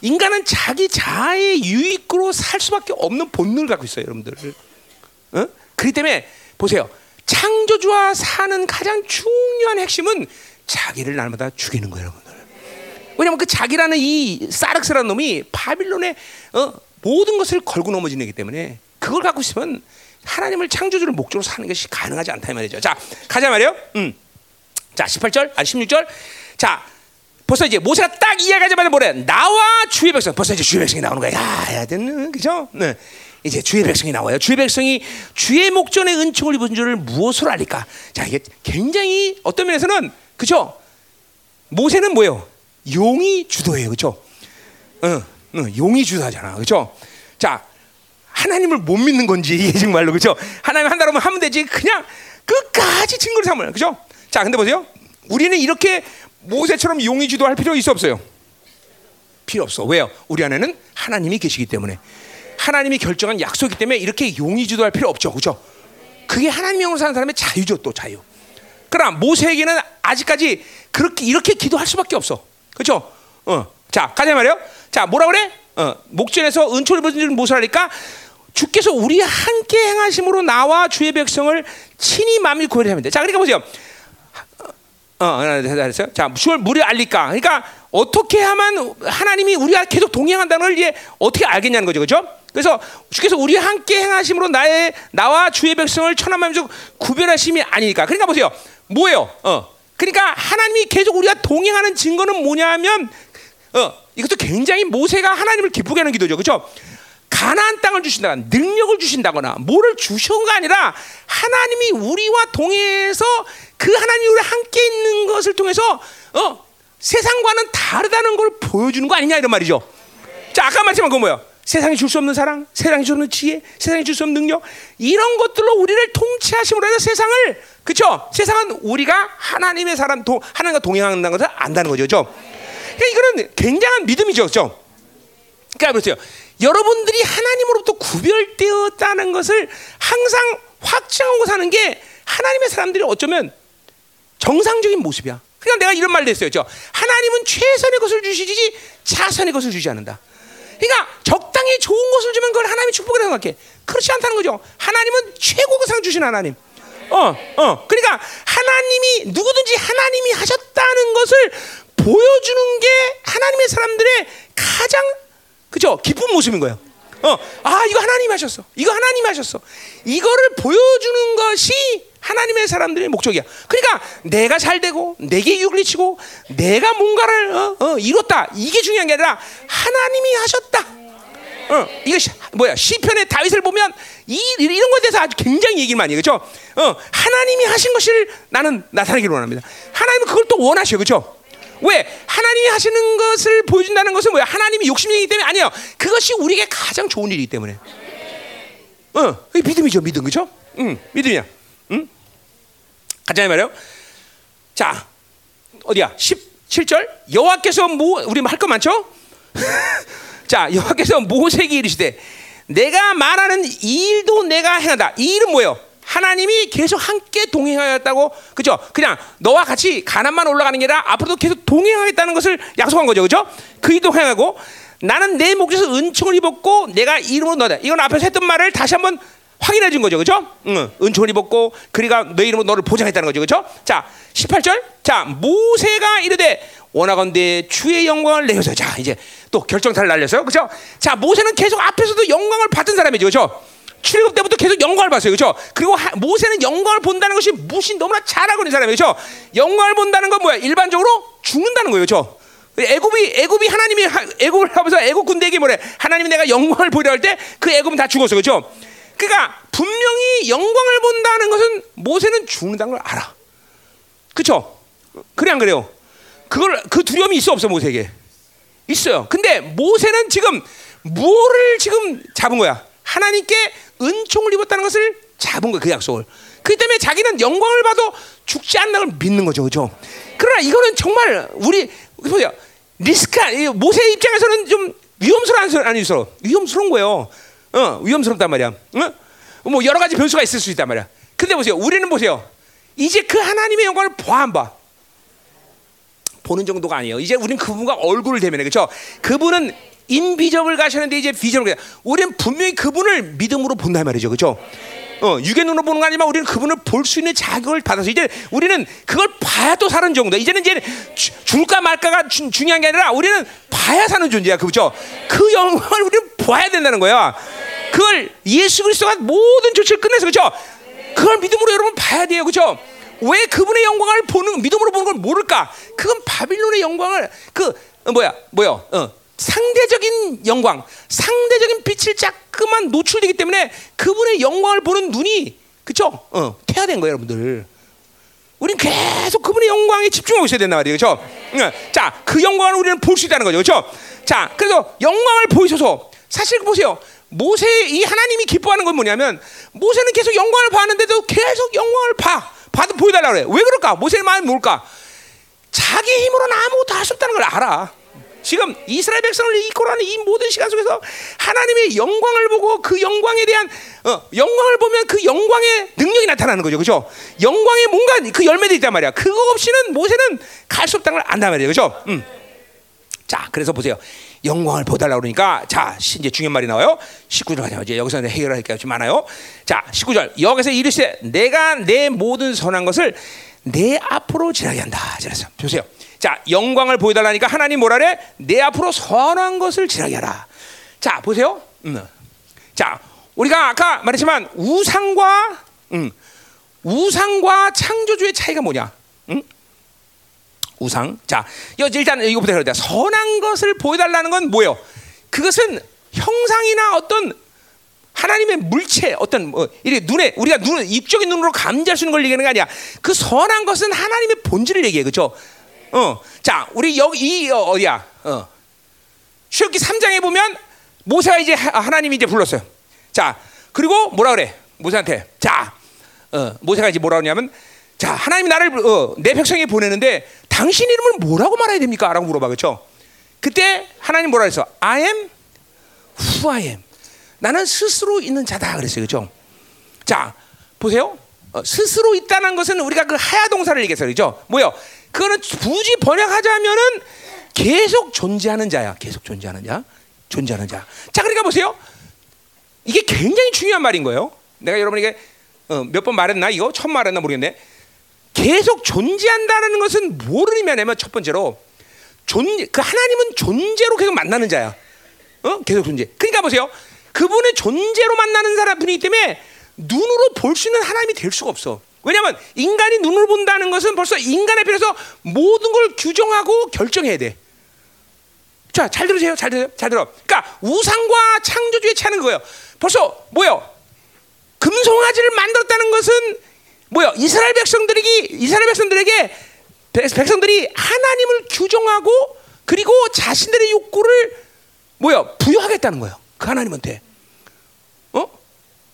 인간은 자기 자아의 유익으로 살 수밖에 없는 본능을 갖고 있어요, 여러분들. 어? 그렇기 때문에 보세요. 창조주와 사는 가장 중요한 핵심은 자기를 날마다 죽이는 거예요, 여러분들. 왜냐하면 그 자기라는 이 사르스라는 놈이 바빌론의 어, 모든 것을 걸고 넘어지는 거기 때문에 그걸 갖고 있으면 하나님을 창조주를 목적으로 사는 것이 가능하지 않다 이 말이죠. 자, 가자 말이요. 음. 자, 18절, 아니 16절. 자, 벌써 이제 모세가 딱 이해하자마자 뭐래? 나와 주의 백성. 벌써 이제 주의 백성이 나오는 거야. 야, 야, 되는 그죠? 네. 이제 주의 백성이 나와요. 주의 백성이 주의 목전의 은총을 입은 줄을 무엇으로 알릴까? 자, 이게 굉장히 어떤 면에서는 그죠? 모세는 뭐예요? 용이 주도예요, 그죠? 응, 응, 용이 주도하잖아, 그죠? 자, 하나님을 못 믿는 건지 이게 정말로 그죠? 하나님 한다면 하면 되지. 그냥 끝까지 증거를 삼아요. 그죠? 자, 근데 보세요. 우리는 이렇게 모세처럼 용의 주도할 필요 있어 없어요? 필요 없어. 왜요? 우리 안에는 하나님이 계시기 때문에. 하나님이 결정한 약속이기 때문에 이렇게 용의 주도할 필요 없죠. 그죠? 그게 하나님 영으로 사는 사람의 자유죠, 또 자유. 그러나 모세에게는 아직까지 그렇게 이렇게 기도할 수밖에 없어. 그렇죠? 어. 자, 가자 말이요. 자, 뭐라 그래? 어, 목전에서 은총을 받은 모세라니까 주께서 우리 함께 행하심으로 나와 주의 백성을 친히 마음이 하면 돼. 자, 그러니까 보세요. 어, 어, 됐어요. 자, 주를 물에 알릴까? 그러니까 어떻게 하면 하나님이 우리가 계속 동행한다는 걸 이제 어떻게 알겠냐는 거죠, 그렇죠? 그래서 주께서 우리 함께 행하심으로 나의 나와 주의 백성을 천하 만족 구별하심이 아니니까. 그러니까 보세요. 뭐예요? 어. 그러니까 하나님이 계속 우리가 동행하는 증거는 뭐냐면 어, 이것도 굉장히 모세가 하나님을 기쁘게 하는 기도죠. 그렇죠? 가나안 땅을 주신다거나 능력을 주신다거나 뭐를 주셔가 아니라 하나님이 우리와 동행해서 그 하나님이 우리 함께 있는 것을 통해서 어, 세상과는 다르다는 걸 보여주는 거 아니냐 이런 말이죠. 자, 아까 말씀한 건 뭐예요? 세상이 줄 수 없는 사랑, 세상이 줄 수 없는 지혜, 세상이 줄 수 없는 능력 이런 것들로 우리를 통치하심으로 해서 세상을 그렇죠? 세상은 우리가 하나님의 사람, 도, 하나님과 동행한다는 것을 안다는 거죠, 그렇죠? 그러니까 이거는 굉장한 믿음이죠, 그렇죠? 그러니까 보세요. 여러분들이 하나님으로부터 구별되었다는 것을 항상 확증하고 사는 게 하나님의 사람들이 어쩌면 정상적인 모습이야. 그러니까 내가 이런 말도 했어요. 죠 하나님은 최선의 것을 주시지 차선의 것을 주지 않는다. 그러니까 적당히 좋은 것을 주면 그걸 하나님이 축복이라고 생각해. 그렇지 않다는 거죠. 하나님은 최고의 상 주신 하나님. 어, 어. 그러니까 하나님이 누구든지 하나님이 하셨다는 것을 보여주는 게 하나님의 사람들의 가장 그죠 기쁜 모습인 거예요. 어, 아 이거 하나님 하셨어. 이거 하나님 하셨어. 이거를 보여주는 것이 하나님의 사람들의 목적이야. 그러니까 내가 잘 되고 내게 유익을 치고 내가 뭔가를 어, 어, 이뤘다. 이게 중요한 게 아니라 하나님이 하셨다. 어, 이거 시, 뭐야 시편의 다윗을 보면 이 이런 것에 대해서 아주 굉장히 얘기를 많이 그렇죠. 어, 하나님이 하신 것을 나는 나타내기를 원합니다. 하나님은 그걸 또 원하셔, 그렇죠? 왜 하나님이 하시는 것을 보여준다는 것은 뭐야? 하나님이 욕심이기 때문에 아니에요. 그것이 우리에게 가장 좋은 일이기 때문에. 어, 믿음이죠, 믿음, 그렇죠? 응, 믿음이야. 응? 가자 말이요. 자, 어디야? 17절 여호와께서 모 우리 할 거 많죠? 자, 여호와께서 모세에게 이르시되 내가 말하는 이 일도 내가 행한다. 이 일은 뭐예요? 하나님이 계속 함께 동행하였다고 그죠? 그냥 너와 같이 가난만 올라가는 게 아니라 앞으로도 계속 동행하겠다는 것을 약속한 거죠, 그죠? 그 일도 행하고 나는 내 목에서 은총을 입었고 내가 이름으로 너다. 이건 앞에서 했던 말을 다시 한번 확인해 준 거죠. 그죠? 응. 은총을 입었고 그리가 너 이름으로 너를 보장했다는 거죠. 그죠? 자, 18절. 자, 모세가 이르되 원하건대 주의 영광을 내어서 자, 이제 또 결정타를 날렸어요. 그죠? 자, 모세는 계속 앞에서도 영광을 받은 사람이죠. 그죠? 출애굽 때부터 계속 영광을 봤어요. 그죠? 그리고 하, 모세는 영광을 본다는 것이 무신 너무나 잘 알고 있는 사람이에요. 그죠? 영광을 본다는 건 뭐야? 일반적으로 죽는다는 거예요. 그죠? 애굽이 애굽이 하나님이 애굽을 하면서 애굽 군대에게 뭐래? 하나님이 내가 영광을 보이라 할때 그 애굽은 다 죽었어. 그죠? 그러니까 분명히 영광을 본다는 것은 모세는 죽는다는 걸 알아. 그렇죠? 그래 안 그래요? 그걸 그 두려움이 있어 없어 모세에게? 있어요. 근데 모세는 지금 뭐를 지금 잡은 거야? 하나님께 은총을 입었다는 것을 잡은 거야 그 약속을. 그 때문에 자기는 영광을 봐도 죽지 않는 걸 믿는 거죠, 그렇죠? 그러나 이거는 정말 우리 보세요. 리스크 모세 입장에서는 좀 위험스러운 아니죠? 위험스러운 거예요. 어, 위험스럽단 말이야. 어? 뭐 여러 가지 변수가 있을 수 있단 말이야. 근데 보세요. 우리는 보세요. 이제 그 하나님의 영광을 봐 안 봐. 보는 정도가 아니에요. 이제 우리는 그분과 얼굴을 대면해. 그렇죠? 그분은 인비접을 가셨는데 이제 비접을 우리는 분명히 그분을 믿음으로 본다 말이죠. 그렇죠? 어, 육의 눈으로 보는 거 아니지만 우리는 그분을 볼 수 있는 자격을 받아서 이제 우리는 그걸 봐야 또 사는 정도. 이제는 이제 주, 줄까 말까가 주, 중요한 게 아니라 우리는 봐야 사는 존재야. 그렇죠? 그 영광을 우리는 봐야 된다는 거야. 그걸 예수 그리스도가 모든 조치를 끝내서 그렇죠? 그걸 믿음으로 여러분 봐야 돼요. 그렇죠? 왜 그분의 영광을 보는 믿음으로 보는 걸 모를까? 그건 바빌론의 영광을 그 어, 뭐야 뭐야 어, 상대적인 영광, 상대적인 빛을 자꾸만 노출되기 때문에 그분의 영광을 보는 눈이 그쵸? 어, 태야된 거예요, 여러분들. 우린 계속 그분의 영광에 집중하고 있어야 된단 말이에요, 그렇죠? 자, 그 영광을 우리는 볼 수 있다는 거죠, 그렇죠? 자, 그래서 영광을 보이셔서 사실 보세요. 모세 이 하나님이 기뻐하는 건 뭐냐면 모세는 계속 영광을 봤는데도 계속 영광을 봐. 봐도 보여 달라 그래. 왜 그럴까? 모세의 마음이 뭘까? 자기 힘으로는 아무것도 할 수 없다는 걸 알아. 지금 이스라엘 백성을 이끌어가는 이 모든 시간 속에서 하나님의 영광을 보고 그 영광에 대한 어, 영광을 보면 그 영광의 능력이 나타나는 거죠, 그렇죠? 영광에 뭔가 그 열매들이 있단 말이야. 그거 없이는 모세는 갈 수 없다는 걸 안단 말이에요, 그렇죠? 음. 자, 그래서 보세요. 영광을 보달라 그러니까 자 이제 중요한 말이 나와요. 19절 가자. 이제 여기서 해결할 게 좀 많아요. 자, 19절 여기서 이르시되 내가 내 모든 선한 것을 내 앞으로 지나게 한다. 그래서 보세요. 자, 영광을 보여달라니까 하나님 뭐라래? 내 앞으로 선한 것을 지나게 하라. 자, 보세요. 음. 자, 우리가 아까 말했지만 우상과 음, 우상과 창조주의 차이가 뭐냐? 음? 우상. 자, 일단 이거부터 해야 돼. 선한 것을 보여달라는 건 뭐예요? 그것은 형상이나 어떤 하나님의 물체 어떤 뭐 이렇게 눈에 우리가 눈 입적인 눈으로 감지할 수 있는 걸 얘기하는 게 아니야. 그 선한 것은 하나님의 본질을 얘기해, 그렇죠? 어, 자, 우리 여기 이 어, 어디야? 어, 출기 3장에 보면 모세가 이제 하나님이 이제 불렀어요. 자, 그리고 뭐라 그래? 모세한테 자, 어, 모세가 이제 뭐라 그러냐면 자, 하나님이 나를 어, 내 백성에 보내는데 당신 이름을 뭐라고 말해야 됩니까? 라고 물어봐. 그렇죠? 그때 하나님 뭐라 했어? I am who I am. 나는 스스로 있는 자다 그랬어요. 그렇죠? 자, 보세요. 어, 스스로 있다는 것은 우리가 그 하야 동사를 얘기해서 그렇죠? 뭐요? 그거는 굳이 번역하자면은 계속 존재하는 자야. 계속 존재하는 자. 존재하는 자. 자, 그러니까 보세요. 이게 굉장히 중요한 말인 거예요. 내가 여러분에게 어, 몇번 말했나 이거 처음 말했나 모르겠네. 계속 존재한다는 것은 뭐를 의미하냐면 첫 번째로 존, 그 하나님은 존재로 계속 만나는 자야. 어? 계속 존재. 그러니까 보세요. 그분의 존재로 만나는 사람 분이기 때문에 눈으로 볼 수 있는 하나님이 될 수가 없어. 왜냐하면 인간이 눈을 본다는 것은 벌써 인간에 비해서 모든 걸 규정하고 결정해야 돼. 자, 잘 들으세요. 잘 들어요. 잘 들어. 그러니까 우상과 창조주의 차는 거예요. 벌써 뭐요? 금송아지를 만들었다는 것은 뭐요? 이스라엘 백성들이 이스라엘 백성들에게 백성들이 하나님을 규정하고 그리고 자신들의 욕구를 뭐요? 부여하겠다는 거예요. 그 하나님한테.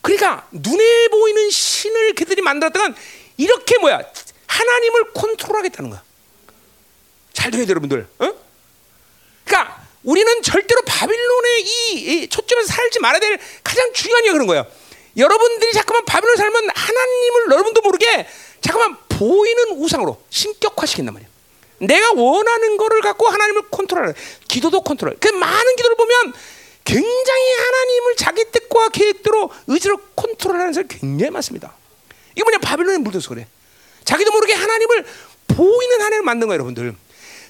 어? 그러니까 눈에 보이는 신을 그들이 만들었다간 이렇게 뭐야? 하나님을 컨트롤하겠다는 거야. 잘 들어야 여러분들. 어? 그러니까 우리는 절대로 바빌론의 이, 이 초점에서 살지 말아야 될 가장 중요한 게 그런 거예요. 여러분들이 자꾸만 바빌론 살면 하나님을 여러분도 모르게 자꾸만 보이는 우상으로 신격화시킨단 말이에요. 내가 원하는 거를 갖고 하나님을 컨트롤하는 기도도 컨트롤. 그 많은 기도를 보면 굉장히 하나님을 자기 뜻과 계획대로 의지로 컨트롤하는 사람이 굉장히 많습니다. 이게 뭐냐 바빌론에 물들어서 그래. 자기도 모르게 하나님을 보이는 하나님을 만든 거예요, 여러분들.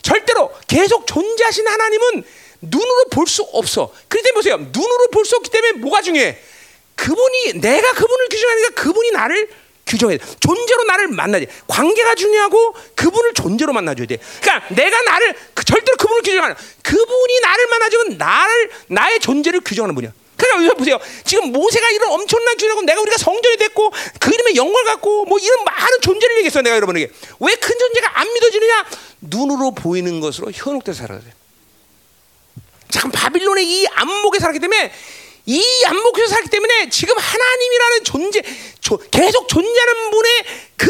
절대로 계속 존재하신 하나님은 눈으로 볼 수 없어. 때문에 보세요. 눈으로 볼 수 없기 때문에 뭐가 중요해? 그분이 내가 그분을 규정하니까 그분이 나를 규정해. 존재로 나를 만나지. 관계가 중요하고 그분을 존재로 만나줘야 돼. 그러니까 내가 나를 그 절대로 그분을 규정하는 그분이 나를 만나주면 나를 나의 존재를 규정하는 분이야. 그러니까 여기서 보세요. 지금 모세가 이런 엄청난 규정하고 내가 우리가 성전이 됐고 그 이름의 영광을 갖고 뭐 이런 많은 존재를 얘기했어 내가 여러분에게 왜 큰 존재가 안 믿어지느냐? 눈으로 보이는 것으로 현혹돼서 살아야 돼. 잠깐 바빌론의 이 안목에 살았기 때문에 이 안목에서 살기 때문에 지금 하나님이라는 존재, 조, 계속 존재하는 분의 그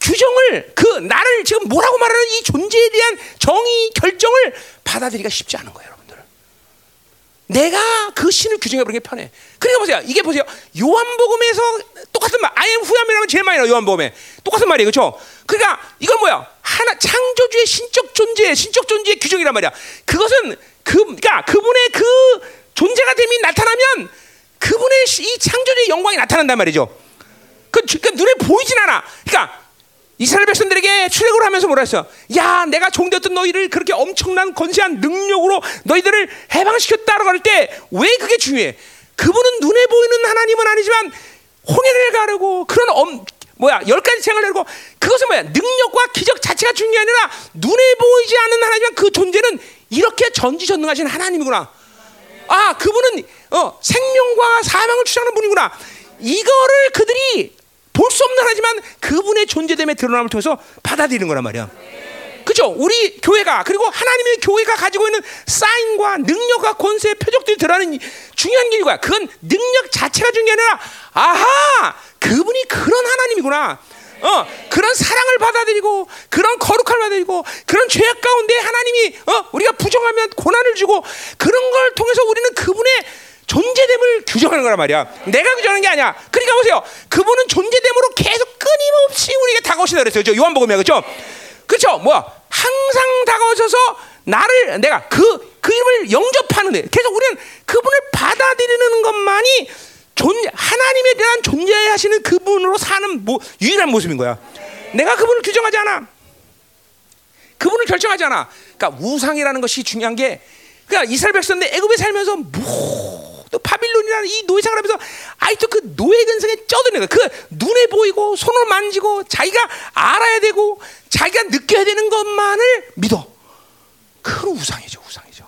규정을 그 나를 지금 뭐라고 말하는 이 존재에 대한 정의 결정을 받아들이기가 쉽지 않은 거예요, 여러분들. 내가 그 신을 규정해 버리는 게 편해. 그러니까 보세요. 이게 보세요. 요한복음에서 똑같은 말, I am 후야이라면 제일 많이 나와 요한복음에 똑같은 말이에요, 그렇죠? 그러니까 이건 뭐야? 하나 창조주의 신적 존재, 신적 존재의 규정이란 말이야. 그것은 그, 그러니까 그분의 그 존재가 됨이 나타나면 그분의 이 창조주의 영광이 나타난단 말이죠. 그, 그 눈에 보이진 않아. 그러니까 이스라엘 백성들에게 출애굽을 하면서 뭐라 했어요? 야, 내가 종되었던 너희를 그렇게 엄청난 건세한 능력으로 너희들을 해방시켰다라고 할 때 왜 그게 중요해? 그분은 눈에 보이는 하나님은 아니지만 홍해를 가르고 그런 엄, 뭐야 열 가지 생을 내고 그것은 뭐야 능력과 기적 자체가 아니라 눈에 보이지 않는 하나님은 그 존재는 이렇게 전지전능하신 하나님이구나. 아, 그분은 어, 생명과 사망을 주장하는 분이구나. 이거를 그들이 볼 수 없는 하지만 그분의 존재됨에 드러남을 통해서 받아들이는 거란 말이야. 그 그렇죠? 우리 교회가 그리고 하나님의 교회가 가지고 있는 사인과 능력과 권세의 표적들이 드러나는 중요한 이유가 그건 능력 자체가 중요한 게 아니라 아하 그분이 그런 하나님이구나. 어, 그런 사랑을 받아들이고 그런 거룩함을 받아들이고 그런 죄악 가운데 하나님이 어, 우리가 부정하면 고난을 주고 그런 걸 통해서 우리는 그분의 존재됨을 규정하는 거란 말이야. 내가 규정하는 게 아니야. 그러니까 보세요. 그분은 존재됨으로 계속 끊임없이 우리에게 다가오시다 그랬어요. 저 요한복음에 그렇죠? 그렇죠? 뭐야? 항상 다가오셔서 나를 내가 그, 그 이름을 영접하는 데 계속 우리는 그분을 받아들이는 것만이 존 하나님에 대한 존재하시는 그분으로 사는 뭐, 유일한 모습인 거야. 내가 그분을 규정하지 않아. 그분을 결정하지 않아. 그러니까 우상이라는 것이 중요한 게 그러니까 이스라엘 백성들 애굽에 살면서 또 바빌론이라는 이 노예 생활하면서 아이도 그 노예 근성에 쩌드는 거야. 그 눈에 보이고 손으로 만지고 자기가 알아야 되고 자기가 느껴야 되는 것만을 믿어. 그건 우상이죠, 우상이죠.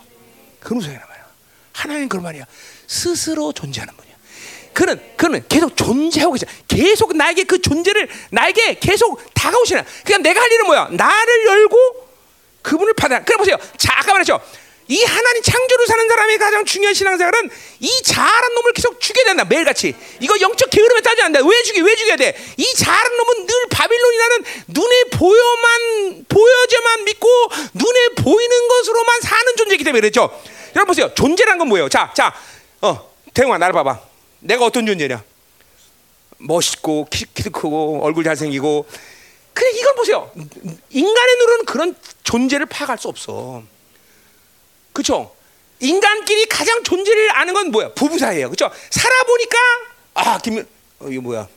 그건 우상이란 말이야. 하나님 그런 말이야. 스스로 존재하는 분이야. 그는 그는 계속 존재하고 있어. 계속 나에게 그 존재를 나에게 계속 다가오시나. 그냥 내가 할 일은 뭐야? 나를 열고 그분을 받아. 그래 보세요. 말했죠. 이 하나님 창조를 사는 사람의 가장 중요한 신앙생활은 이 자아란 놈을 계속 죽여야 된다 매일같이 이거 영적 게으름에 따지 않는다 왜 죽여 왜 죽여야 돼 이 자아란 놈은 늘 바빌론이라는 눈에 보여만 보여져만 믿고 눈에 보이는 것으로만 사는 존재이기 때문에 그랬죠 여러분 보세요 존재란 건 뭐예요 자자 어 대웅아 나를 봐봐 내가 어떤 존재냐 멋있고 키, 키도 크고 얼굴 잘생기고 그래 이걸 보세요 인간의 눈으로는 그런 존재를 파악할 수 없어 그렇죠? 인간끼리 가장 존재를 아는 건 뭐야? 부부 사이예요. 그렇죠? 살아보니까 아, 김 어, 이거 뭐야?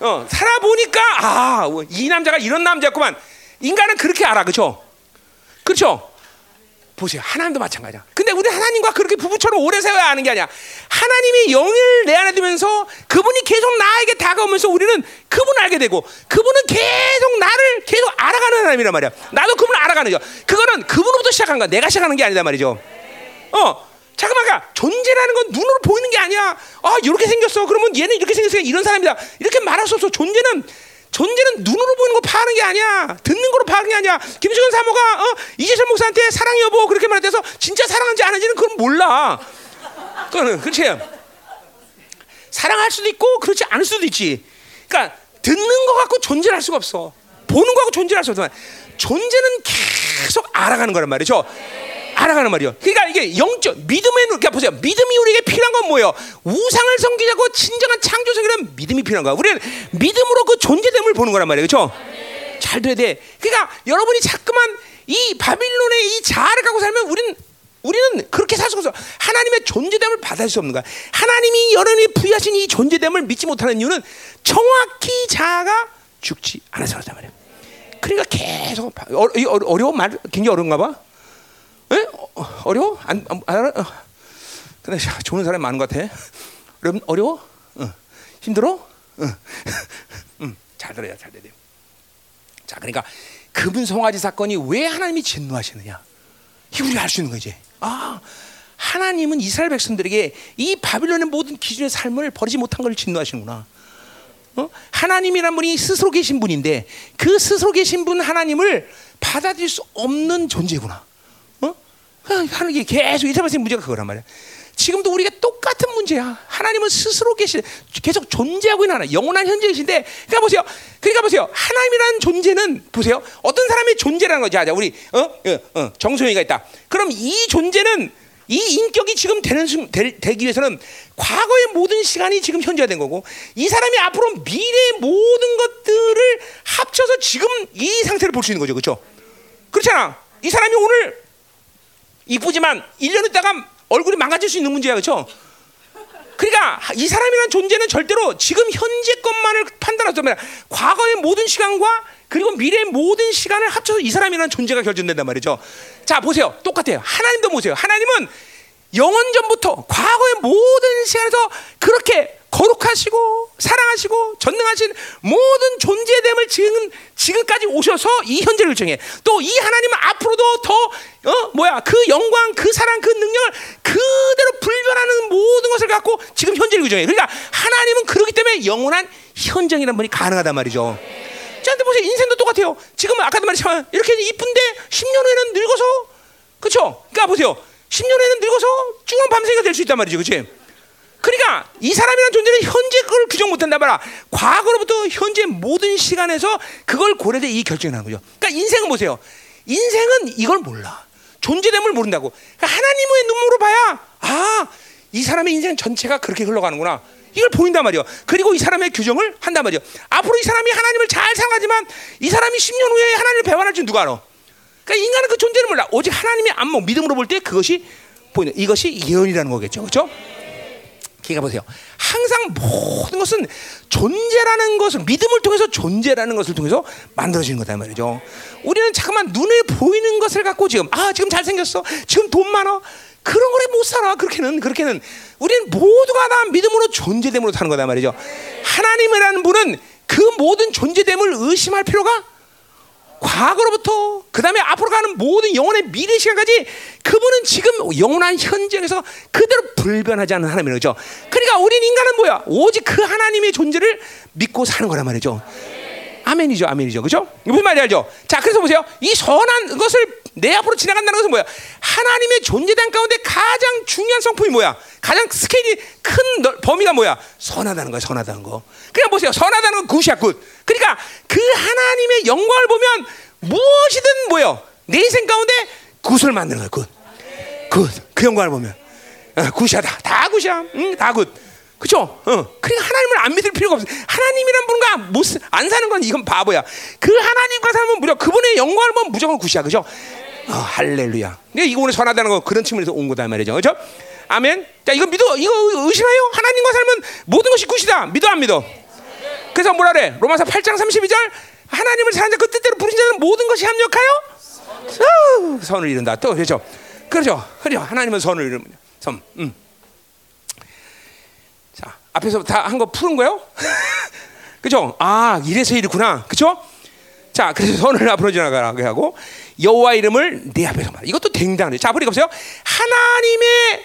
어, 살아보니까 아, 이 남자가 이런 남자였구만. 인간은 그렇게 알아. 그렇죠? 그렇죠? 보세요. 하나님도 마찬가지야. 근데 우리 하나님과 그렇게 부부처럼 오래 살아야 하는 게 아니야. 하나님이 영을 내 안에 두면서 그분이 계속 나에게 다가오면서 우리는 그분을 알게 되고 그분은 계속 나를 계속 알아가는 하나님이란 말이야. 나도 그분을 알아가는 거. 그거는 그분으로부터 시작한 거야. 내가 시작하는 게 아니다 말이죠. 어. 잠깐만, 가 존재라는 건 눈으로 보이는 게 아니야. 아, 이렇게 생겼어. 그러면 얘는 이렇게 생겼으니까 이런 사람이다. 이렇게 말할 수 없어. 존재는 존재는 눈으로 보이는 거 파는 게 아니야. 듣는 거로 파는 게 아니야. 김수근 사모가 어? 이재철 목사한테 사랑 여보 그렇게 말해서 진짜 사랑한지 안 한지는 그건 몰라. 그거는 그렇지. 사랑할 수도 있고 그렇지 않을 수도 있지. 그러니까 듣는 거 갖고 존재를 할 수가 없어. 보는 거 갖고 존재를 할수 없어. 존재는 계속 알아가는 거란 말이죠. 알아가는 말이요. 그러니까 이게 영적 믿음의 눈. 그러니까 보세요. 믿음이 우리에게 필요한 건 뭐예요? 우상을 섬기자고 진정한 창조 성이라는 믿음이 필요한 거야. 우리는 믿음으로 그 존재됨을 보는 거란 말이에요. 그렇죠? 잘 돼야 돼. 그러니까 여러분이 자꾸만 이 바빌론의 이 자아를 갖고 살면 우리는 우리는 그렇게 살 수가 없어. 하나님의 존재됨을 받을 수 없는 거야. 하나님이 여러분이 부여하신 이 존재됨을 믿지 못하는 이유는 정확히 자아가 죽지 않아서 그렇단 말이야. 그러니까 계속 어, 어려워 말 굉장히 어려운가 봐. 에? 어, 어려워? 안, 안, 안 어. 근데 좋은 사람이 많은 것 같아. 어려 어려워? 어. 힘들어? 응. 응. 잘 들어야 잘 돼요. 자, 그러니까 그분 송아지 사건이 왜 하나님이 진노하시느냐? 이 우리가 알 수 있는 거지. 아, 하나님은 이스라엘 백성들에게 이 바빌론의 모든 기준의 삶을 버리지 못한 걸 진노하시는구나. 어? 하나님이란 분이 스스로 계신 분인데 그 스스로 계신 분 하나님을 받아들일 수 없는 존재구나. 하는 게 계속 이스라엘 문제가 그거란 말이야. 지금도 우리가 똑같은 문제야. 하나님은 스스로 계시, 계속 존재하고 있는 하나, 영원한 현재이신데, 그러니까 보세요. 그러니까 보세요. 하나님이라는 존재는 보세요. 어떤 사람의 존재라는 거지. 자, 우리 어, 어, 어 정소영이가 있다. 그럼 이 존재는 이 인격이 지금 되는 되, 되기 위해서는 과거의 모든 시간이 지금 현재가 된 거고 이 사람이 앞으로 미래의 모든 것들을 합쳐서 지금 이 상태를 볼 수 있는 거죠, 그렇죠? 그렇잖아. 이 사람이 오늘 이쁘지만 1년 있다가 얼굴이 망가질 수 있는 문제야. 그렇죠? 그러니까 이 사람이라는 존재는 절대로 지금 현재 것만을 판단하지 말 과거의 모든 시간과 그리고 미래의 모든 시간을 합쳐서 이 사람이라는 존재가 결정된단 말이죠. 자, 보세요. 똑같아요. 하나님도 보세요. 하나님은 영원 전부터 과거의 모든 시간에서 그렇게 거룩하시고 사랑하시고 전능하신 모든 존재됨을 지금 지금까지 오셔서 이 현재를 정해. 또 이 하나님은 앞으로도 더 어, 뭐야 그 영광, 그 사랑, 그 능력을 그대로 불변하는 모든 것을 갖고 지금 현재를 규정해. 그러니까 하나님은 그렇기 때문에 영원한 현정이라는 분이 가능하단 말이죠. 자, 근데 보세요. 인생도 똑같아요. 지금 아까도 말했지만 이렇게 이쁜데 10년 후에는 늙어서 그렇죠? 그러니까 보세요. 10년 후에는 늙어서 죽은 밤새가 될 수 있단 말이죠. 그렇지? 그러니까 이 사람이라는 존재는 현재 그걸 규정 못한다 말아. 과거로부터 현재 모든 시간에서 그걸 고려돼 이 결정을 하는 거죠. 그러니까 인생은 보세요. 인생은 이걸 몰라. 존재됨을 모른다고. 그러니까 하나님의 눈으로 봐야 아, 이 사람의 인생 전체가 그렇게 흘러가는구나. 이걸 보인단 말이요. 그리고 이 사람의 규정을 한단 말이요. 앞으로 이 사람이 하나님을 잘 생각하지만 이 사람이 10년 후에 하나님을 배반할 줄 누가 알아? 그러니까 인간은 그 존재를 몰라. 오직 하나님의 안목, 믿음으로 볼 때 그것이 보이는 이것이 예언이라는 거겠죠. 그렇죠? 기가 보세요. 항상 모든 것은 존재라는 것을 믿음을 통해서 존재라는 것을 통해서 만들어지는 거다 말이죠. 우리는 잠깐만 눈에 보이는 것을 갖고 지금 아 지금 잘 생겼어, 지금 돈 많아 그런 거에 못 살아. 그렇게는 그렇게는 우리는 모두가 다 믿음으로 존재됨으로 사는 거다 말이죠. 하나님이라는 분은 그 모든 존재됨을 의심할 필요가 과거로부터 그 다음에 앞으로 가는 모든 영혼의 미래 시간까지 그분은 지금 영원한 현장에서 그대로 불변하지 않는 하나님인 거죠. 그러니까 우린 인간은 뭐야? 오직 그 하나님의 존재를 믿고 사는 거란 말이죠. 아멘이죠, 아멘이죠, 그렇죠? 무슨 말인지 알죠? 자, 그래서 보세요. 이 선한 것을 내 앞으로 지나간다는 것은 뭐야? 하나님의 존재된 가운데 가장 중요한 성품이 뭐야? 가장 스케일이 큰 넓- 범위가 뭐야? 선하다는 거야, 선하다는 거. 그냥 보세요. 선하다는 건 굿이야, 굿. 그러니까 그 하나님의 영광을 보면 무엇이든 뭐요? 내 인생 가운데 good을 만드는 거야, good. good. 그 영광을 보면. 어, good이야, 다. 다 good이야. 응, 다 good. 그죠? 어. 그러니까 하나님을 안 믿을 필요가 없어. 하나님이란 분과 못, 사- 안 사는 건 이건 바보야. 그 하나님과 살면 무려 그분의 영광을 보면 무조건 good이야. 그죠? 어, 할렐루야. 근데 이거 오늘 전하다는 거 그런 측면에서 온 거다 말이죠. 그죠? 아멘. 자, 이거 믿어. 이거 의심해요? 하나님과 살면 모든 것이 good이다. 믿어, 안 믿어? 그래서 뭐라 그래? 로마서 8장 32절 하나님을 사는 자 그 뜻대로 부르신 자는 모든 것이 합력하여 어, 선을 이룬다. 또 그렇죠. 그렇죠. 그렇죠. 하나님은 선을 이루는 선. 음. 자, 앞에서 다 한 거 푸는 거요? 그죠? 아, 이래서 이렇구나. 그죠? 자, 그래서 선을 앞으로 지나가게 하고 여호와 이름을 내 앞에서 말. 이것도 댕당해. 자, 보니까 보세요. 하나님의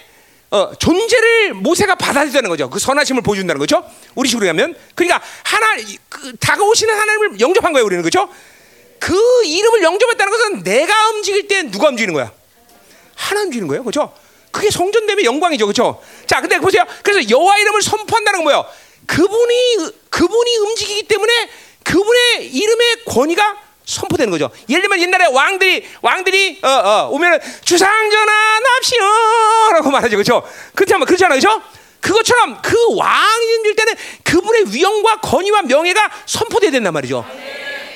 어, 존재를 모세가 받아들였다는 거죠. 그 선하심을 보여준다는 거죠. 우리 식으로 하면 그러니까 하나 그, 다가오시는 하나님을 영접한 거예요. 우리는 그렇죠? 그 이름을 영접했다는 것은 내가 움직일 때 누가 움직이는 거야? 하나 움직이는 거예요. 그렇죠? 그게 성전됨의 영광이죠. 그렇죠? 자, 근데 보세요. 그래서 여호와 이름을 선포한다는 건 뭐예요? 그분이 그분이 움직이기 때문에 그분의 이름의 권위가 선포되는 거죠. 예를 들면 옛날에 왕들이 왕들이 어, 어, 오면은 주상전하 납시오라고 말하죠. 그렇죠? 그렇지 않 그렇잖아요. 그렇죠? 그것처럼 그 왕이 움직일 때는 그분의 위엄과 권위와 명예가 선포돼야 된단 말이죠.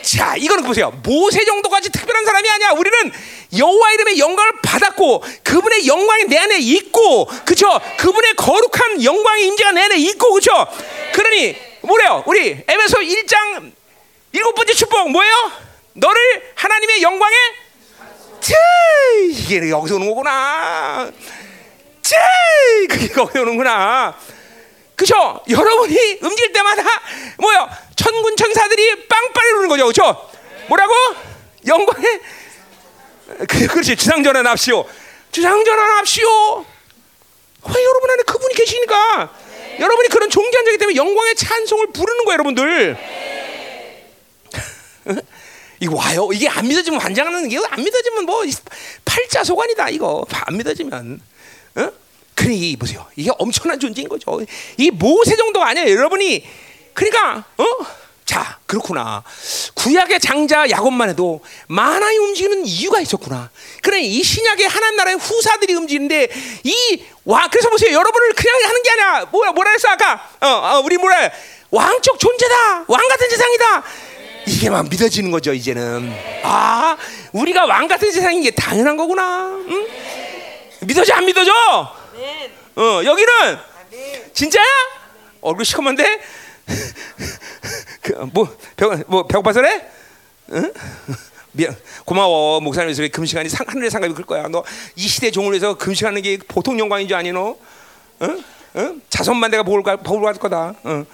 자, 이거는 보세요. 모세 정도까지 특별한 사람이 아니야. 우리는 여호와 이름의 영광을 받았고 그분의 영광이 내 안에 있고, 그렇죠? 그분의 거룩한 영광의 임재가 내 안에 있고, 그렇죠? 그러니 뭐래요? 우리 에베소 1장 일곱 번째 축복 뭐예요? 너를 하나님의 영광에 자, 이게 여기서 오는 거구나. 자, 그게 거기서 오는구나. 그죠? 여러분이 움직일 때마다 뭐요? 천군 천사들이 빵빠리 우는 거죠, 그죠? 뭐라고? 영광에 그 그렇지 주상전환 합시오. 주상전환 합시오. 왜 여러분 안에 그분이 계시니까 여러분이 그런 존귀한 자기 때문에 영광의 찬송을 부르는 거예요, 여러분들. 이거 와요. 이게 안 믿어지면 환장하는 게 안 믿어지면 뭐 팔자 소관이다 이거 안 믿어지면. 어? 이 보세요. 이게 엄청난 존재인 거죠. 이 모세 정도가 아니에요, 여러분이. 그러니까 어? 자 그렇구나. 구약의 장자 야곱만 해도 만화이 움직이는 이유가 있었구나. 그래 이 신약의 하나님 나라의 후사들이 움직이는데 이 와 그래서 보세요. 여러분을 그냥 하는 게 아니야. 뭐야 뭐라 했어 아까? 어, 어 우리 뭐라 왕적 존재다. 왕 같은 세상이다. 이게만 믿어지는 거죠 이제는. 아 우리가 왕 같은 세상인 게 당연한 거구나. 응? 믿어져 안 믿어져? 어 여기는 진짜야? 얼굴 시커먼데? 그뭐배뭐 배고파서 그래? 응? 미안 고마워 목사님에서 금식하니 상, 하늘의 상급이 클 거야. 너 이 시대 종을 위해서 금식하는 게 보통 영광인 줄 아니 너? 응? 응? 자손만 내가 복을 받을 거다. 응?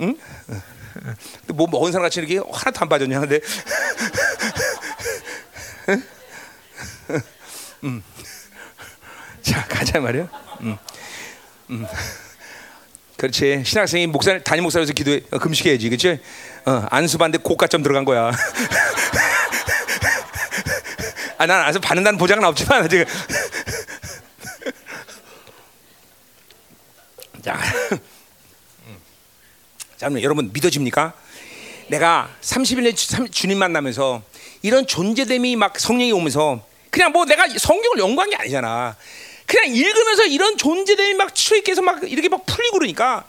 응? 근데 뭐 먹은 사람 같이 이렇게 하나도 안 빠졌냐? 근데 자 가자 말이야. 음. 음. 그렇지. 신학생이 목사 담임 목사로서 기도해 어, 금식해야지, 그렇지? 어, 안수반대 고가점 들어간 거야. 아, 난 아직 받는다는 보장은 없지만 지금. 자, 자, 여러분 믿어집니까? 내가 30일 내 주님 만나면서 이런 존재됨이 막 성령이 오면서 그냥 뭐 내가 성경을 연구한 게 아니잖아. 그냥 읽으면서 이런 존재됨이 막 추익해서 막 이렇게 막 풀리고 그러니까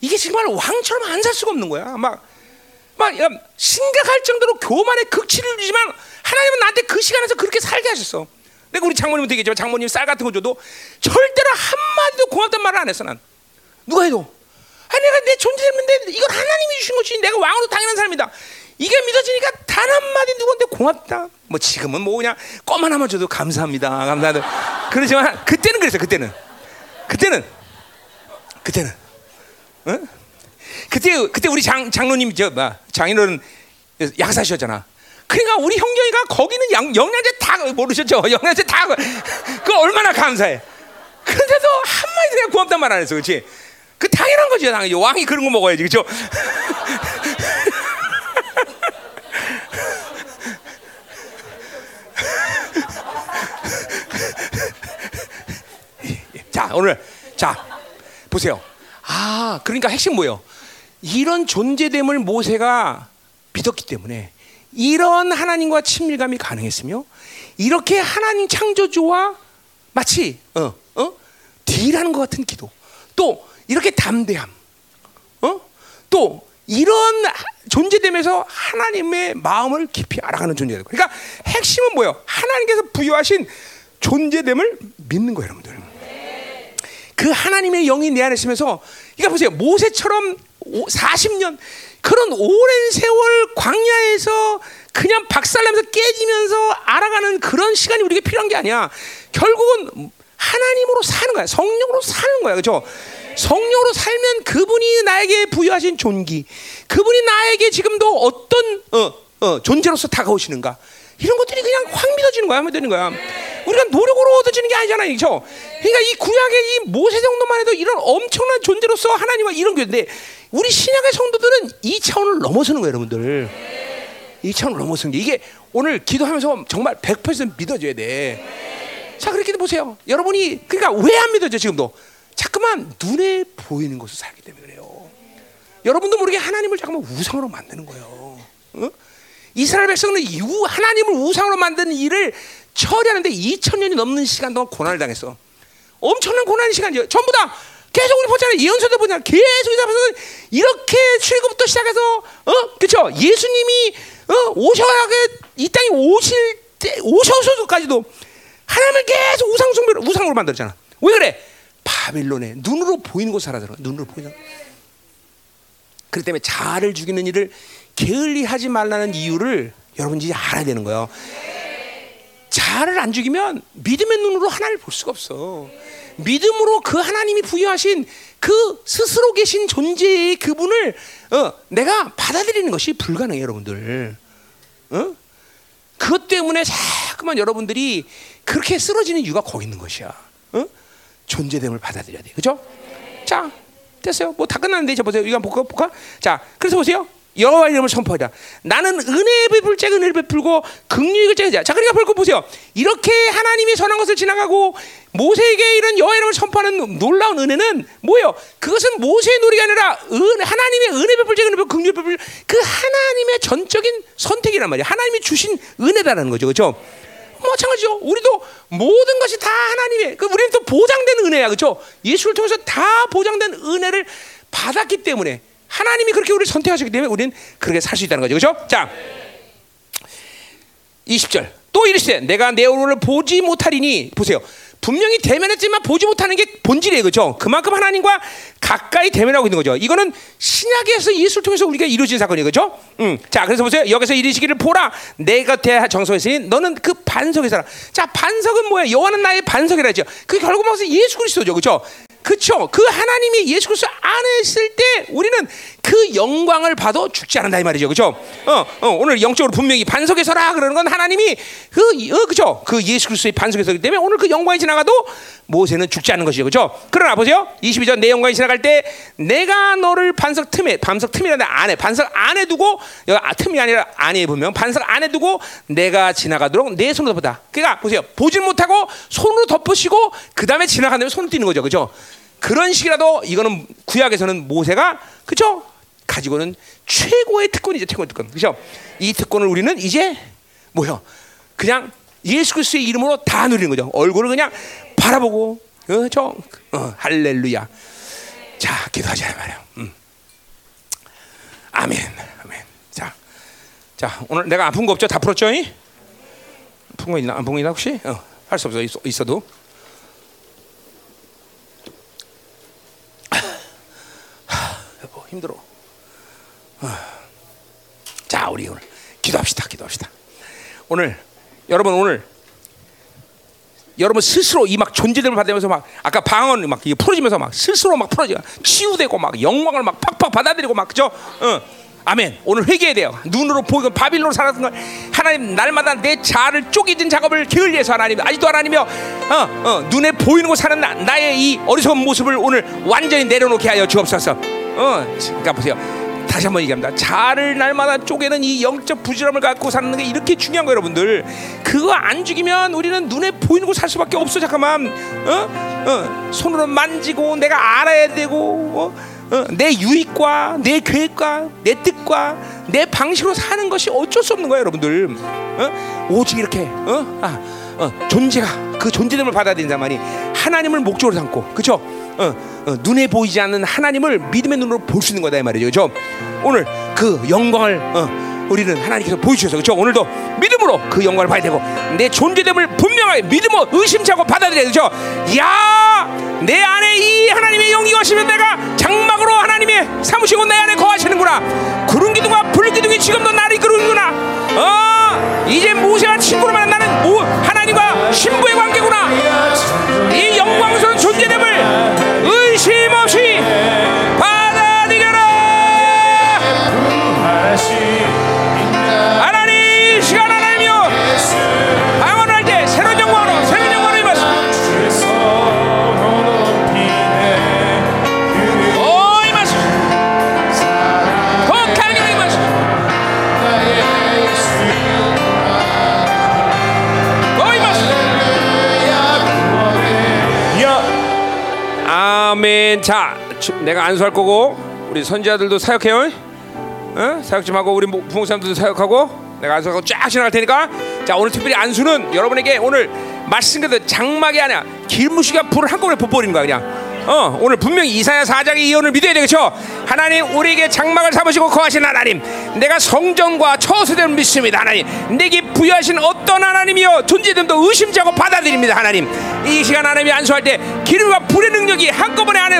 이게 정말 왕처럼 안 살 수가 없는 거야. 막, 막 심각할 정도로 교만의 극치를 주지만 하나님은 나한테 그 시간에서 그렇게 살게 하셨어. 내가 우리 장모님한테 얘기했지만 장모님 쌀 같은 거 줘도 절대로 한마디도 고맙단 말을 안 했어 난. 누가 해도. 아 내가 내 존재됨인데 이걸 하나님이 주신 거지 내가 왕으로 당연한 사람이다. 이게 믿어지니까 단 한마디 누구한테 고맙다. 뭐 지금은 뭐 그냥 껌 하나만 줘도 감사합니다. 감사하다. 그러지만 그때는 그랬어. 그때는. 그때는. 그때는. 응? 그때 그때 우리 장 장로님 저 뭐 장인어른 약사셨잖아. 그러니까 우리 형경이가 거기는 양, 영양제 다 모르셨죠? 영양제 다 그 얼마나 감사해. 그런데도 한마디 그냥 고맙단 말 안 했어, 그렇지? 그 당연한 거죠, 당연히 왕이 그런 거 먹어야지, 그렇죠? 자, 오늘 자 보세요. 아, 그러니까 핵심 뭐예요? 이런 존재됨을 모세가 믿었기 때문에 이런 하나님과 친밀감이 가능했으며 이렇게 하나님 창조주와 마치 어, 어? 딜하는 것 같은 기도 또 이렇게 담대함 어? 또 이런 존재됨에서 하나님의 마음을 깊이 알아가는 존재다. 그러니까 핵심은 뭐예요? 하나님께서 부여하신 존재됨을 믿는 거예요, 여러분들. 그 하나님의 영이 내 안에 있으면서 그러니까 보세요. 모세처럼 40년 그런 오랜 세월 광야에서 그냥 박살나면서 깨지면서 알아가는 그런 시간이 우리에게 필요한 게 아니야. 결국은 하나님으로 사는 거야. 성령으로 사는 거야. 그렇죠? 성령으로 살면 그분이 나에게 부여하신 존귀, 그분이 나에게 지금도 어떤 어, 어, 존재로서 다가오시는가 이런 것들이 그냥 확 믿어지는 거야, 믿어지는 거야. 우리가 노력으로 얻어지는 게 아니잖아요, 그렇죠? 그러니까 이 구약의 이 모세 정도만 해도 이런 엄청난 존재로서 하나님과 이런 게인데 우리 신약의 성도들은 이 차원을 넘어서는 거예요, 여러분들. 이 차원을 넘어서는 게 이게 오늘 기도하면서 정말 100% 믿어져야 돼. 자, 그렇게 보세요. 여러분이 그러니까 왜 안 믿어져 지금도? 자꾸만 눈에 보이는 것을 살기 때문에 그래요. 여러분도 모르게 하나님을 자꾸만 우상으로 만드는 거예요. 어? 이스라엘 백성은 유, 하나님을 우상으로 만드는 일을 처리하는데 2천년이 넘는 시간 동안 고난을 당했어. 엄청난 고난의 시간이죠. 전부 다 계속 우리 보잖아요. 예언서도 보잖아요. 계속 이사람은 이렇게 출애굽부터 시작해서 어 그렇죠. 예수님이 어 오셔야 이 땅에 오실 때 오셔서까지도 하나님을 계속 우상 숭배로 우상으로 만들었잖아. 왜 그래? 바빌론에 눈으로 보이는 곳 살아들어. 눈으로 보이는. 그렇기 때문에 자아를 죽이는 일을 게을리하지 말라는 이유를 여러분이 알아야 되는 거예요. 자아를 안 죽이면 믿음의 눈으로 하나님을 볼 수가 없어. 믿음으로 그 하나님이 부여하신 그 스스로 계신 존재의 그분을 어, 내가 받아들이는 것이 불가능해요, 여러분들. 어? 그것 때문에 자꾸만 여러분들이 그렇게 쓰러지는 이유가 거기 있는 것이야. 어? 존재됨을 받아들여야 돼. 그죠? 자, 됐어요. 뭐 다 끝났는데 이제 보세요. 이거 볼까? 볼까? 자, 그래서 보세요. 여호와 이름을 선포하자. 나는 은혜의 베풀 자 은혜를 베풀고 긍휼의 자자. 자, 그러니까 볼거 보세요. 이렇게 하나님이 선한 것을 지나가고 모세에게 이런 여호와 이름을 선포하는 놀라운 은혜는 뭐예요? 그것은 모세의 놀이가 아니라 은, 하나님의 은혜 베풀 자 은혜 긍휼 베풀 그 하나님의 전적인 선택이란 말이야. 하나님이 주신 은혜다라는 거죠. 그렇죠? 마찬가지죠. 우리도 모든 것이 다 하나님의 그 우리는 또 보장된 은혜야. 그렇죠? 예수를 통해서 다 보장된 은혜를 받았기 때문에 하나님이 그렇게 우리를 선택하셨기 때문에 우리는 그렇게 살 수 있다는 거죠. 그렇죠? 자. 20절. 또 이르시되 내가 내 얼굴을 보지 못하리니 보세요. 분명히 대면했지만 보지 못하는 게 본질이에요. 그죠? 그만큼 하나님과 가까이 대면하고 있는 거죠. 이거는 신약에서 예수를 통해서 우리가 이루어진 사건이에요. 그죠? 음. 자, 그래서 보세요. 여기서 이르시기를 보라. 내 곁에 정석에 니 너는 그 반석에 살아. 자, 반석은 뭐야? 여호와는 나의 반석이라 죠그 결국 뭐서 예수 그리스도죠. 그죠? 그쵸? 그 하나님이 예수 그리스도 안에 있을 때 우리는 그 영광을 봐도 죽지 않는다 이 말이죠, 그죠? 어, 어, 오늘 영적으로 분명히 반석에 서라 그러는 건 하나님이 그, 어, 그죠? 그 예수 그리스도의 반석에 서기 때문에 오늘 그 영광이 지나가도 모세는 죽지 않는 것이죠, 그죠? 그러나 보세요, 22절 내 영광이 지나갈 때 내가 너를 반석 틈에, 반석 틈이라는 안에, 반석 안에 두고 여기 아, 틈이 아니라 안에 보면 반석 안에 두고 내가 지나가도록 내 손으로 덮다. 그러니까 보세요, 보질 못하고 손으로 덮으시고 그 다음에 지나가면 손을 띄는 거죠, 그죠? 그런 식이라도 이거는 구약에서는 모세가 그죠? 가지고는 최고의 특권이죠, 최고의 특권. 그죠? 이 특권을 우리는 이제 뭐요? 그냥 예수 그리스도의 이름으로 다 누리는 거죠. 얼굴을 그냥 바라보고 어, 저 어, 할렐루야. 자, 기도하자 말이야. 음. 아멘. 아멘. 자. 자, 오늘 내가 아픈 거 없죠? 다 풀었죠? 아픈 거 있나? 아픈 거 있나 혹시? 어, 할 수 없어. 있어, 있어도. 여보 힘들어. 자, 우리 오늘 기도합시다. 기도합시다. 오늘 여러분 오늘 여러분 스스로 이 막 존재됨을 받으면서 막 아까 방언 막 이게 풀어지면서 막 스스로 막 풀어져 치유되고 막 영광을 막 팍팍 받아들이고 막 그죠? 어. 아멘. 오늘 회개해야 돼요. 눈으로 보이고 바빌로 살았던 걸 하나님 날마다 내 자아를 쪼개진 작업을 게을리해서 하나님 아직도 하나님이여 어, 어, 눈에 보이는 거 사는 나, 나의 이 어리석은 모습을 오늘 완전히 내려놓게 하여 주옵소서. 어, 그러니까 보세요. 다시 한번 얘기합니다. 자를 날마다 쪼개는 이 영적 부지런함을 갖고 사는 게 이렇게 중요한 거예요, 여러분들. 그거 안 죽이면 우리는 눈에 보이는 거 살 수밖에 없어. 잠깐만, 어, 어, 손으로 만지고 내가 알아야 되고, 어? 어, 내 유익과 내 계획과 내 뜻과 내 방식으로 사는 것이 어쩔 수 없는 거예요, 여러분들. 어? 오직 이렇게 어? 아, 어, 존재가 그 존재됨을 받아들인단 말이 하나님을 목적으로 삼고, 그렇죠? 어, 어, 눈에 보이지 않는 하나님을 믿음의 눈으로 볼 수 있는 거다 이 말이죠. 그렇죠? 오늘 그 영광을 어, 우리는 하나님께서 보여주셔서 그렇죠? 오늘도 믿음으로 그 영광을 봐야 되고 내 존재됨을 분명하게 믿음으로 의심차고 받아들여야 되죠. 야, 내 안에 이 하나님의 영이 오시면 내가 장막으로 하나님의 사무시고 내 안에 거하시는구나. 구름 기둥과 불 기둥이 지금도 나를 이끌는구나. 어, 이제 모세와 친구로 만나는 모, 하나님과 신부의 관계구나. 이 영광스러운 존재됨을 아멘 자 주- 내가 안수할 거고 우리 선지자들도 사역해요. 어? 사역 좀 하고 우리 모- 부목사님들도 사역하고 내가 안수하고 쫙 지나갈 테니까. 자 오늘 특별히 안수는 여러분에게 오늘 말씀 그대로 장막이 아니라 길무시가 불을 한꺼번에 돋보이는 거야 그냥 어 오늘 분명히 이사야 사장의 예언을 믿어야 되겠죠? 하나님 우리에게 장막을 삼으시고 거하신 하나님 내가 성전과 처소됨을 믿습니다 하나님. 내게 부여하신 어떤 하나님이여 존재됨도 의심자고 받아들입니다 하나님. 이 시간 하나님이 안수할 때 기름과 불의 능력이 한꺼번에 안에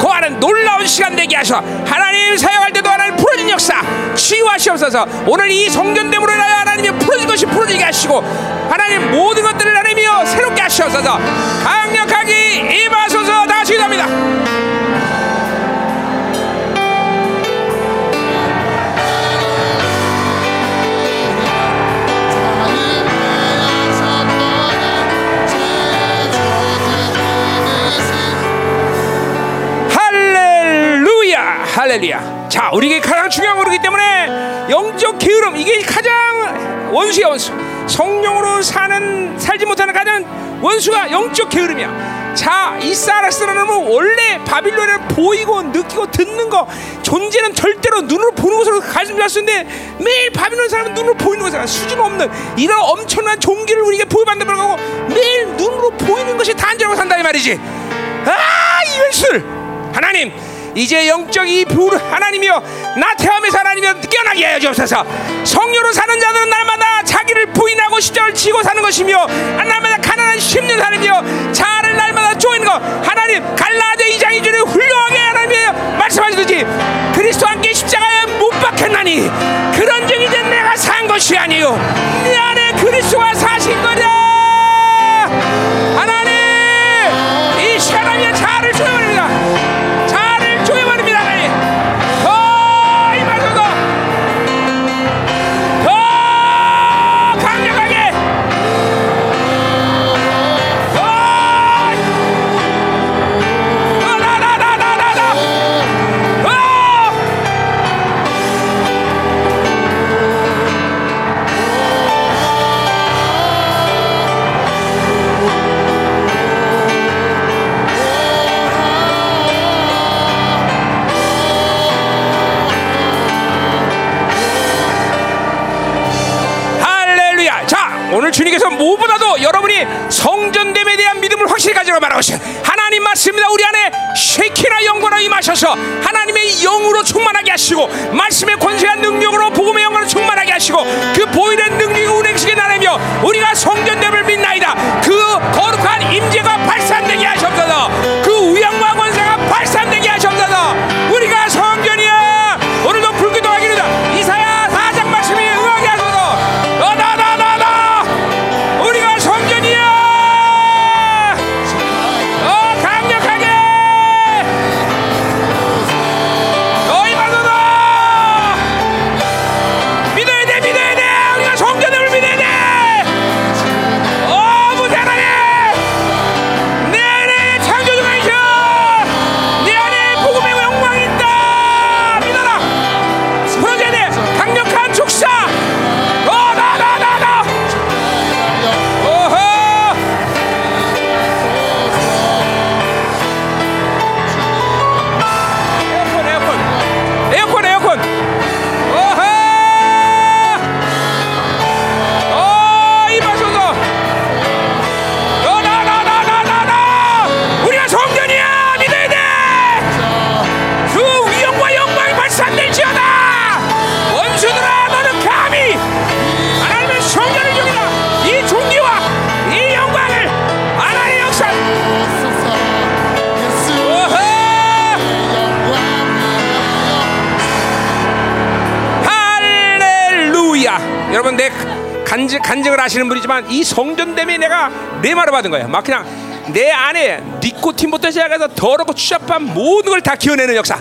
거하는 놀라운 시간 되게 하셔. 하나님 사용할 때도 하나님 풀어진 역사 치유하시옵소서. 오늘 이 성전됨으로 인하여 하나님이 풀어진 것이 풀어지게 하시고 하나님 모든 것들을 하나님이여 새롭게 하시옵소서. 강력하게 임하 할렐루야. 자 우리에게 가장 중요한 거기 때문에 영적 게으름 이게 가장 원수야 원수. 성령으로 사는 살지 못하는 가장 원수가 영적 게으름이야. 자 이사라스라는 놈은 원래 바빌론에는 보이고 느끼고 듣는 거 존재는 절대로 눈으로 보는 것으로 가슴을 쓰는데 매일 바빌론 사람은 눈으로 보이는 거잖아. 수준 없는 이런 엄청난 종기를 우리에게 보여받는 거고 매일 눈으로 보이는 것이 단죄라고 산다 이 말이지. 아 이 원수들 하나님 이제 영적 이 부르 하나님이여 나태함에서 하나님이여 깨어나게 하여 주옵소서. 성령으로 사는 자들은 날마다 자기를 부인하고 십자를 지고 사는 것이며 날마다 가난한 심는 하나님이여 자아를 날마다 쪼이는 것. 하나님 갈라데 이장이 주는 훌륭하게 하나님이여 말씀하시듯이 그리스도 함께 십자가에 못 박혔나니 그런 즉 이제 내가 산 것이 아니요. 내 안에 그리스도 오늘 주님께서 무엇보다도 여러분이 성전됨에 대한 믿음을 확실히 가지고 말하고 있어요. 하나님 말씀입니다. 우리 안에 쉐키나 영광을 임하셔서 하나님의 영으로 충만하게 하시고 말씀의 권세한 능력으로 복음의 영광을 충만하게 하시고 그 보이는 능력이 운행시게 나라며 우리가 성전됨을 믿나이다. 그 거룩한 임재가 발산되게 하셨소서. 간증, 간증을 하시는 분이지만 이 성전 때문에 내가 내 말을 받은 거예요. 막 그냥 내 안에 니코틴부터 시작해서 더럽고 추잡한 모든 걸다 기어내는 역사.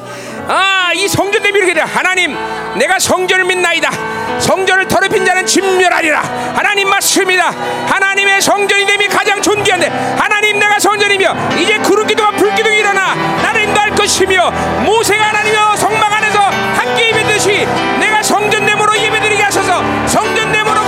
아 이 성전 때문에 이렇게 돼. 하나님 내가 성전을 믿나이다. 성전을 더럽힌 자는 진멸하리라. 하나님 말씀이다. 하나님의 성전이 됨이 가장 존귀한데 하나님 내가 성전이며 이제 구름기둥과 불기둥이 일어나 나를 인도할 것이며 모세가 하나님여 성막 안에서 함께 예배듯이 내가 성전됨으로 예배드리게 하셔서. 성전됨으로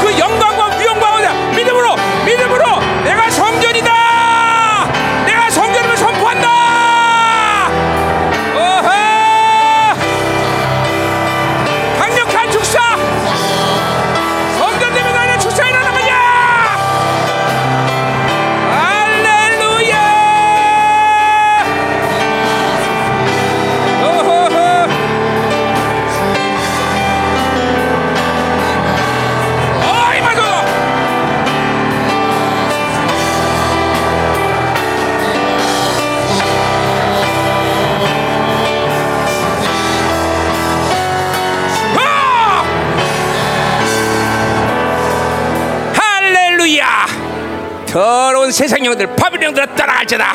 더러운 세상 영들 바빌 영들아 따라갈지다.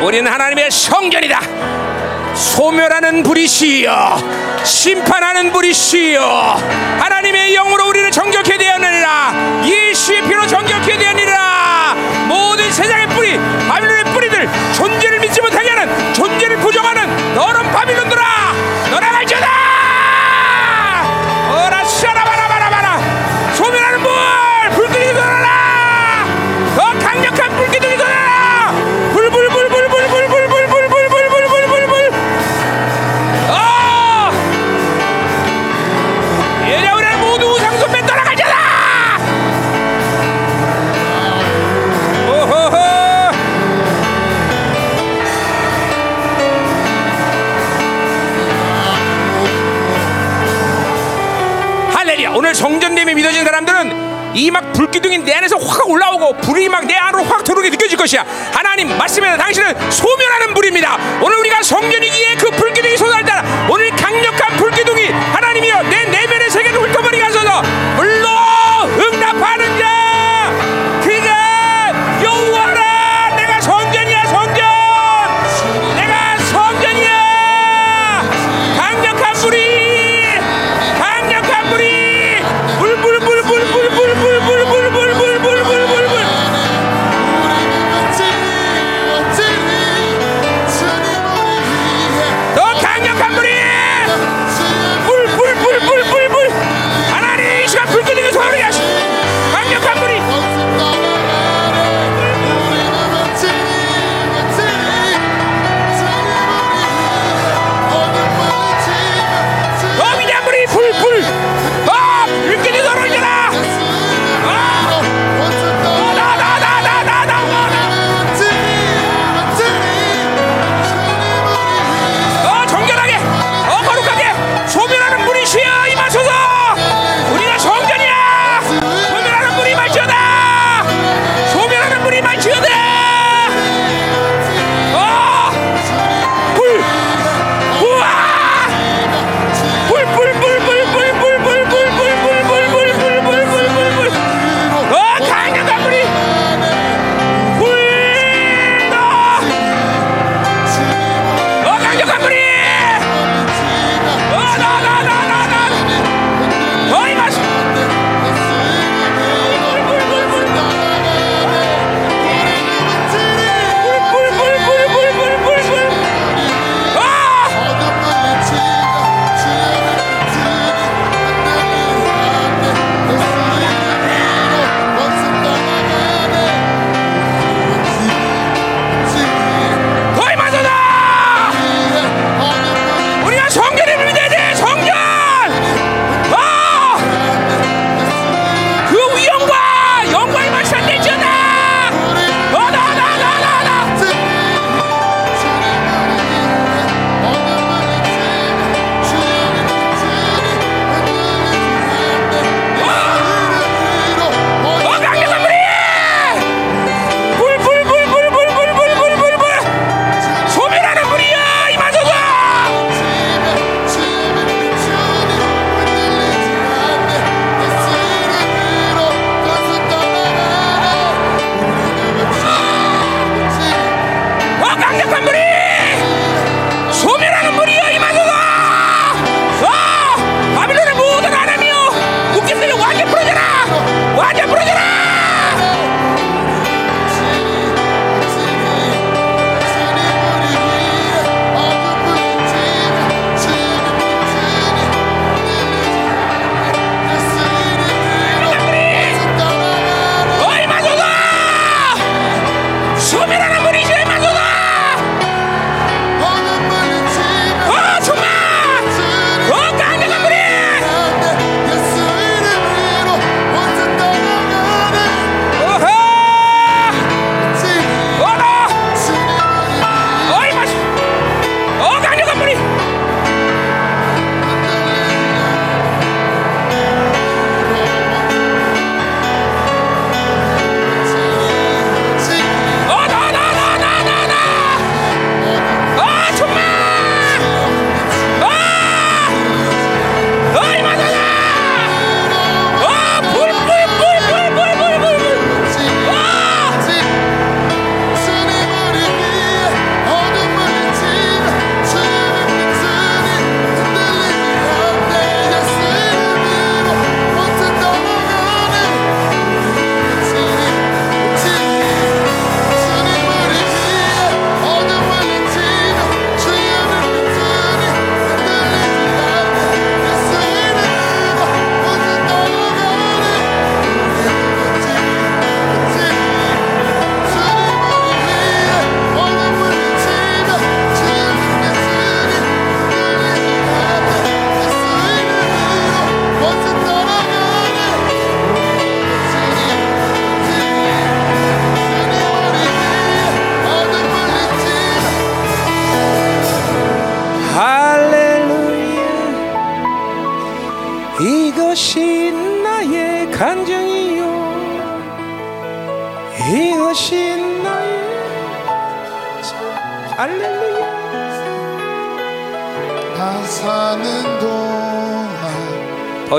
우리는 하나님의 성전이다. 소멸하는 불이시여 심판하는 불이시여 하나님의 영으로 우리를 정결케 되었느니라. 예수의 피로 정결케 되었느니라. 모든 세상의 뿌리 바빌론의 뿌리들 존재를 믿지 못하게 하는 존재를 부정하는 너런 바빌론들아 너라 갈지어다 내 안에서 확 올라오고 불이 막 내 안으로 확 들어오게 느껴질 것이야. 하나님 말씀에 당신은 소멸하는 불입니다. 오늘 우리가 성전이기에 그 불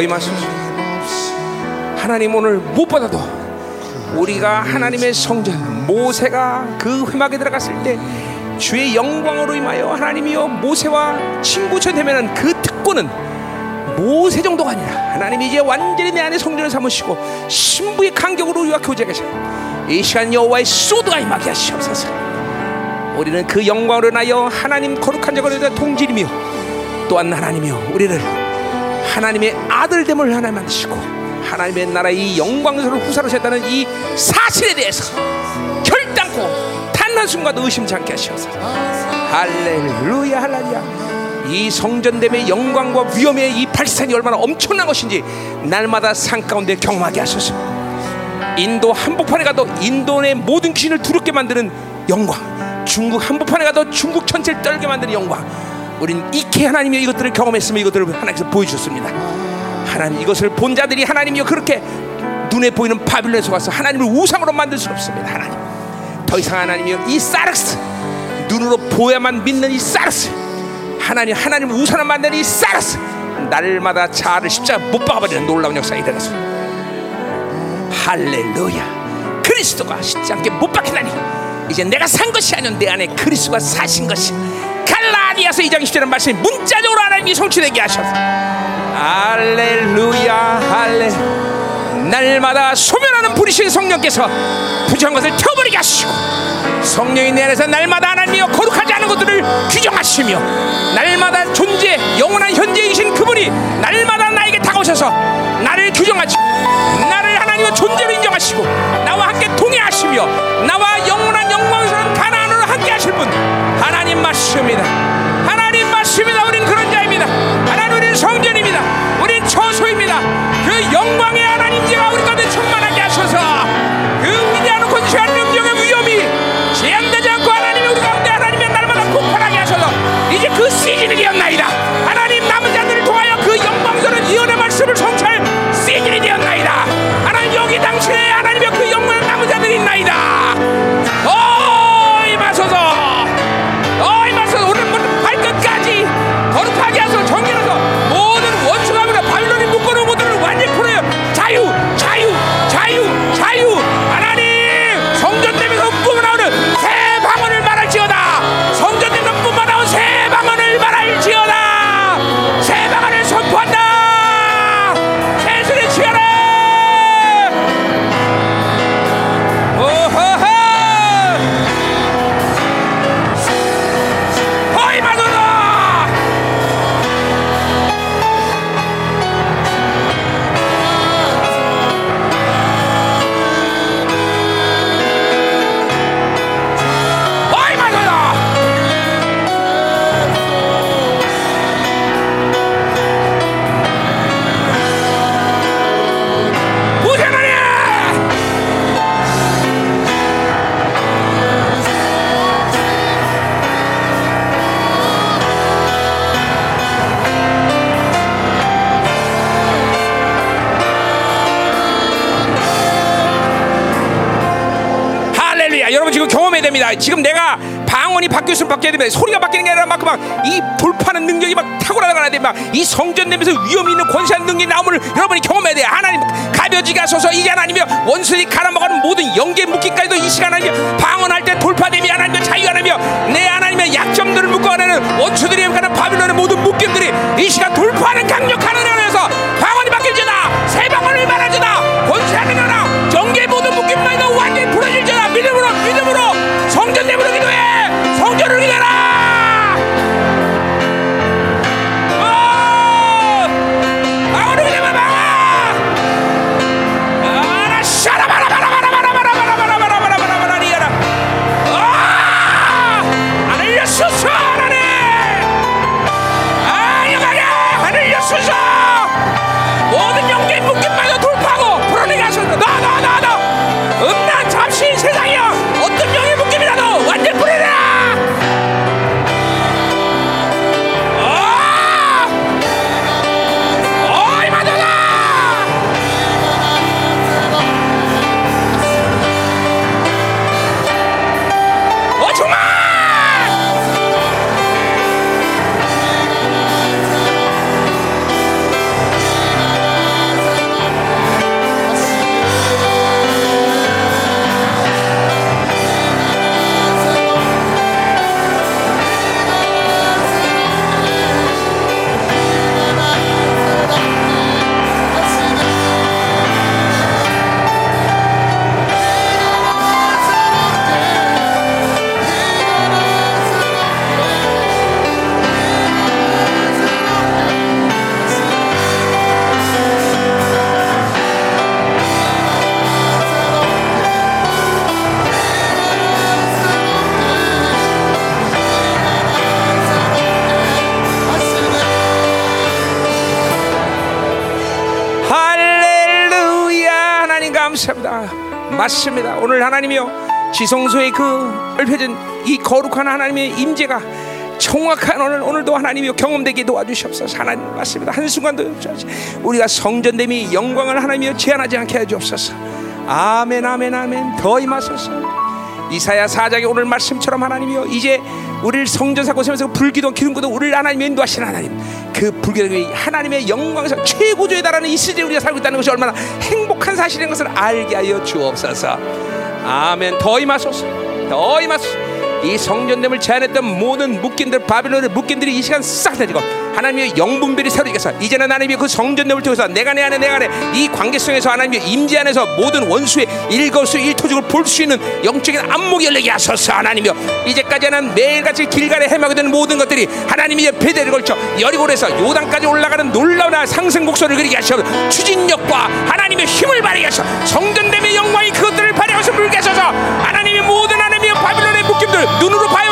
임하소서 하나님 오늘 무엇보다도 우리가 하나님의 성전 모세가 그 회막에 들어갔을 때 주의 영광으로 임하여 하나님이여 모세와 친구처럼 되면은 그 특권은 모세 정도가 아니라 하나님이 이제 완전히 내 안에 성전을 삼으시고 신부의 간격으로 유학해 계셔 이 시간 여호와의 소드가 임하게 하시옵소서. 우리는 그 영광으로 인하여 하나님 거룩한 자가 동질이며 또한 하나님이여 우리를 하나님의 아들됨을 하나님 만드시고 하나님의 나라의 이 영광스러운 후사로 셨다는 이 사실에 대해서 결단코 단 한 순간도 의심치 않게 하시옵소서. 할렐루야 할렐루야. 이 성전됨의 영광과 위엄의 이 발산이 얼마나 엄청난 것인지 날마다 산 가운데 경험하게 하소서. 인도 한복판에 가도 인도의 모든 귀신을 두렵게 만드는 영광 중국 한복판에 가도 중국 전체를 떨게 만드는 영광. 우린 익히 하나님의 이것들을 경험했으면 이것들을 하나님께서 보여주셨습니다 하나님 이것을 본 자들이 하나님이여 그렇게 눈에 보이는 바빌론에 속아서 하나님을 우상으로 만들 수 없습니다. 하나님 더 이상 하나님이여 이 사르스 눈으로 보야만 믿는 이 사르스 하나님 하나님 우상을 만드는 이 사르스 날마다 자아를 십자가 못 박아버리는 놀라운 역사가 일어났습니다. 할렐루야. 그리스도가 십자가에 못 박히다니 이제 내가 산 것이 아니라 내 안에 그리스도가 사신 것이 갈라디아서 2장 10절의 말씀이 문자적으로 하나님이 성취되게 하셔서 할렐루야 할레 날마다 소멸하는 불이신 성령께서 부정한 것을 태워버리게 하시고 성령이 내 안에서 날마다 하나님이여 거룩하지 않은 것들을 규정하시며 날마다 존재 영원한 현재이신 그분이 날마다 나에게 다가오셔서 나를 규정하시고 나를 하나님의 존재로 인정하시고 나와 함께 동행하시며 나와 영원한 영광스러운 가나안으로 함께 하실 분 하나님 말씀입니다 우리는 성전입니다. 우린 처소입니다. 그 영광의 하나님께가 우리 가운데 충만하게 하셔서. 그 위대한 권세한 능력의 위엄이 제한되지 않고 하나님이 우리 가운데 하나님의 날마다 폭발하게 하셔서. 이제 그 시즌이 되었나이다. 하나님 지금 내가 방언이 바뀌었으면 바뀌어야 됩니다. 소리가 바뀌는 게 아니라 막 막 이 돌파하는 능력이 막 탁월하다가 돼 막 이 성전 내면서 위험이 있는 권세 지성소의 그 넓혀진 이 거룩한 하나님의 임재가 정확한 오늘 오늘도 하나님이요 경험되게 도와주시옵소서. 하나님 맞습니다. 한 순간도 우리가 성전됨이 영광을 하나님이요 제한하지 않게 해주옵소서. 아멘 아멘 아멘 더 임하소서. 이사야 사장의 오늘 말씀처럼 하나님이요 이제 우리를 성전 사 고시면서 불기도 기름부도 우리를 하나님 인도하신 하나님 그 불기도 하나님의 영광에서 최고조에 달하는 이 시대에 우리가 살고 있다는 것이 얼마나 행복한 사실인 것을 알게 하여 주옵소서 아멘. 더 임하소서. 더 임하소서. 이 성전됨을 제한했던 모든 묶임들 바빌론의 묶임들이 이 시간 싹 다지고 하나님의 영분별이 새로지겠어 이제는 하나님의 그 성전됨을 통해서 내가 내 안에 내가 안에 이 관계성에서 하나님의 임재 안에서 모든 원수의 일거수 일토적을 볼 수 있는 영적인 안목이 열리게 하소서 하나님이여. 이제까지는 매일같이 길가에 헤매게 되는 모든 것들이 하나님의 배대를 걸쳐 여리고에서 요단까지 올라가는 놀라운 상승 곡선을 그리게 하셔. 추진력과 하나님의 힘을 발휘게 하셔. 성전됨의 영광이 그것들을 발휘하셔 물게 하셔서. 하나님의 모든 하나님의 바빌론의 묶임들 눈으로 봐야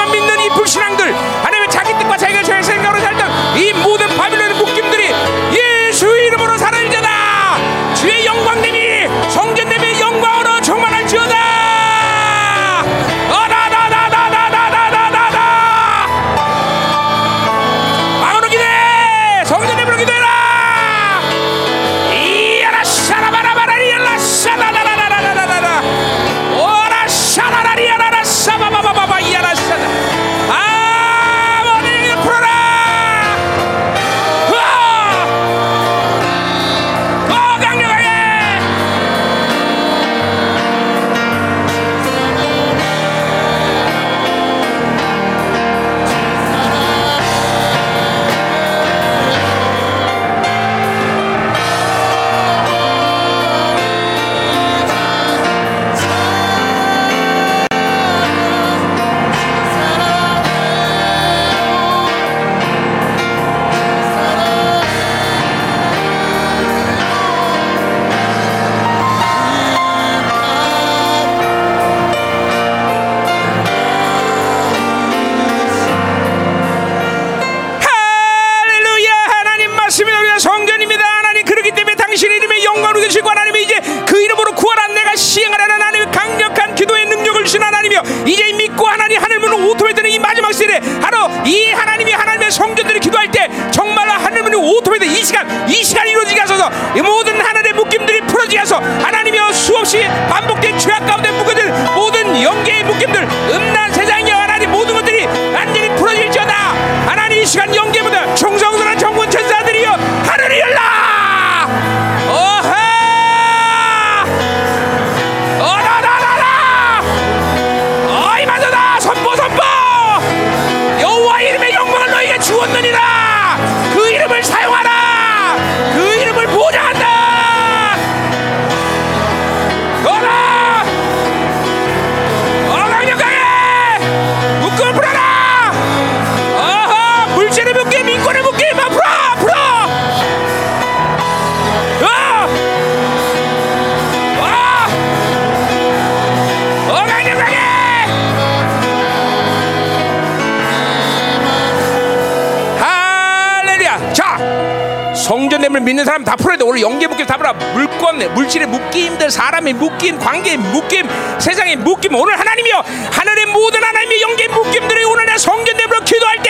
믿는 사람 다 풀어야 돼. 오늘 영계 묶임 다 풀어 물건 물질의 묶임들 사람의 묶임 관계의 묶임 세상의 묶임. 오늘 하나님이여 하늘의 모든 하나님의 영계 묶임들이 오늘 내 성전됨으로 기도할 때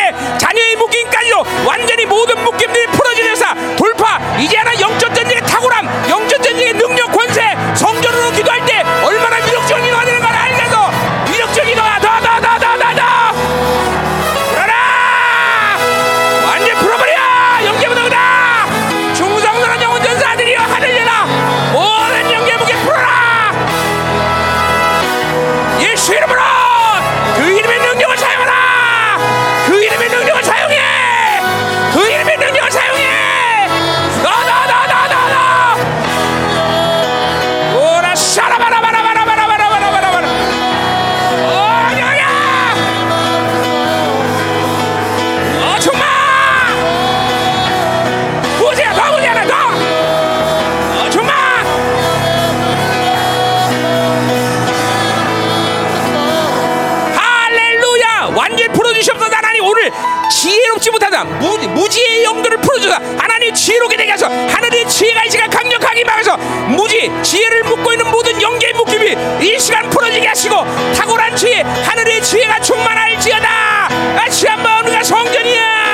지혜롭게 되게 하소 하늘의 지혜가 이 시간 강력하게 막아서 무지 지혜를 묶고 있는 모든 영계의 묶임이 이 시간 풀어지게 하시고 탁월한 지혜 하늘의 지혜가 충만할지어다. 아시 한번 우리가 성전이야.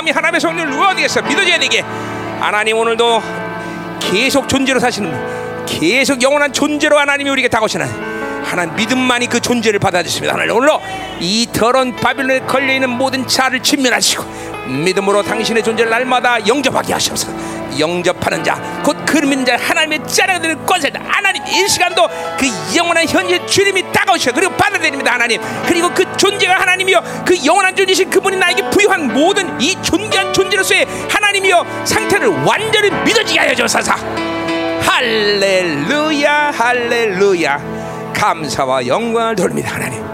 감히 하나님의 성령을 누가 어디겠어 믿어줘야 되게 하나님 오늘도 계속 존재로 사시는 분 계속 영원한 존재로 하나님이 우리에게 다가오시는 하나님 믿음만이 그 존재를 받아주십니다. 하나님 오늘로 이 더러운 바빌론에 걸려있는 모든 자를 진멸하시고 믿음으로 당신의 존재를 날마다 영접하게 하시옵소서. 영접하는 자곧 그름인 자 하나님의 자녀가 되는 권세자 하나님 이 시간도 그 영원한 현재 주님이 다가오셔 그리고 받아들입니다 하나님. 그리고 그 존재가 하나님이여 그 영원한 존재신 그분이 나에게 부여한 모든 이 존재로서의 하나님이여 상태를 완전히 믿어지게 하여 주소서. 할렐루야 할렐루야. 감사와 영광을 돌립니다 하나님.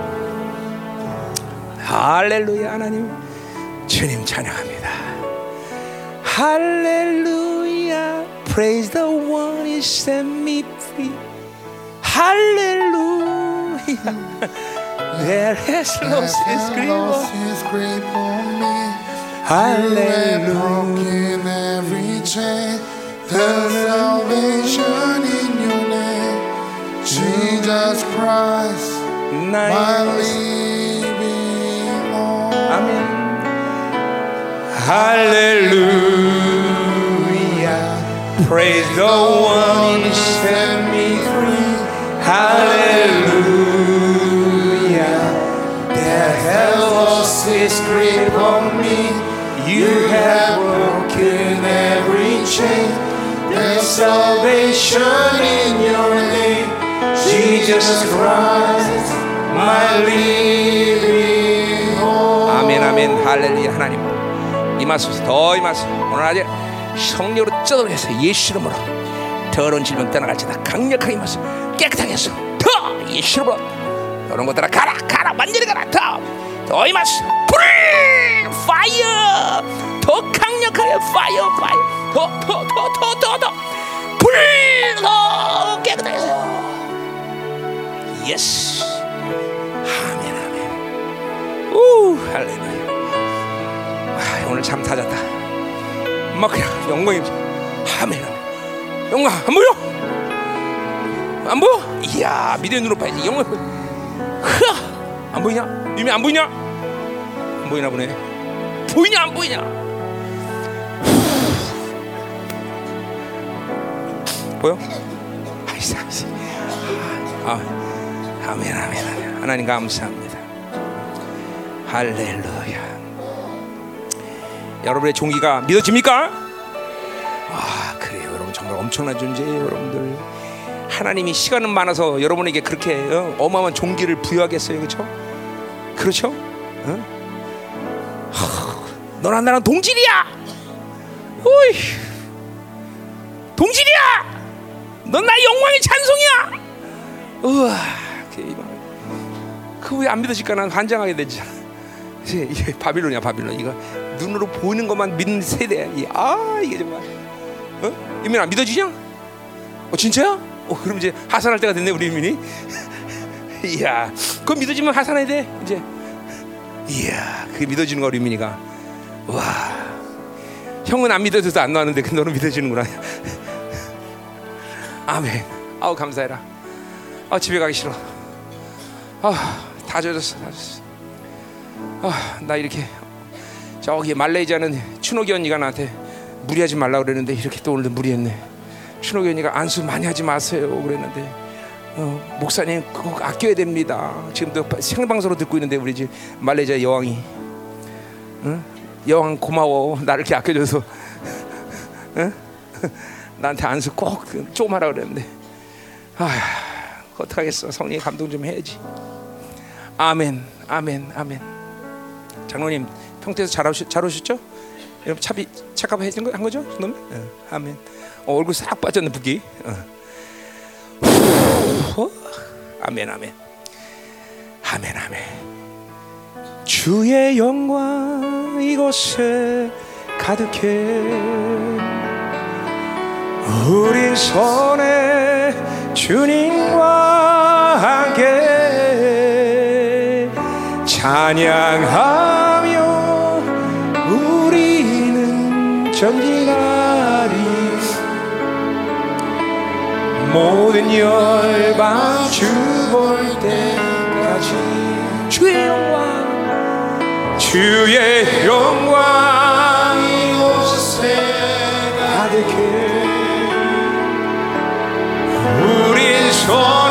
할렐루야 하나님. 주님 찬양합니다. 할렐루야 praise the one who set me free. 할렐루야. There has lost his grip Hallelujah. Broken every chain. the salvation in your name. Jesus Christ, nice. my living all. Amen. Hallelujah. Praise the one who set me free. Hallelujah. the hell lost his grip on me. You have broken every chain. There's salvation in your name. Jesus Christ my living hope. 아멘 아멘. 할렐루야 하나님. 임하소서 더 임하소서 오늘 아주 성령으로 쩌들해서 예수 이름으로 더러운 질병 떠나갈지다. 강력하게 임하소서 깨끗하게 해서 더 예수 이름으로 이런 것들아 가라 가라. 완전히 가라. 더, 더 임하소 파이어 더 강력하게 파이어 파이어 더더 더 더 더더불더 깨끗하게. 해서 예스 아멘 아멘. 우 할렐루야. 아, 오늘 참 타졌다. 막 그냥 영광이 아멘 아멘. 영광 안 보여? 안 보여? 이야 믿음의 눈으로 봐야지. 영광. 흐안 보이냐? 유미 안 보이냐? 안 보이나 보네. 보이냐 안 보이냐? 보여? 아이씨, 아이씨. 아, 아멘, 아멘, 아멘. 하나님 감사합니다. 할렐루야. 여러분의 종기가 믿어집니까? 아, 그래요. 여러분 정말 엄청난 존재예요, 여러분들. 하나님이 시간은 많아서 여러분에게 그렇게 어, 어마어마한 종기를 부여하겠어요, 그렇죠? 그렇죠? 어? 하, 너랑 나랑 동질이야. 오이, 동질이야. 넌 나의 영광의 찬송이야. 우와, 그왜 안 믿어질까? 난 환장하게 되지. 이게, 바빌론이야, 바빌론. 이거 눈으로 보이는 것만 믿는 세대야. 이, 아, 이게 정말. 어? 이민 안 믿어지냐? 어, 진짜야? 어, 그럼 이제 하산할 때가 됐네, 우리 이민이. 이야, 그거 믿어지면 하산해야 돼, 이제. 이야, 그게 믿어지는 거 우리 민이가. 와, 형은 안 믿어져서 안 나왔는데, 그 너는 믿어지는구나. 아멘. 아우 감사해라. 아 집에 가기 싫어. 아다 젖었어, 다 젖었어. 아나 이렇게 저기 말레이시아는 춘옥이 언니가 나한테 무리하지 말라 그랬는데 이렇게 또 오늘 무리했네. 춘옥이 언니가 안수 많이 하지 마세요 그랬는데 어, 목사님 그거 아껴야 됩니다. 지금도 생방송으로 듣고 있는데 우리 집 말레이시아 여왕이 응? 여왕 고마워. 나를 이렇게 아껴줘서. 응? 나한테 안수 꼭 좀 하라 그랬는데. 아 어떡하겠어. 성령의 감동 좀 해야지. 아멘 아멘 아멘. 장로님 평택에서 잘, 오셨, 잘 오셨죠? 여러분 차비 착값 해준 거한 거죠? 놈 어, 아멘. 어, 얼굴 싹 빠졌네 붓기. 어. 후, 아멘 아멘. 아멘 아멘 주의 영광 이곳에 가득해. 우리 손에 주님과 함께 찬양하며 우리는 전진하리 모든 열방 주 볼 때까지. 주의 영광 주의 영광 이곳에 가득해 우리 손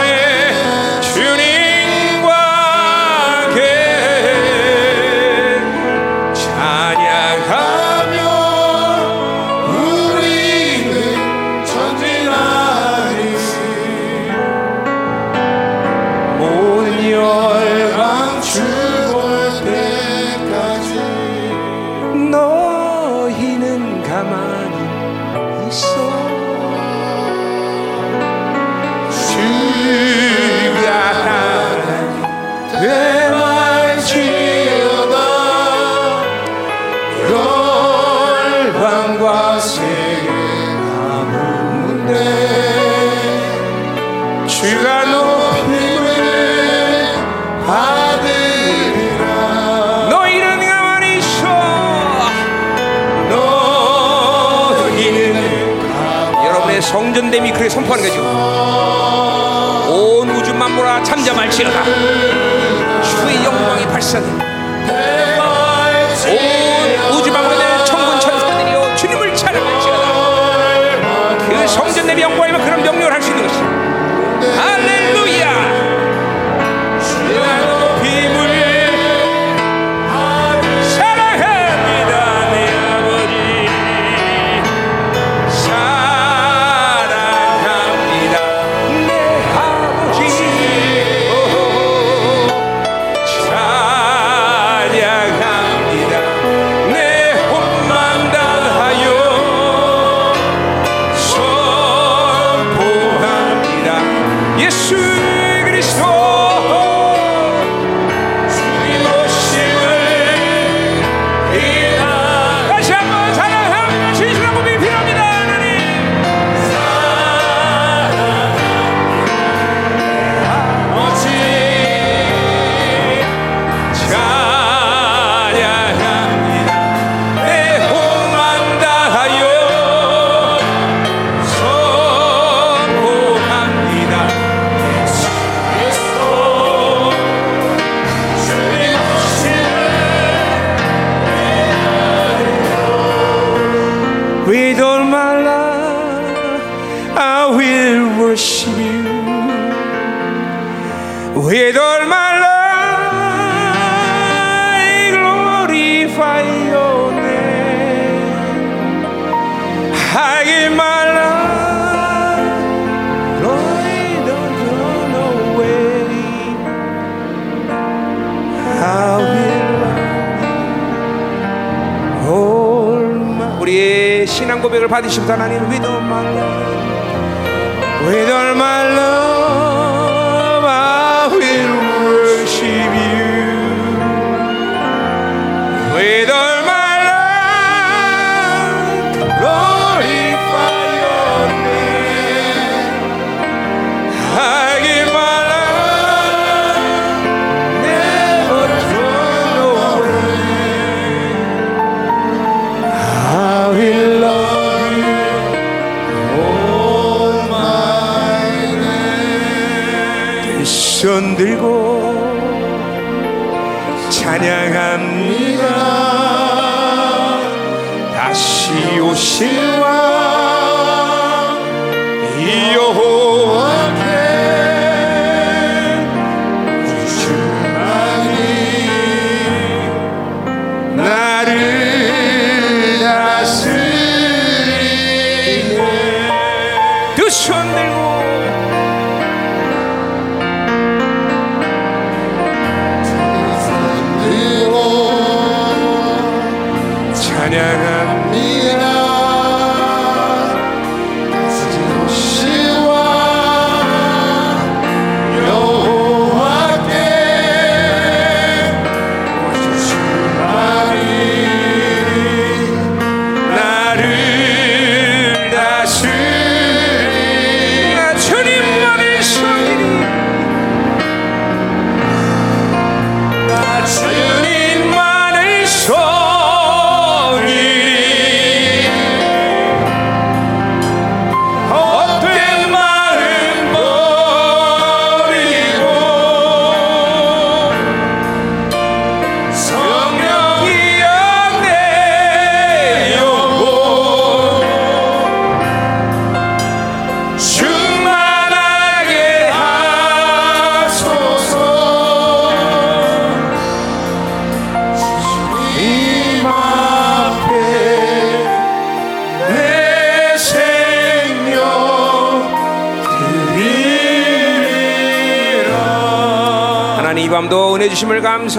성전됨이 그렇게 선포하는 거죠. 온 우주 만물아 잠잠할지어다. 주의 영광이 발산해 온 우주 만물에 천군 천사들이여 주님을 찬양할지어다. 그 성전됨이 영광이면 그런 명령을 할 수 있는 것이 받으시고 하나님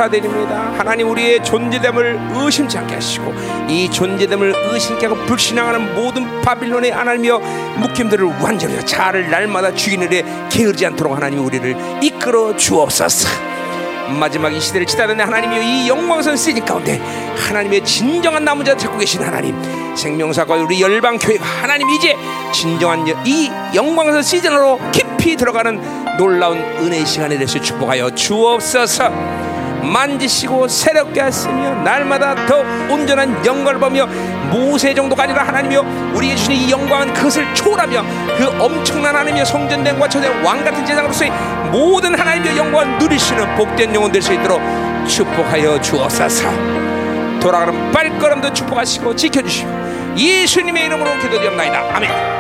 감사드립니다. 하나님 우리의 존재됨을 의심치 않게 하시고 이 존재됨을 의심케 하고 불신앙하는 모든 바빌론의 하나님이여 묶임들을 완전히 자를 날마다 죽이는 일에 게으르지 않도록 하나님이 우리를 이끌어 주옵소서. 마지막 이 시대를 치닫는 하나님이 이 영광선 시즌 가운데 하나님의 진정한 나무자 찾고 계신 하나님 생명사과 우리 열방 교회가 하나님 이제 진정한 여- 이 영광선 시즌으로 깊이 들어가는 놀라운 은혜의 시간에 대해서 축복하여 주옵소서 만지시고 새롭게 하시며 날마다 더 온전한 영광을 보며 모세 정도가 아니라 하나님이여 우리에게 주신 이 영광은 그것을 초월하며 그 엄청난 하나님의 성전됨과 저대 왕 같은 제장으로서의 모든 하나님의 영광을 누리시는 복된 영혼 될 수 있도록 축복하여 주옵소서. 돌아가는 발걸음도 축복하시고 지켜주시고 예수님의 이름으로 기도드립니다. 아멘